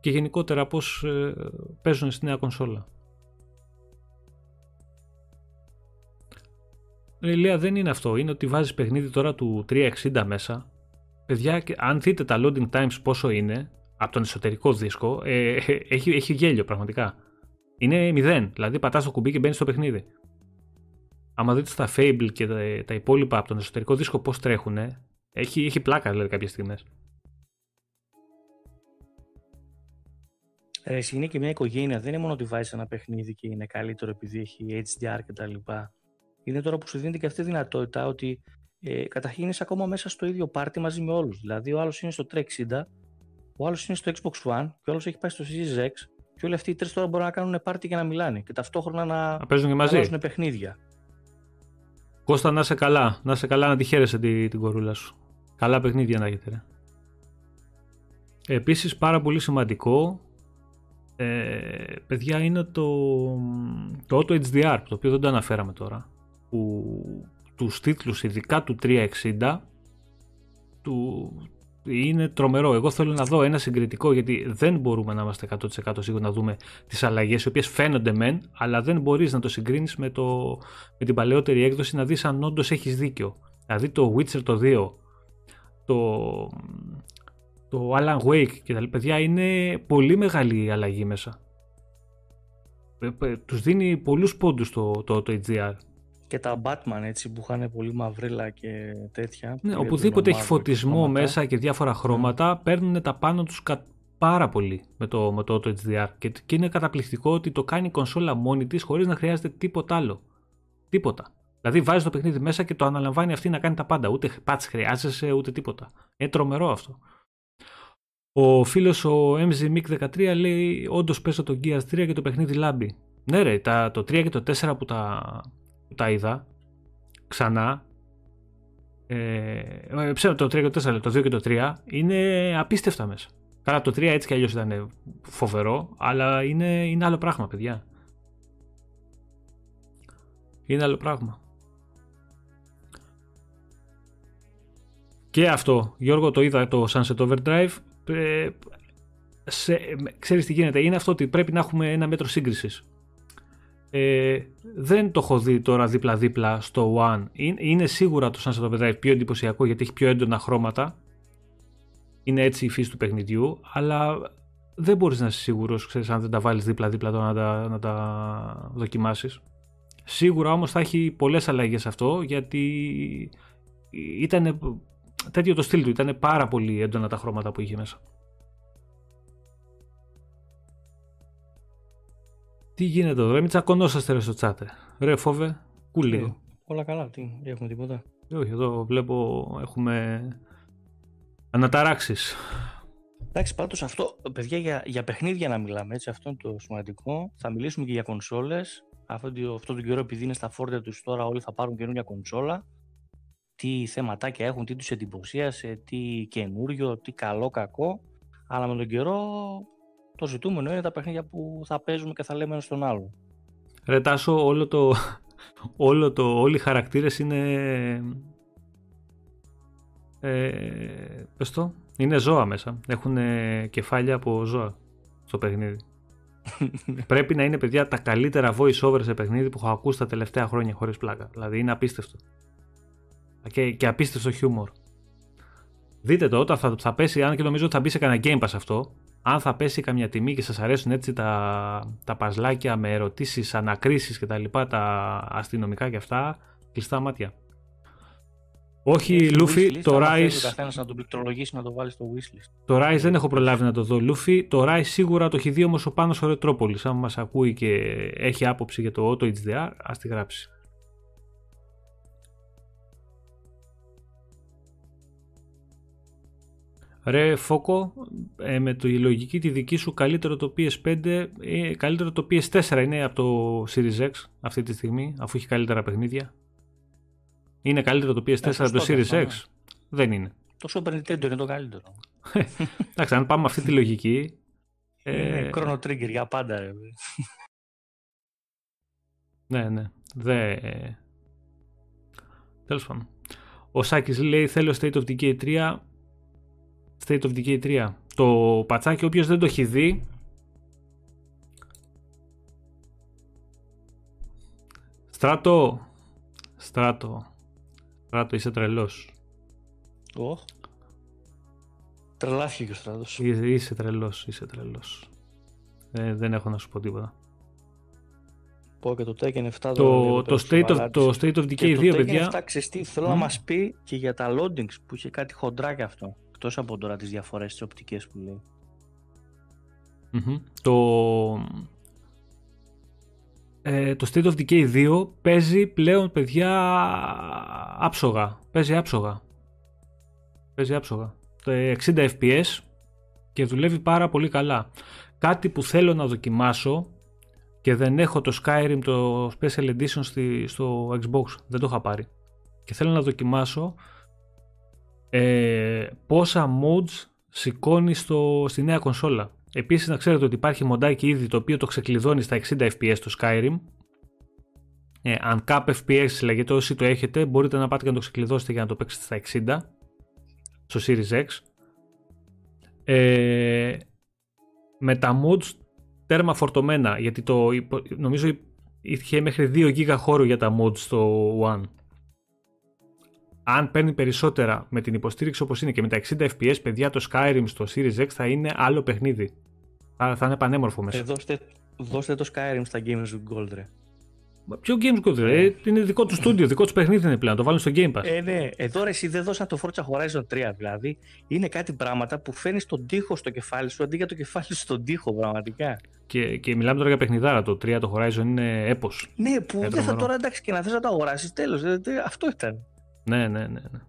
A: και γενικότερα πώς ε, παίζουν στη νέα κονσόλα. Ηλία δεν είναι αυτό, είναι ότι βάζεις παιχνίδι τώρα του 360 μέσα. Παιδιά, αν δείτε τα loading times πόσο είναι, από τον εσωτερικό δίσκο, ε, έχει, έχει γέλιο πραγματικά. Είναι μηδέν, δηλαδή πατάς το κουμπί και μπαίνεις στο παιχνίδι. Άμα δείτε στα Fable και τα, τα υπόλοιπα από τον εσωτερικό δίσκο πώς τρέχουν, έχει, έχει πλάκα δηλαδή κάποιες στιγμές.
B: Ρε, είναι και μια οικογένεια. Δεν είναι μόνο ότι βάζεις ένα παιχνίδι και είναι καλύτερο επειδή έχει HDR κτλ. Είναι τώρα που σου δίνεται και αυτή η δυνατότητα ότι ε, καταρχήν είσαι ακόμα μέσα στο ίδιο πάρτι μαζί με όλους. Δηλαδή, ο άλλος είναι στο 360, ο άλλος είναι στο Xbox One και ο άλλος έχει πάει στο Series X και όλοι αυτοί οι τρεις τώρα μπορούν να κάνουν πάρτι και να μιλάνε και ταυτόχρονα να,
A: να παίζουν και μαζί.
B: παιχνίδια.
A: Κώστα, να είσαι καλά. Να είσαι καλά να τη χαίρεσαι την, την κορούλα σου. Καλά παιχνίδια να έχετε. Επίσης πάρα πολύ σημαντικό ε, παιδιά είναι το, το Auto HDR το οποίο δεν το αναφέραμε τώρα που τους τίτλους ειδικά του 360 του, είναι τρομερό. Εγώ θέλω να δω ένα συγκριτικό γιατί δεν μπορούμε να είμαστε 100% σίγουροι να δούμε τις αλλαγές οι οποίες φαίνονται μεν αλλά δεν μπορείς να το συγκρίνεις με, το, με την παλαιότερη έκδοση να δεις αν όντως έχεις δίκιο. Δηλαδή το Witcher το 2 το, το Alan Wake και τα παιδιά είναι πολύ μεγάλη αλλαγή μέσα. Ε, ε, τους δίνει πολλούς πόντους το, το, το HDR.
B: Και τα Batman έτσι που είχαν πολύ μαυρίλα και τέτοια.
A: Ναι, οπουδήποτε έχει φωτισμό μέσα και διάφορα ναι. χρώματα mm. παίρνουν τα πάνω τους πάρα πολύ με το, με το, το HDR και, και είναι καταπληκτικό ότι το κάνει η κονσόλα μόνη της χωρίς να χρειάζεται τίποτα άλλο. Τίποτα. Δηλαδή βάζει το παιχνίδι μέσα και το αναλαμβάνει αυτή να κάνει τα πάντα. Ούτε patch χρειάζεσαι ούτε τίποτα. Είναι τρομερό αυτό. Ο φίλος ο MZMIC 13 λέει: Όντως παίζω το Gears 3 και το παιχνίδι λάμπει. Ναι, ρε, τα, το 3 και το 4 που τα, που τα είδα ξανά. Ε, ε ψέμα, το 3 και το 4, το 2 και το 3 είναι απίστευτα μέσα. Καλά, το 3 έτσι κι αλλιώς ήταν φοβερό, αλλά είναι, είναι άλλο πράγμα, παιδιά. Είναι άλλο πράγμα. Και αυτό, Γιώργο, το είδα το Sunset Overdrive ε, σε, ξέρεις τι γίνεται, είναι αυτό ότι πρέπει να έχουμε ένα μέτρο σύγκρισης. Ε, δεν το έχω δει τώρα δίπλα-δίπλα στο One. Είναι, σίγουρα το Sunset Overdrive πιο εντυπωσιακό γιατί έχει πιο έντονα χρώματα. Είναι έτσι η φύση του παιχνιδιού, αλλά δεν μπορείς να είσαι σίγουρος, ξέρεις, αν δεν τα βάλεις δίπλα-δίπλα να τα, να τα δοκιμάσεις. Σίγουρα όμως θα έχει πολλές αλλαγές αυτό, γιατί ήταν τέτοιο το στυλ του. Ήταν πάρα πολύ έντονα τα χρώματα που είχε μέσα. Τι γίνεται εδώ, ρε, μην τσακωνόσαστε ρε στο τσάτε. Ρε φόβε, κούλι. Ε,
B: όλα καλά, τι, δεν έχουμε τίποτα.
A: Όχι, εδώ βλέπω έχουμε αναταράξεις.
B: Εντάξει, πάντως αυτό, παιδιά, για, για παιχνίδια να μιλάμε, έτσι, αυτό είναι το σημαντικό. Θα μιλήσουμε και για κονσόλες. Αυτό, αυτό τον καιρό, επειδή είναι στα φόρτια τους τώρα, όλοι θα πάρουν καινούργια κονσόλα τι θεματάκια έχουν, τι τους εντυπωσίασε, τι καινούριο, τι καλό, κακό. Αλλά με τον καιρό το ζητούμενο είναι τα παιχνίδια που θα παίζουμε και θα λέμε ένα στον άλλο.
A: Ρε Τάσο, όλο το, όλο το, όλοι οι χαρακτήρες είναι... Ε, πες το, είναι ζώα μέσα. Έχουν κεφάλια από ζώα στο παιχνίδι. Πρέπει να είναι παιδιά τα καλύτερα voice over σε παιχνίδι που έχω ακούσει τα τελευταία χρόνια χωρίς πλάκα. Δηλαδή είναι απίστευτο και, και απίστευτο χιούμορ. Δείτε το όταν θα, θα πέσει, αν και νομίζω ότι θα μπει σε κανένα Game Pass αυτό, αν θα πέσει καμιά τιμή και σας αρέσουν έτσι τα, τα παζλάκια με ερωτήσεις, ανακρίσεις και τα λοιπά, τα αστυνομικά και αυτά, κλειστά μάτια. Όχι, Λούφι, το Rise.
B: να τον πληκτρολογήσει να το βάλεις στο wishlist.
A: Το Rise δεν έχω προλάβει να το δω. Λούφι, το Rise σίγουρα το έχει δει όμως ο πάνω ο Ρετρόπολης. Αν μας ακούει και έχει άποψη για το Auto HDR, ας τη γράψει. Ρε Φόκο, ε, με τη λογική τη δική σου καλύτερο το PS5, ε, καλύτερο το PS4 είναι από το Series X αυτή τη στιγμή, αφού έχει καλύτερα παιχνίδια. Είναι καλύτερο το PS4 από το Series X; Δεν είναι.
B: Το Super Nintendo είναι το καλύτερο.
A: Εντάξει, αν πάμε με αυτή τη λογική...
B: Ε... Chrono Trigger για πάντα, ρε.
A: ναι, ναι. Δε... Τέλος πάντων. Ο Σάκης λέει θέλω State of Decay 3 State of Decay 3. το πατσάκι όποιος δεν το έχει δει Στράτο Στράτο Στράτο είσαι τρελός.
B: Oh. Τρελάθηκε και ο Στράτος.
A: Είσαι, είσαι τρελός Είσαι τρελός. Ε, Δεν έχω να σου πω τίποτα.
B: Πω και το Tekken 7
A: το, το, το, state of, το State of Decay 2 παιδιά.
B: το Tekken 7 ξεστή θέλω mm. να μας πει και για τα loadings που είχε κάτι χοντράκι αυτό εκτός από τώρα τις διαφορές τις οπτικές που λέει
A: mm-hmm. το ε, το State of Decay 2 παίζει πλέον παιδιά άψογα. Παίζει άψογα. Παίζει άψογα. Το 60 fps και δουλεύει πάρα πολύ καλά. Κάτι που θέλω να δοκιμάσω και δεν έχω το Skyrim το Special Edition στη, στο Xbox. Δεν το είχα πάρει. Και θέλω να δοκιμάσω ε, πόσα mods σηκώνει στο, στη νέα κονσόλα. Επίσης να ξέρετε ότι υπάρχει μοντάκι ήδη το οποίο το ξεκλειδώνει στα 60 fps το Skyrim. Ε, cap FPS λέγεται, όσοι το έχετε μπορείτε να πάτε και να το ξεκλειδώσετε για να το παίξετε στα 60 στο Series X. Ε, με τα mods τέρμα φορτωμένα γιατί το, νομίζω είχε μέχρι 2 GB χώρο για τα mods στο One. Αν παίρνει περισσότερα με την υποστήριξη όπως είναι και με τα 60 FPS, παιδιά το Skyrim στο Series X θα είναι άλλο παιχνίδι. Θα, θα είναι πανέμορφο μέσα.
B: Ε, δώστε, δώστε το Skyrim στα Games with Gold, ρε.
A: Ποιο Games Gold, ρε; Είναι δικό του στούντιο, δικό του παιχνίδι είναι πλέον. Το βάλουν στο Game Pass.
B: Ε, ναι. Εδώ ρε, εσύ δεν δώσα το Forza Horizon 3, δηλαδή. Είναι κάτι πράγματα που φέρνεις τον τοίχο στο κεφάλι σου αντί για το κεφάλι σου στον τοίχο, πραγματικά.
A: Και, και μιλάμε τώρα για παιχνιδάρα. Το 3 το Horizon είναι έπος.
B: Ναι, που δεν θα τώρα εντάξει και να θες να το αγοράσεις. Τέλος. Αυτό ήταν.
A: Ναι, ναι, ναι. ναι.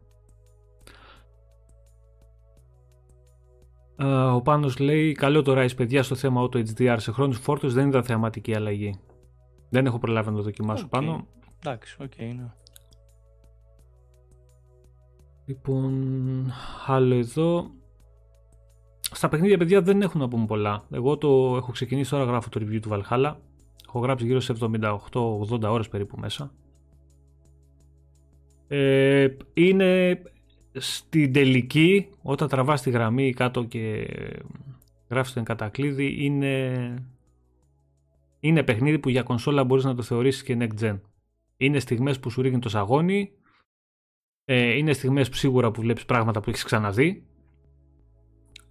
A: Uh, ο Πάνος λέει καλό το Rise παιδιά στο θέμα Auto HDR σε χρόνους φόρτους δεν ήταν θεαματική αλλαγή. Δεν έχω προλάβει να το δοκιμάσω okay. πάνω.
B: Εντάξει, οκ, okay, ναι.
A: Λοιπόν, άλλο εδώ. Στα παιχνίδια, παιδιά, δεν έχουν να πούμε πολλά. Εγώ το έχω ξεκινήσει τώρα, γράφω το review του Valhalla. Έχω γράψει γύρω σε 78-80 ώρες περίπου μέσα. Ε, είναι στην τελική, όταν τραβάς τη γραμμή κάτω και γράφεις τον κατακλείδη, είναι, είναι παιχνίδι που για κονσόλα μπορείς να το θεωρήσεις και next gen. Είναι στιγμές που σου ρίχνει το σαγόνι, ε, είναι στιγμές που σίγουρα που βλέπεις πράγματα που έχεις ξαναδεί.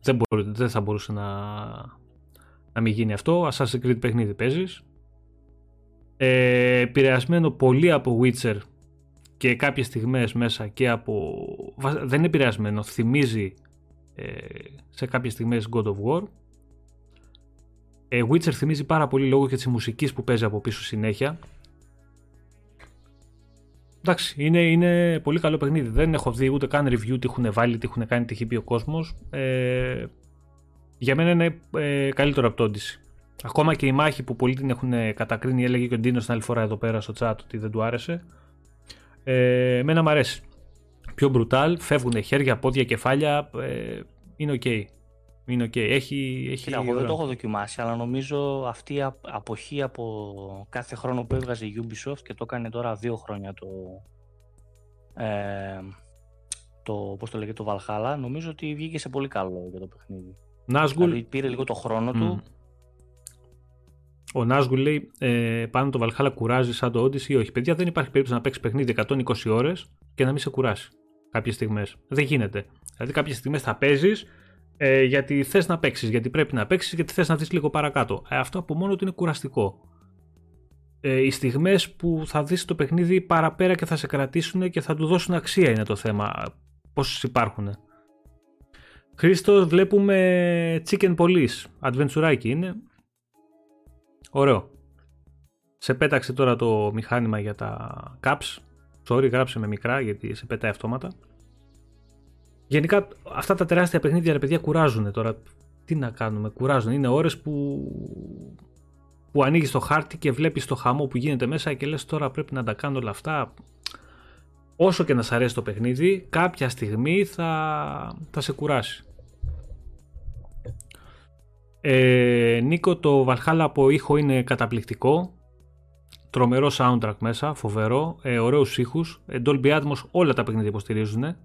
A: Δεν, μπορεί, δεν θα μπορούσε να, να μην γίνει αυτό. Assassin's Creed παιχνίδι παίζεις. Ε, επηρεασμένο πολύ από Witcher και κάποιες στιγμές μέσα και από... δεν είναι επηρεασμένο, θυμίζει ε, σε κάποιες στιγμές God of War. Ε, Witcher θυμίζει πάρα πολύ λόγω και της μουσικής που παίζει από πίσω συνέχεια. Εντάξει, είναι, είναι πολύ καλό παιχνίδι. Δεν έχω δει ούτε καν review τι έχουν βάλει, τι έχουν κάνει, τι έχει πει ο κόσμος. Ε, για μένα είναι ε, καλύτερο από το Odyssey. Ακόμα και η μάχη που πολλοί την έχουν κατακρίνει, έλεγε και ο Ντίνος την άλλη φορά εδώ πέρα στο chat ότι δεν του άρεσε. Ε, εμένα μου αρέσει. Πιο brutal, φεύγουν χέρια, πόδια, κεφάλια. Ε, είναι οκ. Okay. Είναι οκ. Okay. Έχει, έχει
B: Κοίτα, εγώ δεν το έχω δοκιμάσει, αλλά νομίζω αυτή η αποχή από κάθε χρόνο που έβγαζε η Ubisoft και το έκανε τώρα δύο χρόνια το, ε, το, πώς το λέγεται, το Valhalla, νομίζω ότι βγήκε σε πολύ καλό για το παιχνίδι.
A: Νάσγουλ.
B: Δηλαδή πήρε λίγο το χρόνο του
A: ο Νάσγουλ λέει ε, πάνω το Valhalla κουράζει σαν το Odyssey ή όχι. Παιδιά, δεν υπάρχει περίπτωση να παίξει παιχνίδι 120 ώρες και να μην σε κουράσει κάποιες στιγμές. Δεν γίνεται. Δηλαδή, κάποιες στιγμές θα παίζεις ε, γιατί θες να παίξεις, γιατί πρέπει να παίξεις, γιατί θες να δεις λίγο παρακάτω. Ε, αυτό από μόνο του είναι κουραστικό. Ε, οι στιγμές που θα δεις το παιχνίδι παραπέρα και θα σε κρατήσουν και θα του δώσουν αξία είναι το θέμα. Πόσες υπάρχουν. Χρήστος, βλέπουμε Chicken Police. Adventure είναι. Ωραίο. Σε πέταξε τώρα το μηχάνημα για τα caps. Sorry, γράψε με μικρά γιατί σε πέταει αυτόματα. Γενικά αυτά τα τεράστια παιχνίδια ρε παιδιά κουράζουν τώρα. Τι να κάνουμε, κουράζουν. Είναι ώρες που, που ανοίγεις το χάρτη και βλέπεις το χαμό που γίνεται μέσα και λες τώρα πρέπει να τα κάνω όλα αυτά. Όσο και να σ' αρέσει το παιχνίδι, κάποια στιγμή θα, θα σε κουράσει. Ε, Νίκο, το Valhalla από ήχο είναι καταπληκτικό. Τρομερό soundtrack μέσα, φοβερό, ε, ωραίους ήχους. Ε, Dolby Atmos όλα τα παιχνίδια υποστηρίζουν.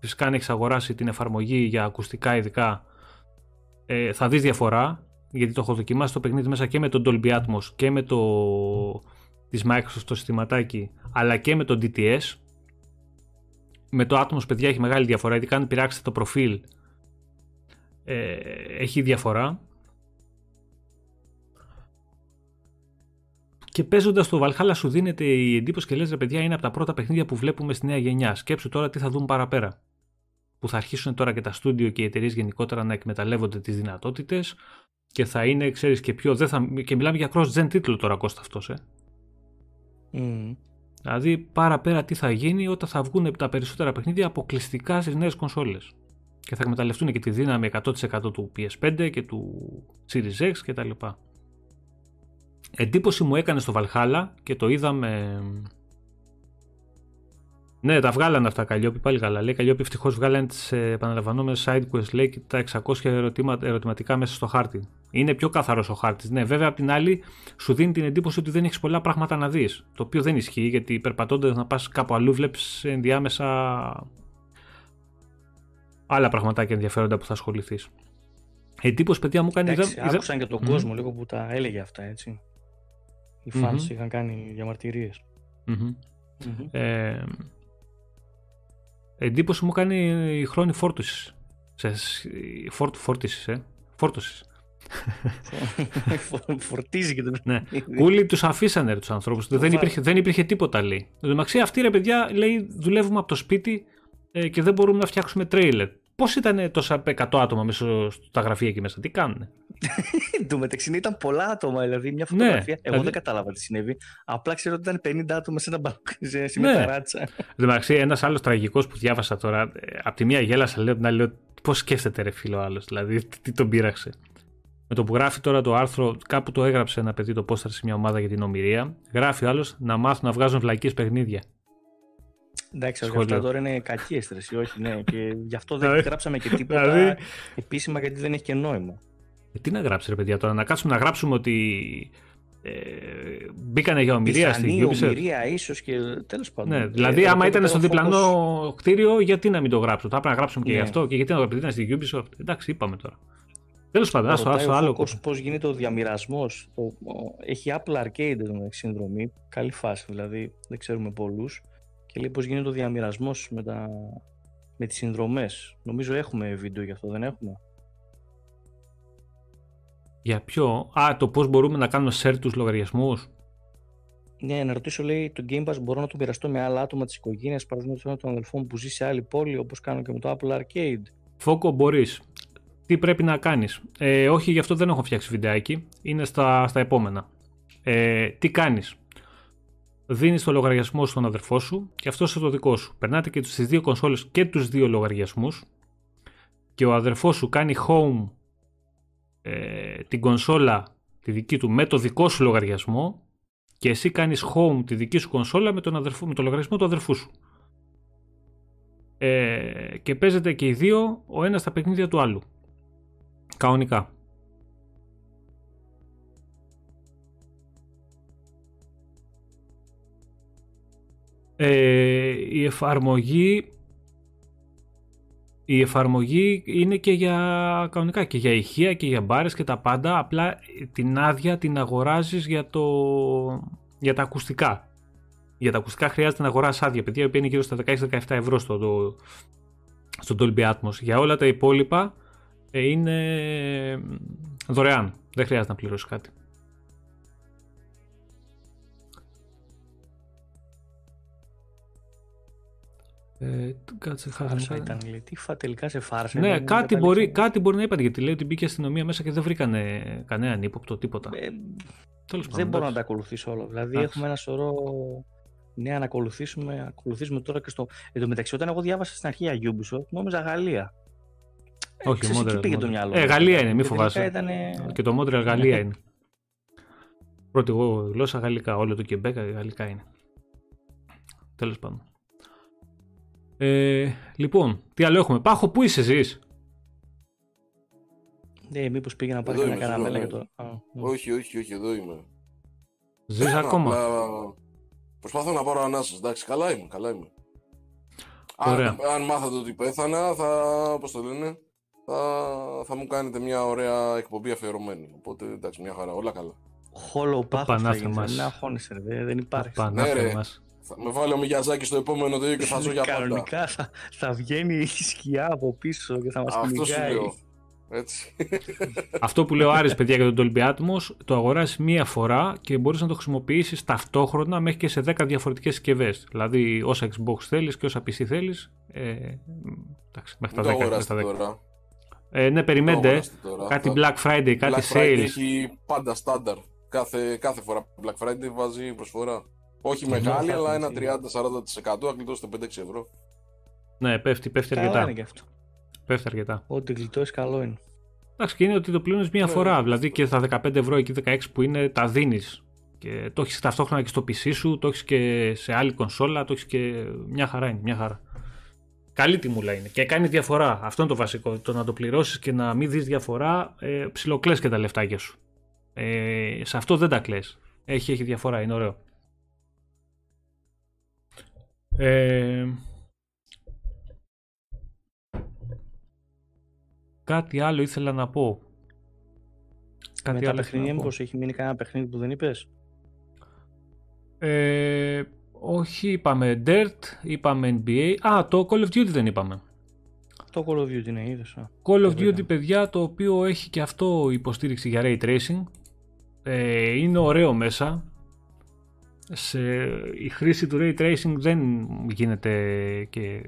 A: Φυσικά αν έχεις αγοράσει την εφαρμογή για ακουστικά ειδικά ε, θα δεις διαφορά, γιατί το έχω δοκιμάσει το παιχνίδι μέσα και με τον Dolby Atmos και με το της Microsoft το συστηματάκι, αλλά και με το DTS. Με το Atmos, παιδιά, έχει μεγάλη διαφορά, γιατί αν πειράξετε το προφίλ, ε, έχει διαφορά. Και παίζοντας το Valhalla σου δίνεται η εντύπωση και λες: Ρε παιδιά, είναι από τα πρώτα παιχνίδια που βλέπουμε στη νέα γενιά. Σκέψου τώρα τι θα δούμε παραπέρα. Που θα αρχίσουν τώρα και τα στούντιο και οι εταιρείες γενικότερα να εκμεταλλεύονται τις δυνατότητες και θα είναι, ξέρεις, και πιο. Δεν θα, και μιλάμε για cross-gen τίτλο τώρα, Κώστας αυτός, ε. Mm. Δηλαδή, παραπέρα τι θα γίνει όταν θα βγουν τα περισσότερα παιχνίδια αποκλειστικά στις νέες κονσόλες. Και θα εκμεταλλευτούν και τη δύναμη 100% του PS5 και του Series X κτλ. Εντύπωση μου έκανε στο Valhalla και το είδαμε. Ναι, τα βγάλανε αυτά Καλλιόπη, πάλι καλά. Λέει Καλλιόπη, ευτυχώς βγάλανε τις επαναλαμβανόμενες side quest, λέει και τα 600 ερωτηματικά μέσα στο χάρτη. Είναι πιο καθαρός ο χάρτης. Ναι, βέβαια απ' την άλλη σου δίνει την εντύπωση ότι δεν έχεις πολλά πράγματα να δεις. Το οποίο δεν ισχύει γιατί περπατώντα να πας κάπου αλλού βλέπεις ενδιάμεσα άλλα πραγματάκια ενδιαφέροντα που θα ασχοληθείς. Εντύπωση, παιδιά μου κάνει.
B: Εντάξει, άκουσαν και τον mm. κόσμο λίγο που τα έλεγε αυτά, έτσι. Οι fans mm-hmm. είχαν κάνει διαμαρτυρίες. Mm-hmm. Mm-hmm. Ε,
A: εντύπωση μου κάνει η χρόνη φόρτωσης. Φόρτ, φόρτισης, ε. Φόρτωσης.
B: Φορτίζει και το
A: ναι. Κούλοι τους αφήσανε τους ανθρώπους. Δεν, υπήρχε, δεν υπήρχε τίποτα λέει. Εντάξει, αυτοί ρε παιδιά λέει δουλεύουμε από το σπίτι ε, και δεν μπορούμε να φτιάξουμε τρέιλερ. Πώς ήταν τόσα 100 άτομα μέσα στα γραφεία εκεί μέσα, τι κάνουν.
B: Εν τω μεταξύ ήταν πολλά άτομα, δηλαδή μια ναι, φωτογραφία. Ναι, Εγώ δηλαδή... δεν κατάλαβα τι συνέβη. Απλά ξέρω ότι ήταν 50 άτομα σε ένα μπαλκόνι, σε ναι. μεταράτσα. Εν
A: τω μεταξύ, ένας άλλος τραγικός που διάβασα τώρα, ε, από τη μία γέλασα, λέω την άλλη, λέω πώς σκέφτεται ρε φίλο άλλος, δηλαδή τι τον πείραξε. Με το που γράφει τώρα το άρθρο, κάπου το έγραψε ένα παιδί το πόσταρ σε μια ομάδα για την ομοιρία. Γράφει άλλος να μάθουν να βγάζουν βλακίε παιχνίδια.
B: Εντάξει, αυτά τώρα είναι κακή αίσθηση, όχι, ναι. Και γι' αυτό δεν δηλαδή, γράψαμε και τίποτα δηλαδή- επίσημα γιατί δεν έχει και νόημα.
A: Ε, τι να γράψει, ρε παιδιά, τώρα να κάτσουμε να γράψουμε ότι ε, μπήκανε για ομοιρία στην
B: Ubisoft. ομοιρία ίσως και τέλος πάντων.
A: Ναι, δηλαδή, ε, άμα ήταν στο διπλανό κτίριο, γιατί να μην το γράψω. Θα έπρεπε να γράψουμε και ναι. γι' αυτό και γιατί να το επειδή ήταν στην Ubisoft. Εντάξει, είπαμε τώρα. Τέλος πάντων, άστο το άλλο.
B: Πώς γίνεται ο διαμοιρασμός. Έχει Apple Arcade εδώ συνδρομή. Καλή φάση δηλαδή. Δεν ξέρουμε πολλούς και λέει πώς γίνεται ο διαμοιρασμός με, τα... με τις συνδρομές. Νομίζω έχουμε βίντεο γι' αυτό, δεν έχουμε;
A: Για ποιο; Α, το πώς μπορούμε να κάνουμε share τους λογαριασμούς.
B: Ναι, να ρωτήσω, λέει, το Game Pass μπορώ να το μοιραστώ με άλλα άτομα της οικογένειας, παραδείγματος των αδελφών που ζει σε άλλη πόλη, όπως κάνω και με το Apple Arcade.
A: Φόκο, μπορείς. Τι πρέπει να κάνεις; Ε, όχι, γι' αυτό δεν έχω φτιάξει βιντεάκι. Είναι στα, στα επόμενα. Ε, τι κάνεις; Δίνεις το λογαριασμό στον αδερφό σου και αυτό είναι το δικό σου. Περνάτε και στις δύο κονσόλες και τους δύο λογαριασμούς και ο αδερφός σου κάνει home ε, την κονσόλα τη δική του με το δικό σου λογαριασμό και εσύ κάνεις home τη δική σου κονσόλα με τον, αδερφό, με το λογαριασμό του αδερφού σου. Ε, και παίζετε και οι δύο ο ένας στα παιχνίδια του άλλου. Κανονικά. Ε, η εφαρμογή η εφαρμογή είναι και για κανονικά και για ηχεία και για μπάρες και τα πάντα. Απλά την άδεια την αγοράζεις για, το, για τα ακουστικά. Για τα ακουστικά χρειάζεται να αγοράσεις άδεια παιδιά η οποία είναι γύρω στα 16-17 ευρώ στο, το, στο Dolby Atmos. Για όλα τα υπόλοιπα ε, είναι δωρεάν. Δεν χρειάζεται να πληρώσεις κάτι
B: Ε, κάτσε, φάρσα ήταν, λέει. Τι φα, τελικά σε φάρσα.
A: Ναι, κάτι μπορεί, κάτι μπορεί να είπαν γιατί λέει ότι μπήκε αστυνομία μέσα και δεν βρήκανε κανέναν ύποπτο τίποτα. Ε,
B: Τέλος δεν μπορώ να τα ακολουθήσω όλα. Δηλαδή Άξι. έχουμε ένα σωρό νέα να ακολουθήσουμε, ακολουθήσουμε τώρα και στο. Εν τω μεταξύ, όταν εγώ διάβασα στην αρχή για Ubisoft, νόμιζα Γαλλία.
A: Όχι, ε, Μόντρελ.
B: πήγε το μυαλό.
A: Ε, Γαλλία είναι, μη φοβάσαι. Ήταν... Και το Μόντρελ Γαλλία είναι. Πρώτη εγώ γλώσσα γαλλικά. Όλο το Κεμπέκα γαλλικά είναι. Τέλος πάντων. Ε, λοιπόν, τι άλλο έχουμε; Πάχο, πού είσαι εσύ.
B: Ναι, μήπως πήγε να πάρει ένα καραμέλα για το.
C: Ναι. Όχι, όχι, όχι, εδώ είμαι.
A: Ζεις ακόμα;
C: Προσπαθώ να πάρω ανάσα. Εντάξει, καλά είμαι, καλά είμαι. Αν, αν μάθατε ότι πέθανα, θα. Πώς το λένε. θα, θα μου κάνετε μια ωραία εκπομπή αφιερωμένη. Οπότε εντάξει, μια χαρά, όλα καλά.
B: Hollow Path θα γίνει, δεν αγχώνεσαι, ρε, δεν υπάρχει.
C: Ναι, ρε, θα με βάλει ο Μιγιαζάκης στο επόμενο δύο και θα ζω για πάντα.
B: Κανονικά θα, θα βγαίνει η σκιά από πίσω και θα μας
C: Αυτό σου
B: κυνηγάει.
C: λέω. Έτσι.
A: Αυτό που λέω Άρης παιδιά για τον Dolby Atmos, το αγοράζεις μία φορά και μπορείς να το χρησιμοποιήσεις ταυτόχρονα μέχρι και σε 10 διαφορετικές συσκευές. Δηλαδή όσα Xbox θέλεις και όσα PC θέλεις. Ε, εντάξει, μέχρι τα
C: Μην το
A: 10. Μέχρι
C: αγοράσετε
A: τα 10.
C: τώρα.
A: Ε, ναι,
C: Το
A: περιμένετε.
C: αγοράσετε τώρα.
A: Κάτι
C: Θα-
A: Black Friday, κάτι
C: Black Friday
A: sales.
C: έχει πάντα στάνταρ. Κάθε, κάθε φορά Black Friday βάζει προσφορά. Όχι
B: Και
C: μεγάλη,
B: νιώθω
C: αλλά ένα
B: αυτή.
C: 30-40% θα γλιτώσετε 5-6 ευρώ.
A: Ναι, πέφτει, πέφτει
B: Καλά
A: αρκετά.
B: είναι και αυτό.
A: Πέφτει αρκετά.
B: Ό,τι γλιτώσεις καλό είναι.
A: Εντάξει, και είναι ότι το πληρώνει μία
C: Ναι,
A: φορά.
C: ναι.
A: Δηλαδή και τα 15 ευρώ εκεί 16 που είναι, τα δίνεις. Και το έχεις ταυτόχρονα και στο PC σου, το έχεις και σε άλλη κονσόλα, το έχεις και. Μια χαρά είναι, μια χαρά. Καλή τιμούλα είναι και κάνει διαφορά. Αυτό είναι το βασικό. Το να το πληρώσεις και να μην δεις διαφορά, ε, ψιλοκλές και τα λεφτάκια σου. Ε, σε αυτό δεν τα κλαις. Έχει, έχει διαφορά, είναι ωραίο. Ε, κάτι άλλο ήθελα να πω.
B: Με
A: Κάτι
B: τα
A: άλλο ήθελα
B: παιχνίδια,
A: να πω.
B: μήπως έχει μείνει κανένα παιχνίδι που δεν είπες;
A: Ε, όχι, είπαμε Dirt, είπαμε NBA. Α, το Call of Duty δεν είπαμε.
B: Το Call of Duty είναι, είδες. α.
A: Call of
B: Το βρήκα.
A: Duty, παιδιά, το οποίο έχει και αυτό υποστήριξη για Ray Tracing. Ε, είναι ωραίο μέσα. Σε, η χρήση του Ray Tracing δεν γίνεται και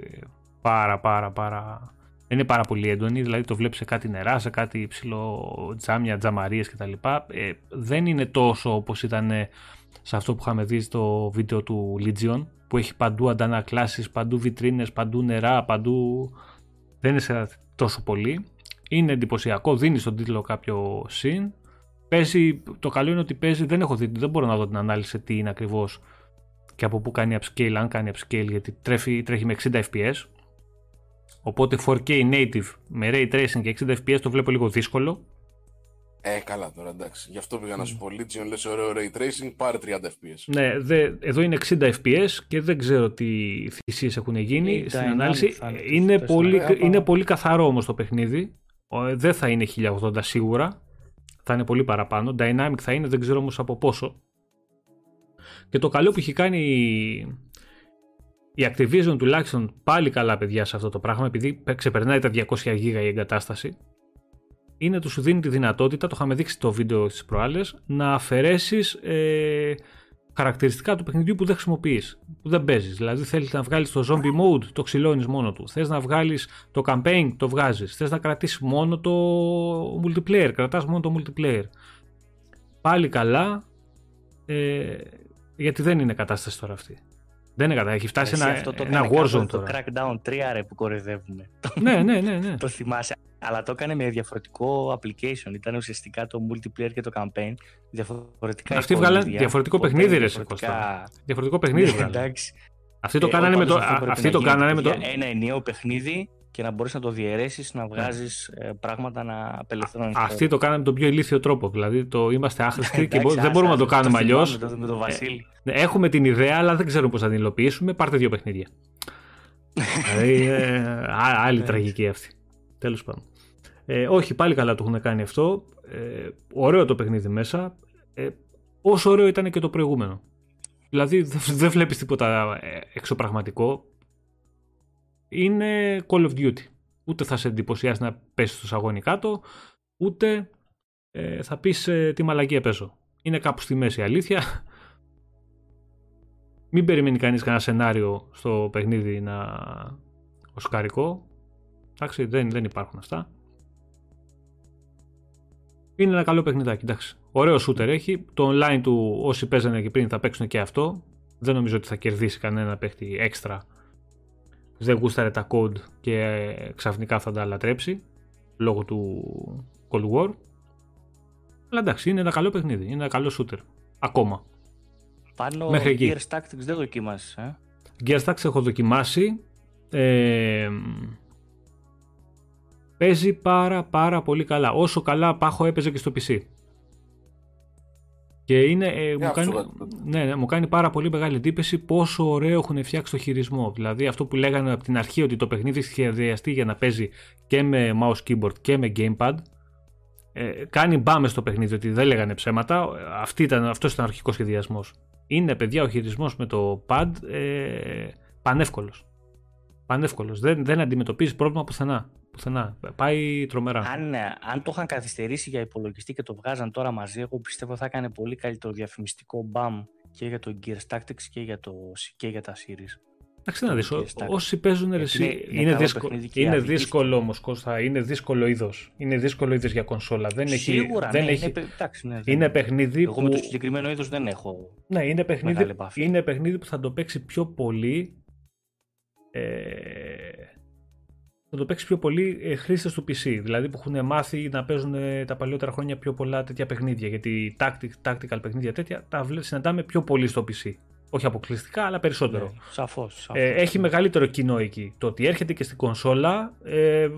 A: πάρα πάρα πάρα... Δεν είναι πάρα πολύ έντονη, δηλαδή το βλέπεις σε κάτι νερά, σε κάτι ψηλό τζάμια, τζαμαρίες κτλ. Ε, δεν είναι τόσο όπως ήταν ε, σε αυτό που είχαμε δει στο βίντεο του Legion, που έχει παντού αντανακλάσεις, παντού βιτρίνες, παντού νερά, παντού... Δεν είναι σε τόσο πολύ. Είναι εντυπωσιακό, δίνει στον τίτλο κάποιο συν. Παίζει, το καλό είναι ότι παίζει, δεν έχω δει, δεν μπορώ να δω την ανάλυση τι είναι ακριβώς και από πού κάνει upscale, αν κάνει upscale, γιατί τρέχει, τρέχει με 60 fps. Οπότε 4K native με ray tracing και 60 fps το βλέπω λίγο δύσκολο.
C: Ε, καλά τώρα, εντάξει. Γι' αυτό πήγα να σου πω Legion, λες ωραίο ray tracing, πάρε 30 fps.
A: Ναι, δε, εδώ είναι 60 fps και δεν ξέρω τι θυσίες έχουν γίνει
B: Η
A: στην
B: dynamic
A: ανάλυση.
B: θα είναι
A: Είναι
B: το
A: πολύ,
B: τεστ.
A: είναι πολύ καθαρό όμως το παιχνίδι. Ο, Δεν θα είναι 1080 σίγουρα. Θα είναι πολύ παραπάνω. Dynamic θα είναι, δεν ξέρω όμως από πόσο. Και το καλό που έχει κάνει η- η Activision τουλάχιστον πάλι καλά παιδιά σε αυτό το πράγμα επειδή ξεπερνάει τα 200 GB η εγκατάσταση είναι ότι σου δίνει τη δυνατότητα, το είχαμε δείξει το βίντεο στις προάλλες, να αφαιρέσεις ε, χαρακτηριστικά του παιχνιδιού που δεν χρησιμοποιείς, που δεν παίζεις. Δηλαδή θέλεις να βγάλεις το zombie mode, το ξυλώνεις μόνο του. Θες να βγάλεις το campaign, το βγάζεις. Θες να κρατήσεις μόνο το multiplayer, κρατάς μόνο το multiplayer. Πάλι καλά, ε, γιατί δεν είναι κατάσταση τώρα αυτή. Δεν είναι κατάσταση, έχει φτάσει
B: Εσύ
A: ένα,
B: αυτό το
A: ένα
B: έκανε
A: Warzone
B: κάποτε
A: τώρα.
B: Το Crackdown 3 ρε που κοροϊδεύουμε.
A: ναι, ναι, ναι, ναι.
B: το θυμάσαι. Αλλά το έκανε με διαφορετικό application. Ήταν ουσιαστικά το multiplayer και το campaign. Διαφορετικά
A: Αυτοί
B: εικονίδια,
A: βγάλαν διαφορετικό
B: οπότε
A: παιχνίδι, ρε,
B: διαφορετικά-
A: Κώστα. Διαφορετικό παιχνίδι
B: Ναι,
A: βγάλανε.
B: εντάξει.
A: Αυτοί το
B: Ε,
A: κάνανε με
B: πάντως
A: το,
B: αυτό
A: α,
B: πρέπει
A: αυτοί
B: να
A: το
B: γίνεται,
A: κάνανε με το,
B: παιδιά. Ένα ενιαίο παιχνίδι και να μπορείς να το διαιρέσεις, να βγάζεις ε, πράγματα να απελευθερώνεις.
A: αυτοί το κάνανε με τον πιο ηλίθιο τρόπο. Δηλαδή το είμαστε άχρηστοι και
B: Εντάξει,
A: μπο- δεν
B: άσε,
A: μπορούμε να το
B: άσε,
A: κάνουμε αλλιώ.
B: θυμάμαι τότε με τον Βασίλη.
A: Έχουμε την ιδέα, αλλά δεν ξέρουμε πώς θα την υλοποιήσουμε. Πάρτε δύο παιχνίδια. δηλαδή, ε, α- άλλη
B: Ναι.
A: τραγική αυτή. Τέλος πάντων. Ε, όχι, πάλι καλά το έχουν κάνει αυτό. Ε, ωραίο το παιχνίδι μέσα. Ε, όσο ωραίο ήταν και το προηγούμενο. Δηλαδή δεν δεν βλέπεις τίποτα ε, εξωπραγματικό. Είναι Call of Duty. Ούτε θα σε εντυπωσιάσει να πέσεις στο σαγόνι κάτω, ούτε ε, θα πεις ε, τι μαλακία παίζω. Είναι κάπου στη μέση η αλήθεια. Μην περιμένει κανείς κανένα σενάριο στο παιχνίδι να οσκαρικό. Εντάξει, δεν, δεν υπάρχουν αυτά. Είναι ένα καλό παιχνιδάκι, εντάξει. Ωραίο shooter έχει. Το online του όσοι παίζανε και πριν θα παίξουν και αυτό. Δεν νομίζω ότι θα κερδίσει κανένα παίχτη έξτρα. Δεν γούσταρε τα code και ε, ξαφνικά θα τα λατρέψει λόγω του Cold War. Αλλά εντάξει, είναι ένα καλό παιχνίδι. Είναι ένα καλό shooter. Ακόμα.
B: Πάνω
A: Μέχρι εκεί.
B: Gears Tactics δεν δοκίμασες, ε;
A: Gears Tactics έχω δοκιμάσει. Ε, παίζει πάρα πάρα πολύ καλά. Όσο καλά πάχο έπαιζε και στο PC. Και είναι, ε, μου, κάνει, ναι, ναι, μου κάνει πάρα πολύ μεγάλη εντύπωση πόσο ωραίο έχουν φτιάξει το χειρισμό. Δηλαδή αυτό που λέγανε από την αρχή ότι το παιχνίδι σχεδιαστεί για να παίζει και με mouse keyboard και με gamepad. Ε, κάνει μπάμες στο παιχνίδι ότι δεν λέγανε ψέματα. Αυτή ήταν, αυτός ήταν ο αρχικός σχεδιασμός. Είναι παιδιά ο χειρισμός με το pad ε, πανεύκολος. Πανεύκολος. Δεν, δεν αντιμετωπίζει πρόβλημα πουθενά. Πουθενά. Πάει τρομερά.
B: Αν, ε, αν το είχαν καθυστερήσει για υπολογιστή και το βγάζαν τώρα μαζί, εγώ πιστεύω θα έκανε πολύ καλύτερο διαφημιστικό μπαμ και για το Gears Tactics και για, το, και για τα series.
A: Εντάξει να δεις, όσοι παίζουν εσύ, είναι, είναι, δύσκολο, είναι δύσκολο όμως Κώστα, είναι δύσκολο είδος. Είναι δύσκολο είδος για κονσόλα. Δεν
B: Σίγουρα,
A: έχει,
B: ναι,
A: δεν έχει,
B: είναι, εντάξει, ναι,
A: είναι παιχνίδι
B: Εγώ
A: που...
B: με το συγκεκριμένο είδος δεν έχω
A: Ναι, είναι παιχνίδι,
B: επαφή.
A: είναι παιχνίδι που θα το παίξει πιο πολύ ε, θα το παίξεις πιο πολύ ε, χρήστες του PC. Δηλαδή που έχουν μάθει να παίζουν ε, τα παλιότερα χρόνια πιο πολλά τέτοια παιχνίδια. Γιατί tactic, tactical παιχνίδια τέτοια τα συναντάμε πιο πολύ στο PC. Όχι αποκλειστικά, αλλά περισσότερο.
B: Ναι, σαφώς,
A: Ε, έχει μεγαλύτερο κοινό εκεί. Το ότι έρχεται και στην κονσόλα. Ε,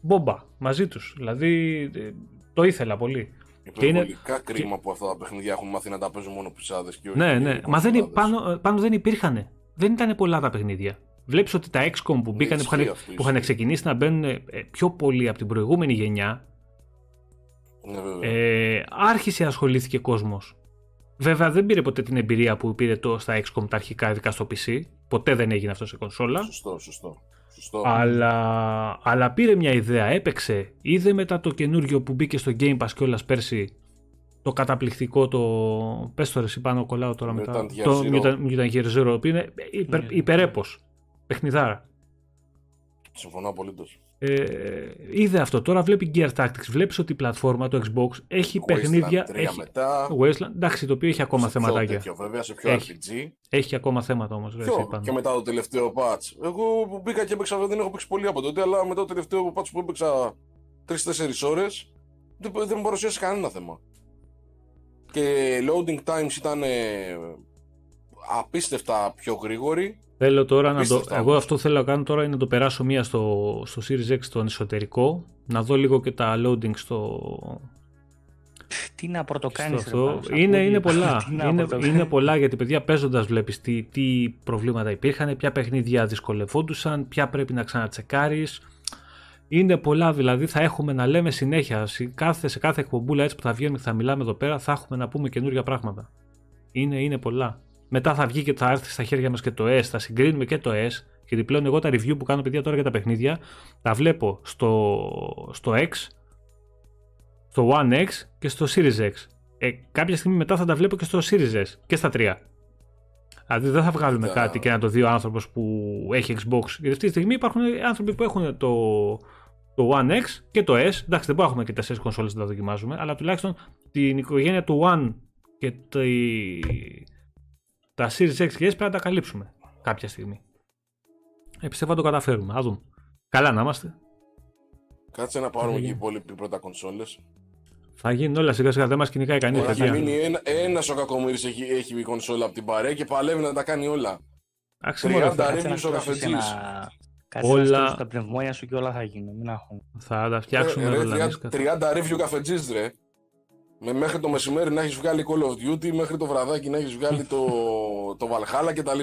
A: μπόμπα μαζί τους. Δηλαδή ε, το ήθελα πολύ.
C: Και είναι κρίμα που αυτά τα παιχνίδια έχουν μάθει να τα παίζουν μόνο πισάδες και όχι
A: Ναι,
C: και
A: ναι. Μα δεν, πάνω, πάνω δεν υπήρχαν. Δεν ήταν πολλά τα παιχνίδια. Βλέπεις ότι τα XCOM που μπήκαν, που, είχαν, που είχαν ξεκινήσει να μπαίνουν ε, πιο πολύ από την προηγούμενη γενιά,
C: Ναι, βέβαια.
A: ε, άρχισε να ασχολήθηκε κόσμος. Βέβαια δεν πήρε ποτέ την εμπειρία που πήρε το στα XCOM τα αρχικά, ειδικά στο PC. Ποτέ δεν έγινε αυτό σε κονσόλα.
C: Σωστό, σωστό. σωστό.
A: Αλλά, αλλά πήρε μια ιδέα, έπαιξε. Είδε μετά το καινούριο που μπήκε στο Game Pass κιόλας πέρσι. Το καταπληκτικό το. Πες το ρε, εσύ πάνω κολλάω τώρα μετά.
C: Mutant Year
A: Το
C: Zero.
A: Mutant Mutant Year Zero, που είναι υπερ,
B: Ναι.
A: υπερέπος. Παιχνιδάρα.
C: Συμφωνώ απολύτως.
A: Ε, είδε αυτό. Τώρα βλέπει Gear Tactics. Βλέπεις ότι η πλατφόρμα, το Xbox, έχει παιχνίδια. Έχει...
C: μετά.
A: Wasteland, εντάξει, το οποίο έχει ακόμα
C: σε πιο
A: θεματάκια.
C: τέτοιο, βέβαια, σε πιο
A: Έχει.
C: RPG.
A: Έχει ακόμα θέματα όμως.
C: Ποιο, και μετά το τελευταίο patch. Εγώ που μπήκα και έπαιξα, δεν έχω παίξει πολύ από τότε, αλλά μετά το τελευταίο patch που έπαιξα 3-4 ώρες, δεν, δεν μου παρουσίασε κανένα θέμα. Και loading times ήταν ε, απίστευτα πιο γρήγοροι.
A: Θέλω τώρα να το.
C: Απίστευτα
A: Εγώ
C: όμως.
A: αυτό θέλω να κάνω τώρα είναι να το περάσω μία στο, στο Series X στον εσωτερικό. Να δω λίγο και τα loading στο.
B: Τι να πρωτοκάνεις
A: στο
B: ρε
A: αυτό.
B: Πάνο,
A: Είναι,
B: ακούω
A: είναι
B: λίγο.
A: πολλά.
B: Τι να
A: είναι,
B: πρωτοκάνεις.
A: είναι πολλά γιατί παιδιά παίζοντας βλέπεις τι, τι προβλήματα υπήρχαν, ποια παιχνίδια δυσκολευόντουσαν, ποια πρέπει να ξανατσεκάρεις. Είναι πολλά δηλαδή, θα έχουμε να λέμε συνέχεια. Σε κάθε, σε κάθε εκπομπούλα έτσι που θα βγαίνουμε και θα μιλάμε εδώ πέρα, θα έχουμε να πούμε καινούργια πράγματα. Είναι, είναι πολλά. Μετά θα βγει και θα έρθει στα χέρια μας και το S, θα συγκρίνουμε και το S. Γιατί πλέον εγώ τα review που κάνω παιδιά τώρα για τα παιχνίδια, τα βλέπω στο, στο X, στο One X και στο Series X. Ε, κάποια στιγμή μετά θα τα βλέπω και στο Series S και στα τρία. Δηλαδή δεν θα βγάλουμε
C: Κοίτα.
A: κάτι και να το δει ο άνθρωπος που έχει Xbox. Γιατί αυτή τη στιγμή υπάρχουν άνθρωποι που έχουν το, το One X και το S. Εντάξει, δεν μπορούμε να έχουμε και τέσσερις κονσόλες να τα δοκιμάζουμε, αλλά τουλάχιστον την οικογένεια του One και τη, τα Series X και S πρέπει να τα καλύψουμε κάποια στιγμή. Ε, πιστεύω να το καταφέρουμε. Να δούμε. Καλά να είμαστε.
C: Κάτσε να πάρουμε
A: Θα
C: και οι
A: γίνει.
C: υπόλοιποι πρώτα κονσόλες.
A: Θα γίνουν όλα σιγά σιγά. Δεν μας κυνηγάει κανείς.
C: Θα
A: παιδιά.
C: μείνει ένα, ένας ο κακομοίρης έχει, έχει η κονσόλα από την παρέα και παλεύει να τα κάνει όλα.
A: Εντάξει, μωρέ,
C: 30
A: θα,
B: Κάτσε να
C: reviews ο
B: στρώσεις
C: καφετζής.
B: ένα- Κάτσε
A: Όλα-
B: να στρώσεις τα πνευμόνια σου και όλα θα γίνουν. Μην αγχώνει.
A: θα τα φτιάξουμε
C: Ε, ρε,
A: όλα.
C: 30,
A: εμείς καθ-
C: 30 review καφετζής ρε. Με μέχρι το μεσημέρι να έχεις βγάλει Call of Duty, μέχρι το βραδάκι να έχεις βγάλει το, το Valhalla κτλ.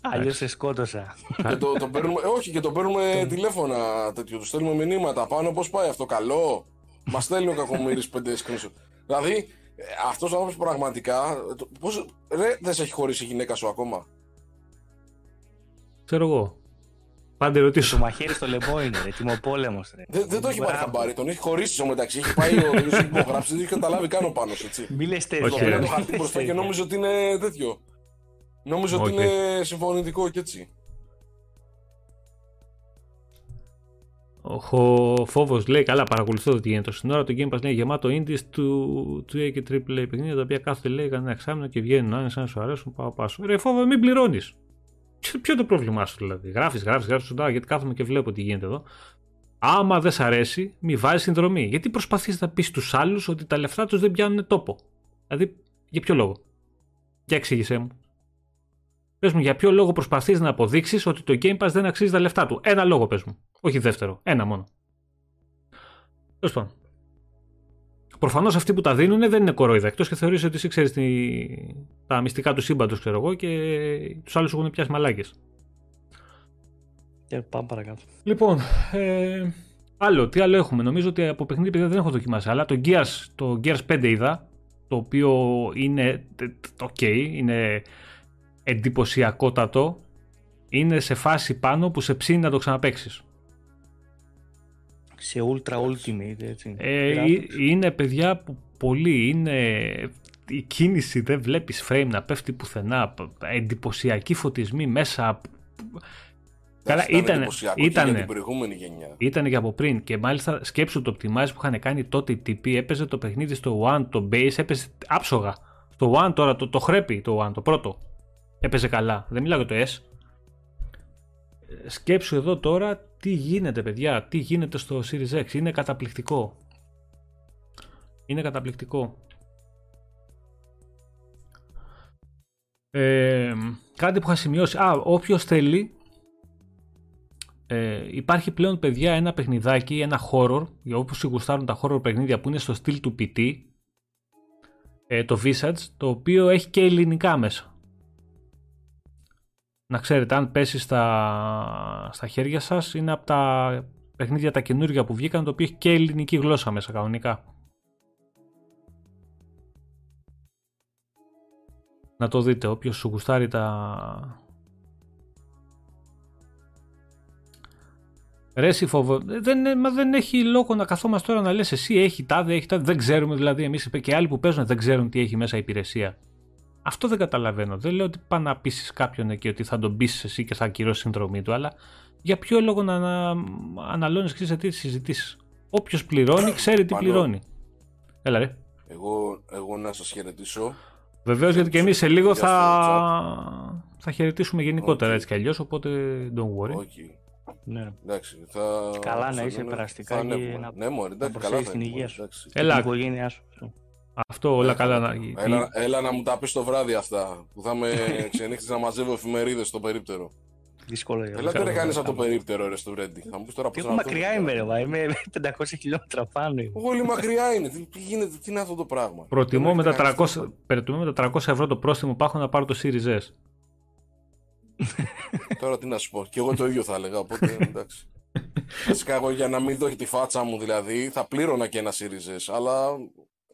B: Αλλιώς σε σκότωσα.
C: και το, το παίρνουμε, ε, όχι, και το παίρνουμε τηλέφωνα τέτοιο. Τους στέλνουμε μηνύματα πάνω πώς πάει αυτό, καλό; Μας στέλνει ο κακομοίρης 5 screenshot. Δηλαδή, αυτός ο άνθρωπος πραγματικά. το- Πώς, ρε, δεν σε έχει χωρίσει η γυναίκα σου ακόμα;
A: Ξέρω εγώ. Πάντε
B: Το
A: ρωτήσω.
B: μαχαίρι στο λαιμό είναι, ρε. Τιμοπόλεμος, ρε.
C: Δεν, δεν το έχει πάρει
B: Μπράβο.
C: χαμπάρι, τον έχει χωρίσει στο μεταξύ. Έχει πάει ο ίδιο έχει υπογράψει, δεν έχει καταλάβει καν ο πάνω, έτσι.
B: Μη λες
A: Όχι,
C: Το
B: τέτοια.
C: πήρε
A: ρε.
C: το
B: μη
C: χαρτί
B: λες
C: μπροστά και
B: τέτοια.
C: νόμιζε ότι είναι τέτοιο. Νόμιζε ότι
A: Όχι.
C: είναι συμφωνητικό και έτσι.
A: Ο φόβος λέει: Καλά, παρακολουθώ τι γίνεται στην ώρα. Το Game Pass λέει γεμάτο indies του, του A και AAA παιχνίδια τα οποία κάθονται λέει κανένα εξάμεινο και βγαίνουν. Αν σαν σου αρέσουν, πάω πάσο. Ρε φόβο, μην πληρώνεις. Ποιο, ποιο είναι το πρόβλημά σου δηλαδή; Γράφεις, γράφεις, γράφεις σωστά γιατί κάθομαι και βλέπω τι γίνεται εδώ. Άμα δεν σ' αρέσει, μη βάζεις συνδρομή. Γιατί προσπαθείς να πεις στους άλλους ότι τα λεφτά τους δεν πιάνουν τόπο; Δηλαδή, για ποιο λόγο; Για εξήγησέ μου. Πες μου, για ποιο λόγο προσπαθείς να αποδείξεις ότι το Game Pass δεν αξίζει τα λεφτά του; Ένα λόγο πες μου. Όχι δεύτερο. Ένα μόνο. Τέλος πάντων. Προφανώς αυτοί που τα δίνουν δεν είναι κορόιδα, εκτός και θεωρείς ότι εσύ ξέρεις τα μυστικά του σύμπαντος, ξέρω εγώ, και τους άλλους έχουν πιάσει μαλάκες.
B: Και πάμε παρακάτω.
A: Λοιπόν, ε, άλλο, τι άλλο έχουμε; Νομίζω ότι από παιχνίδι δεν έχω δοκιμάσει, αλλά το Gears, το Gears 5 είδα, το οποίο είναι ok, είναι εντυπωσιακότατο. Είναι σε φάση πάνω που σε ψήνει να το ξαναπέξεις.
B: Σε ultra ultimate, έτσι.
A: Ε, είναι παιδιά που πολύ, είναι... Η κίνηση δεν βλέπεις frame να πέφτει πουθενά, εντυπωσιακοί φωτισμοί μέσα,
C: Καλά, ήταν, ήταν, για την προηγούμενη γενιά.
A: Ήταν και από πριν. Και μάλιστα σκέψου το optimize που είχαν κάνει τότε οι TP. Έπαιζε το παιχνίδι στο One, το base, έπαιζε άψογα. Στο One τώρα, το, το χρέπει το One, το πρώτο. Έπαιζε καλά. Δεν μιλάω για το S. Σκέψου εδώ τώρα τι γίνεται, παιδιά. Τι γίνεται στο Series X. Είναι καταπληκτικό. Είναι καταπληκτικό. Ε, κάτι που είχα σημειώσει. Α, όποιος θέλει ε, υπάρχει πλέον παιδιά ένα παιχνιδάκι, ένα horror, για όποιους γουστάρουν τα horror παιχνίδια που είναι στο στυλ του PT, ε, το Visage, το οποίο έχει και ελληνικά μέσα. Να ξέρετε, αν πέσει στα, στα χέρια σας, είναι από τα παιχνίδια τα καινούργια που βγήκαν, το οποίο έχει και ελληνική γλώσσα μέσα κανονικά. Να το δείτε, όποιος σου γουστάρει τα, Ρε εσύ φόβο, δεν, μα δεν έχει λόγο να καθόμαστε τώρα να λες εσύ έχει τάδε, έχει τάδε, δεν ξέρουμε δηλαδή εμείς και άλλοι που παίζουν δεν ξέρουν τι έχει μέσα η υπηρεσία. Αυτό δεν καταλαβαίνω. Δεν λέω ότι πάνε να πείσει κάποιον εκεί ότι θα τον πείσει εσύ και θα ακυρώσει συνδρομή του, αλλά για ποιο λόγο να, να αναλώνεις και σε τι συζητήσεις. Όποιος πληρώνει, ξέρει τι πληρώνει. Έλα ρε.
C: Εγώ, εγώ να σας χαιρετήσω.
A: Βεβαίως γιατί και εμείς σε λίγο θα, θα χαιρετήσουμε γενικότερα okay. έτσι κι αλλιώς, οπότε don't worry.
C: Okay.
B: Ναι.
C: Εντάξει, θα...
B: Καλά να είσαι περαστικά και
C: να, ναι, μωρέ, εντάξει, καλά
B: την υγεία σου.
A: Έλα.
B: Την οικογένειά σου.
A: Αυτό όλα καλά να
C: έλα, έλα να μου τα πεις το βράδυ αυτά. Που θα με ξενύχτη να μαζεύω εφημερίδες στο περίπτερο.
B: Δύσκολο για
C: Έλα τι να κάνεις από το περίπτερο, ρε στο Ρέντι. Θα μου πεις τώρα
B: πώς. μακριά είμαι, ρε, είμαι 500 χιλιόμετρα πάνω.
C: Πολύ μακριά είναι. Τι, γίνεται, τι είναι αυτό το πράγμα;
A: Προτιμώ με τα 300 ευρώ το πρόστιμο που έχω να πάρω το Series S.
C: Τώρα τι να σου πω. Και εγώ το ίδιο θα έλεγα. Οπότε εντάξει. Φυσικά εγώ για να μην δω τη φάτσα μου δηλαδή θα πλήρωνα και ένα ΣΥΡΙΖΕΣ, αλλά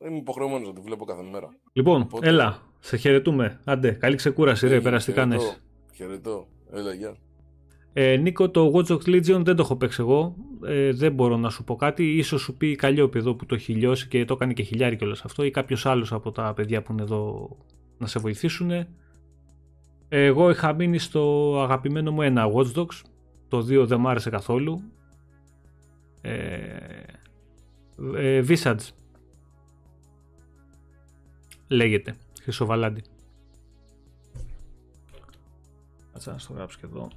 C: είμαι υποχρεωμένος να τη βλέπω κάθε μέρα.
A: Λοιπόν, οπότε... έλα, σε χαιρετούμε. Άντε, καλή ξεκούραση, ρε, περαστικά ναι.
C: Χαιρετώ. Έλα, γεια.
A: Ε, Νίκο, το Watch Dogs Legion δεν το έχω παίξει εγώ. Ε, δεν μπορώ να σου πω κάτι. Ίσως σου πει Καλλιόπη εδώ που το έχει λιώσει και το έκανε και χιλιάρι κιόλας αυτό ή κάποιος άλλος από τα παιδιά που είναι εδώ να σε βοηθήσουν. Εγώ είχα μείνει στο αγαπημένο μου ένα Watch Dogs. Το 2 δεν μ' άρεσε καθόλου. Ε, ε, Visage. Λέγεται. Χρυσοβαλάντι. Κάτσε να στο γράψω και εδώ.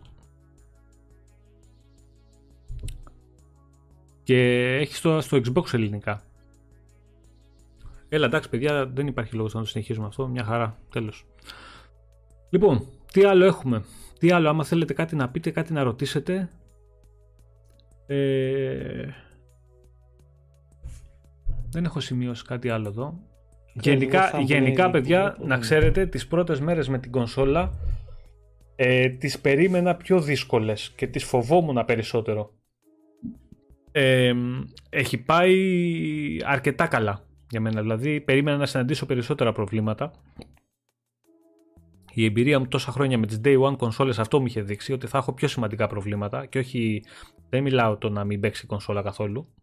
A: Και έχει στο, στο Xbox ελληνικά. Έλα εντάξει παιδιά δεν υπάρχει λόγος να το συνεχίσουμε αυτό. Μια χαρά. Τέλος. Λοιπόν, τι άλλο έχουμε; Τι άλλο, άμα θέλετε κάτι να πείτε, κάτι να ρωτήσετε. Ε... Δεν έχω σημειώσει κάτι άλλο εδώ. Γενικά, γενικά παιδιά, να ξέρετε, τις πρώτες μέρες με την κονσόλα ε, τις περίμενα πιο δύσκολες και τις φοβόμουν περισσότερο. Ε, έχει πάει αρκετά καλά για μένα. Δηλαδή, περίμενα να συναντήσω περισσότερα προβλήματα η εμπειρία μου τόσα χρόνια με τις Day One κονσόλες αυτό μου είχε δείξει ότι θα έχω πιο σημαντικά προβλήματα και όχι, δεν μιλάω το να μην παίξει κονσόλα καθόλου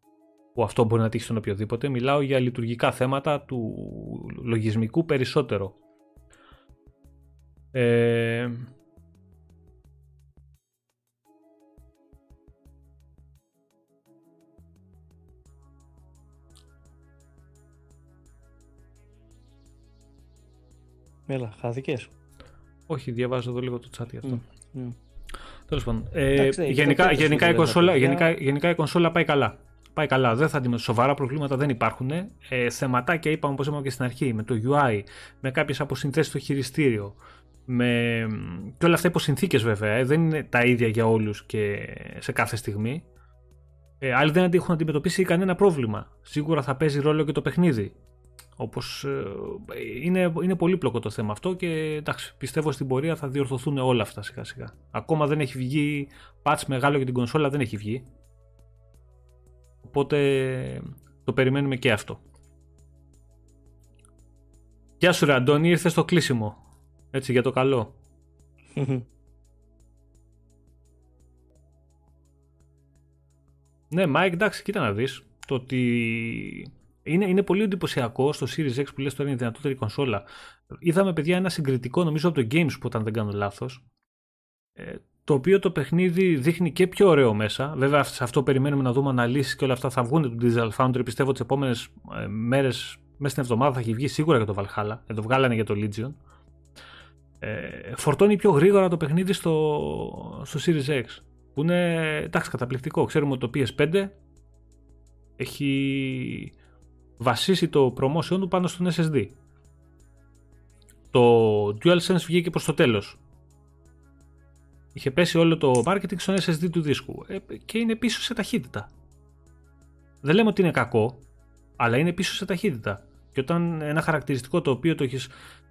A: που αυτό μπορεί να τύχει στον οποιοδήποτε, μιλάω για λειτουργικά θέματα του λογισμικού περισσότερο. Ε...
B: Μέλα, χάθηκες.
A: Όχι, διαβάζω εδώ λίγο το chat για αυτό. Mm, mm. Τέλος πάντων. Ε, γενικά, γενικά, η κονσόλα, γενικά, γενικά η κονσόλα πάει καλά. Πάει καλά. Δεν θα αντιμετωπίσει σοβαρά προβλήματα, δεν υπάρχουν. Ε, θεματάκια είπαμε όπως είπαμε και στην αρχή, με το UI, με κάποιες αποσυνθέσεις στο χειριστήριο. Με... Και όλα αυτά υπό συνθήκες βέβαια. Ε, δεν είναι τα ίδια για όλους και σε κάθε στιγμή. Ε, άλλοι δεν έχουν αντιμετωπίσει κανένα πρόβλημα. Σίγουρα θα παίζει ρόλο και το παιχνίδι. Όπως ε, είναι, είναι πολύπλοκο το θέμα αυτό και εντάξει, πιστεύω στην πορεία θα διορθωθούν όλα αυτά σιγά σιγά. Ακόμα δεν έχει βγει patch μεγάλο για την κονσόλα, δεν έχει βγει. Οπότε το περιμένουμε και αυτό. Γεια σου ρε Αντώνη, ήρθες στο κλείσιμο. Έτσι για το καλό. ναι, Mike, εντάξει, κοίτα να δεις. Το ότι είναι, είναι πολύ εντυπωσιακό στο Series X που λες τώρα είναι η δυνατότερη κονσόλα. Είδαμε παιδιά ένα συγκριτικό νομίζω από το Games που όταν δεν κάνω λάθος. Ε, το οποίο το παιχνίδι δείχνει και πιο ωραίο μέσα. Βέβαια σε αυτό περιμένουμε να δούμε αναλύσεις και όλα αυτά θα βγουν του Digital Foundry. Πιστεύω τις επόμενες ε, μέρες μέσα στην εβδομάδα θα έχει βγει σίγουρα για το Valhalla. Εδώ βγάλανε για το Legion. Ε, φορτώνει πιο γρήγορα το παιχνίδι στο, στο Series X. Που είναι εντάξει καταπληκτικό. Ξέρουμε ότι το PS5 έχει βασίσει το promotion του πάνω στον SSD. Το DualSense βγήκε προς το τέλος. Είχε πέσει όλο το marketing στον SSD του δίσκου ε, και είναι πίσω σε ταχύτητα. Δεν λέμε ότι είναι κακό, αλλά είναι πίσω σε ταχύτητα. Και όταν ένα χαρακτηριστικό το οποίο το έχεις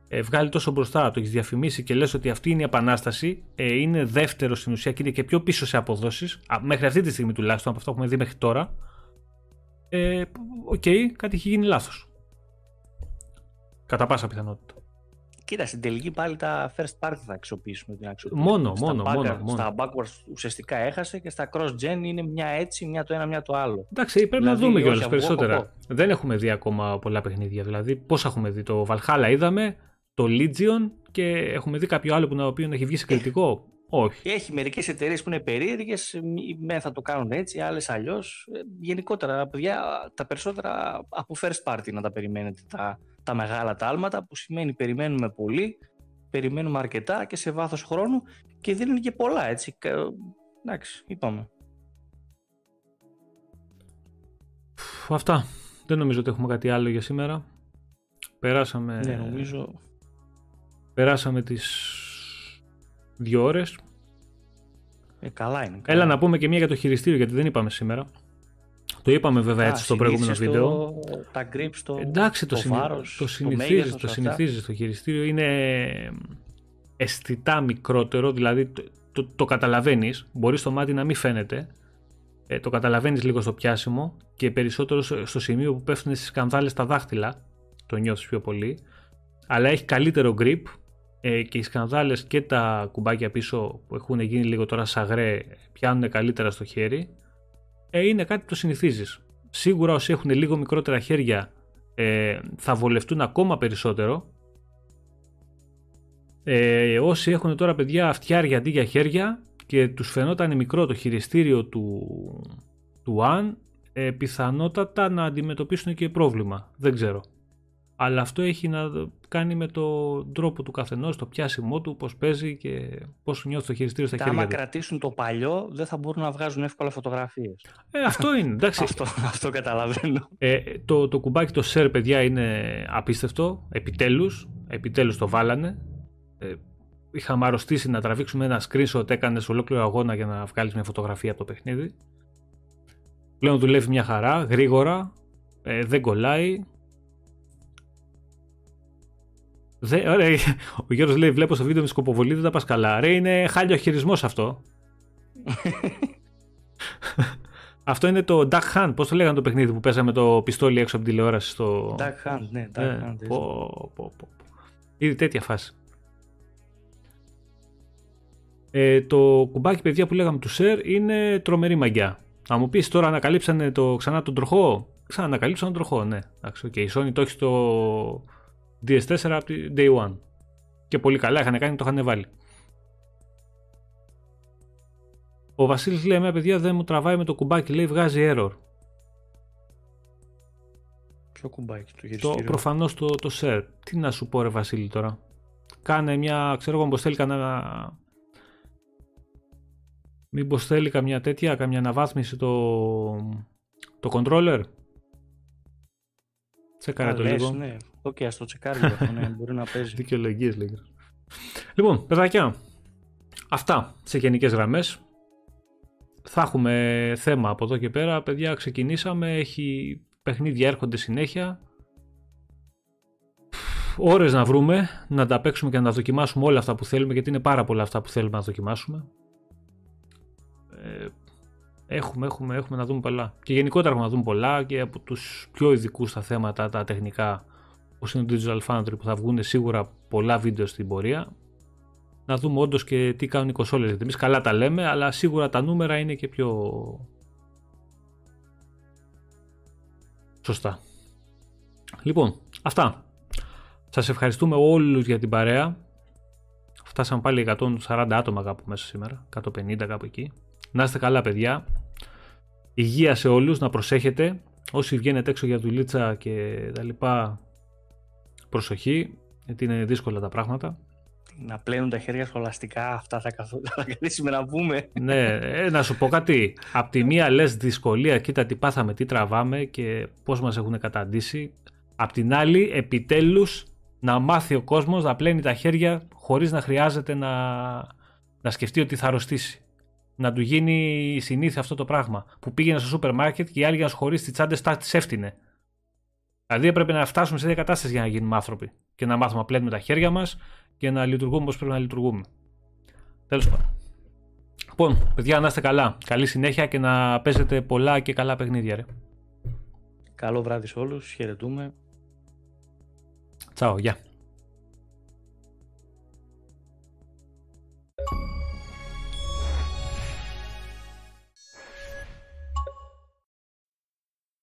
A: ε, βγάλει τόσο μπροστά, το έχεις διαφημίσει και λες ότι αυτή είναι η επανάσταση, ε, είναι δεύτερο στην ουσία και είναι και πιο πίσω σε αποδόσεις, μέχρι αυτή τη στιγμή τουλάχιστον από αυτό που έχουμε δει μέχρι τώρα, ε, OK, okay, κάτι έχει γίνει λάθος. Κατά πάσα πιθανότητα.
B: Κοίτα, στην τελική πάλι τα first party θα αξιοποιήσουμε την αξιοποίηση.
A: Μόνο, μόνο, μόνο, μόνο.
B: Στα backwards ουσιαστικά έχασε και στα cross-gen είναι μια έτσι, μια το ένα, μια το άλλο.
A: Εντάξει, πρέπει δηλαδή, να δούμε κιόλας περισσότερα. Δεν έχουμε δει ακόμα πολλά παιχνίδια. Δηλαδή, πόσα έχουμε δει. Το Valhalla είδαμε, το Legion και έχουμε δει κάποιο άλλο που να, οποίος έχει βγει σε κριτικό; Όχι.
B: Έχει μερικές εταιρείες που είναι περίεργες, με θα το κάνουν έτσι, άλλες αλλιώς. Ε, γενικότερα, παιδιά, τα περισσότερα από first party να τα περιμένετε τα, τα μεγάλα τάλματα, που σημαίνει περιμένουμε πολύ, περιμένουμε αρκετά και σε βάθος χρόνου και δίνουν και πολλά, έτσι. Εντάξει, είπαμε.
A: Αυτά. Δεν νομίζω ότι έχουμε κάτι άλλο για σήμερα. Περάσαμε...
B: Ναι, νομίζω...
A: Περάσαμε τις δύο ώρες.
B: Ε, καλά είναι.
A: Καλά. Έλα να πούμε και μία για το χειριστήριο, γιατί δεν είπαμε σήμερα. Το είπαμε βέβαια έτσι στο προηγούμενο βίντεο.
B: Τα grips, το,
A: Εντάξει, το, το βάρος, το συνηθίζεις, το, το συνηθίζεις το χειριστήριο. Είναι αισθητά μικρότερο, δηλαδή το, το, το καταλαβαίνεις. Μπορεί στο μάτι να μην φαίνεται. Ε, το καταλαβαίνεις λίγο στο πιάσιμο και περισσότερο στο σημείο που πέφτουν στις σκανδάλες τα δάχτυλα. Το νιώθεις πιο πολύ. Αλλά έχει καλύτερο grip ε, και οι σκανδάλες και τα κουμπάκια πίσω που έχουν γίνει λίγο τώρα σαγρέ πιάνουν καλύτερα στο χέρι ε, είναι κάτι που το συνηθίζεις. Σίγουρα όσοι έχουν λίγο μικρότερα χέρια ε, θα βολευτούν ακόμα περισσότερο. Ε, όσοι έχουν τώρα παιδιά αυτιάρια αντί για χέρια και τους φαινόταν μικρό το χειριστήριο του, του One, ε, πιθανότατα να αντιμετωπίσουν και πρόβλημα. Δεν ξέρω. Αλλά αυτό έχει να κάνει με τον τρόπο του καθενός, το πιάσιμό του, πώς παίζει και πώς νιώθει το χειριστήριο στα χέρια του.
B: Αν κρατήσουν το παλιό, δεν θα μπορούν να βγάζουν εύκολα φωτογραφίες.
A: Ε, αυτό είναι. Εντάξει.
B: αυτό, αυτό καταλαβαίνω.
A: Ε, το, το κουμπάκι το share, παιδιά, είναι απίστευτο. Επιτέλους. Επιτέλους το βάλανε. Ε, είχαμε αρρωστήσει να τραβήξουμε ένα screenshot, έκανες ολόκληρο αγώνα για να βγάλεις μια φωτογραφία από το παιχνίδι. Πλέον δουλεύει μια χαρά, γρήγορα, ε, δεν κολλάει, Δε, ωραία, ο Γιώργος λέει: Βλέπω στο βίντεο με σκοποβολή, δεν τα πας καλά. Ρε, είναι χάλιο χειρισμός αυτό. αυτό είναι το Duck Hunt. Πώς το λέγανε το παιχνίδι που παίζαμε το πιστόλι έξω από την τηλεόραση στο.
B: Duck Hunt, ναι, Duck ε, Hunt.
A: Πω, πω, πω. Ήδη τέτοια φάση. Ε, το κουμπάκι παιδιά που λέγαμε του Σερ είναι τρομερή μαγιά. Αν μου πεις τώρα ανακαλύψανε το, ξανά τον τροχό; Ξανανακαλύψαν τον τροχό, ναι. Εντάξει, okay. Η Sony το έχει στο DS4 από τη Day One. Και πολύ καλά είχαν κάνει, το είχαν βάλει. Ο Βασίλης λέει, με παιδιά δεν μου τραβάει με το κουμπάκι, λέει βγάζει error.
B: Ποιο κουμπάκι, το
A: χειριστήριο. Το, προφανώς το, το share. Τι να σου πω ρε Βασίλη τώρα. Κάνε μια, ξέρω εγώ πως θέλει κανένα... Μήπως θέλει καμιά τέτοια, καμιά αναβάθμιση το, το controller. Τσεκάρε το λίγο.
B: Ναι. OK, okay, το τσεκάρει αυτό, ναι, μπορεί να παίζει.
A: Δικαιολογίες λέγεται. Λοιπόν, παιδάκια, αυτά σε γενικές γραμμές. θα έχουμε θέμα από εδώ και πέρα. Παιδιά, ξεκινήσαμε, έχει παιχνίδια έρχονται συνέχεια. Ώρες να βρούμε, να τα παίξουμε και να τα δοκιμάσουμε όλα αυτά που θέλουμε, γιατί είναι πάρα πολλά αυτά που θέλουμε να δοκιμάσουμε. Ε, έχουμε, έχουμε, έχουμε να δούμε πολλά. Και γενικότερα έχουμε να δούμε πολλά και από τους πιο ειδικούς στα θέματα, τα τεχνικά, όπως είναι το Digital Foundry που θα βγουν σίγουρα πολλά βίντεο στην πορεία να δούμε όντως και τι κάνουν οι κονσόλες. Γιατί εμείς καλά τα λέμε, αλλά σίγουρα τα νούμερα είναι και πιο σωστά. Λοιπόν, αυτά. Σας ευχαριστούμε όλους για την παρέα. Φτάσαμε πάλι 140 άτομα κάπου μέσα σήμερα, 150 κάπου εκεί. Να είστε καλά παιδιά. Υγεία σε όλους, να προσέχετε. Όσοι βγαίνετε έξω για δουλίτσα και τα λοιπά, προσοχή, γιατί είναι δύσκολα τα πράγματα
B: να πλένουν τα χέρια σχολαστικά, αυτά θα, καθ... θα καθίσουμε να πούμε.
A: ναι, ε, να σου πω κάτι. Απ' τη μία λες δυσκολία, κοίτα τι πάθαμε, τι τραβάμε και πώς μας έχουν καταντήσει. Απ' την άλλη, επιτέλους, να μάθει ο κόσμος να πλένει τα χέρια χωρίς να χρειάζεται να, να σκεφτεί ότι θα αρρωστήσει. Να του γίνει συνήθεια αυτό το πράγμα. Που πήγαινε στο σούπερ μάρκετ και οι άλλοι για να σχολήσει τις τσάντες τα τις έφτιανε. Δηλαδή έπρεπε να φτάσουμε σε τέτοια κατάσταση για να γίνουμε άνθρωποι. Και να μάθουμε να πλένουμε τα χέρια μας και να λειτουργούμε όπως πρέπει να λειτουργούμε. Τέλος πάντων. Λοιπόν, παιδιά, να είστε καλά. Καλή συνέχεια και να παίζετε πολλά και καλά παιχνίδια, ρε.
B: Καλό βράδυ σε όλους. Χαιρετούμε.
A: Τσάω, γεια.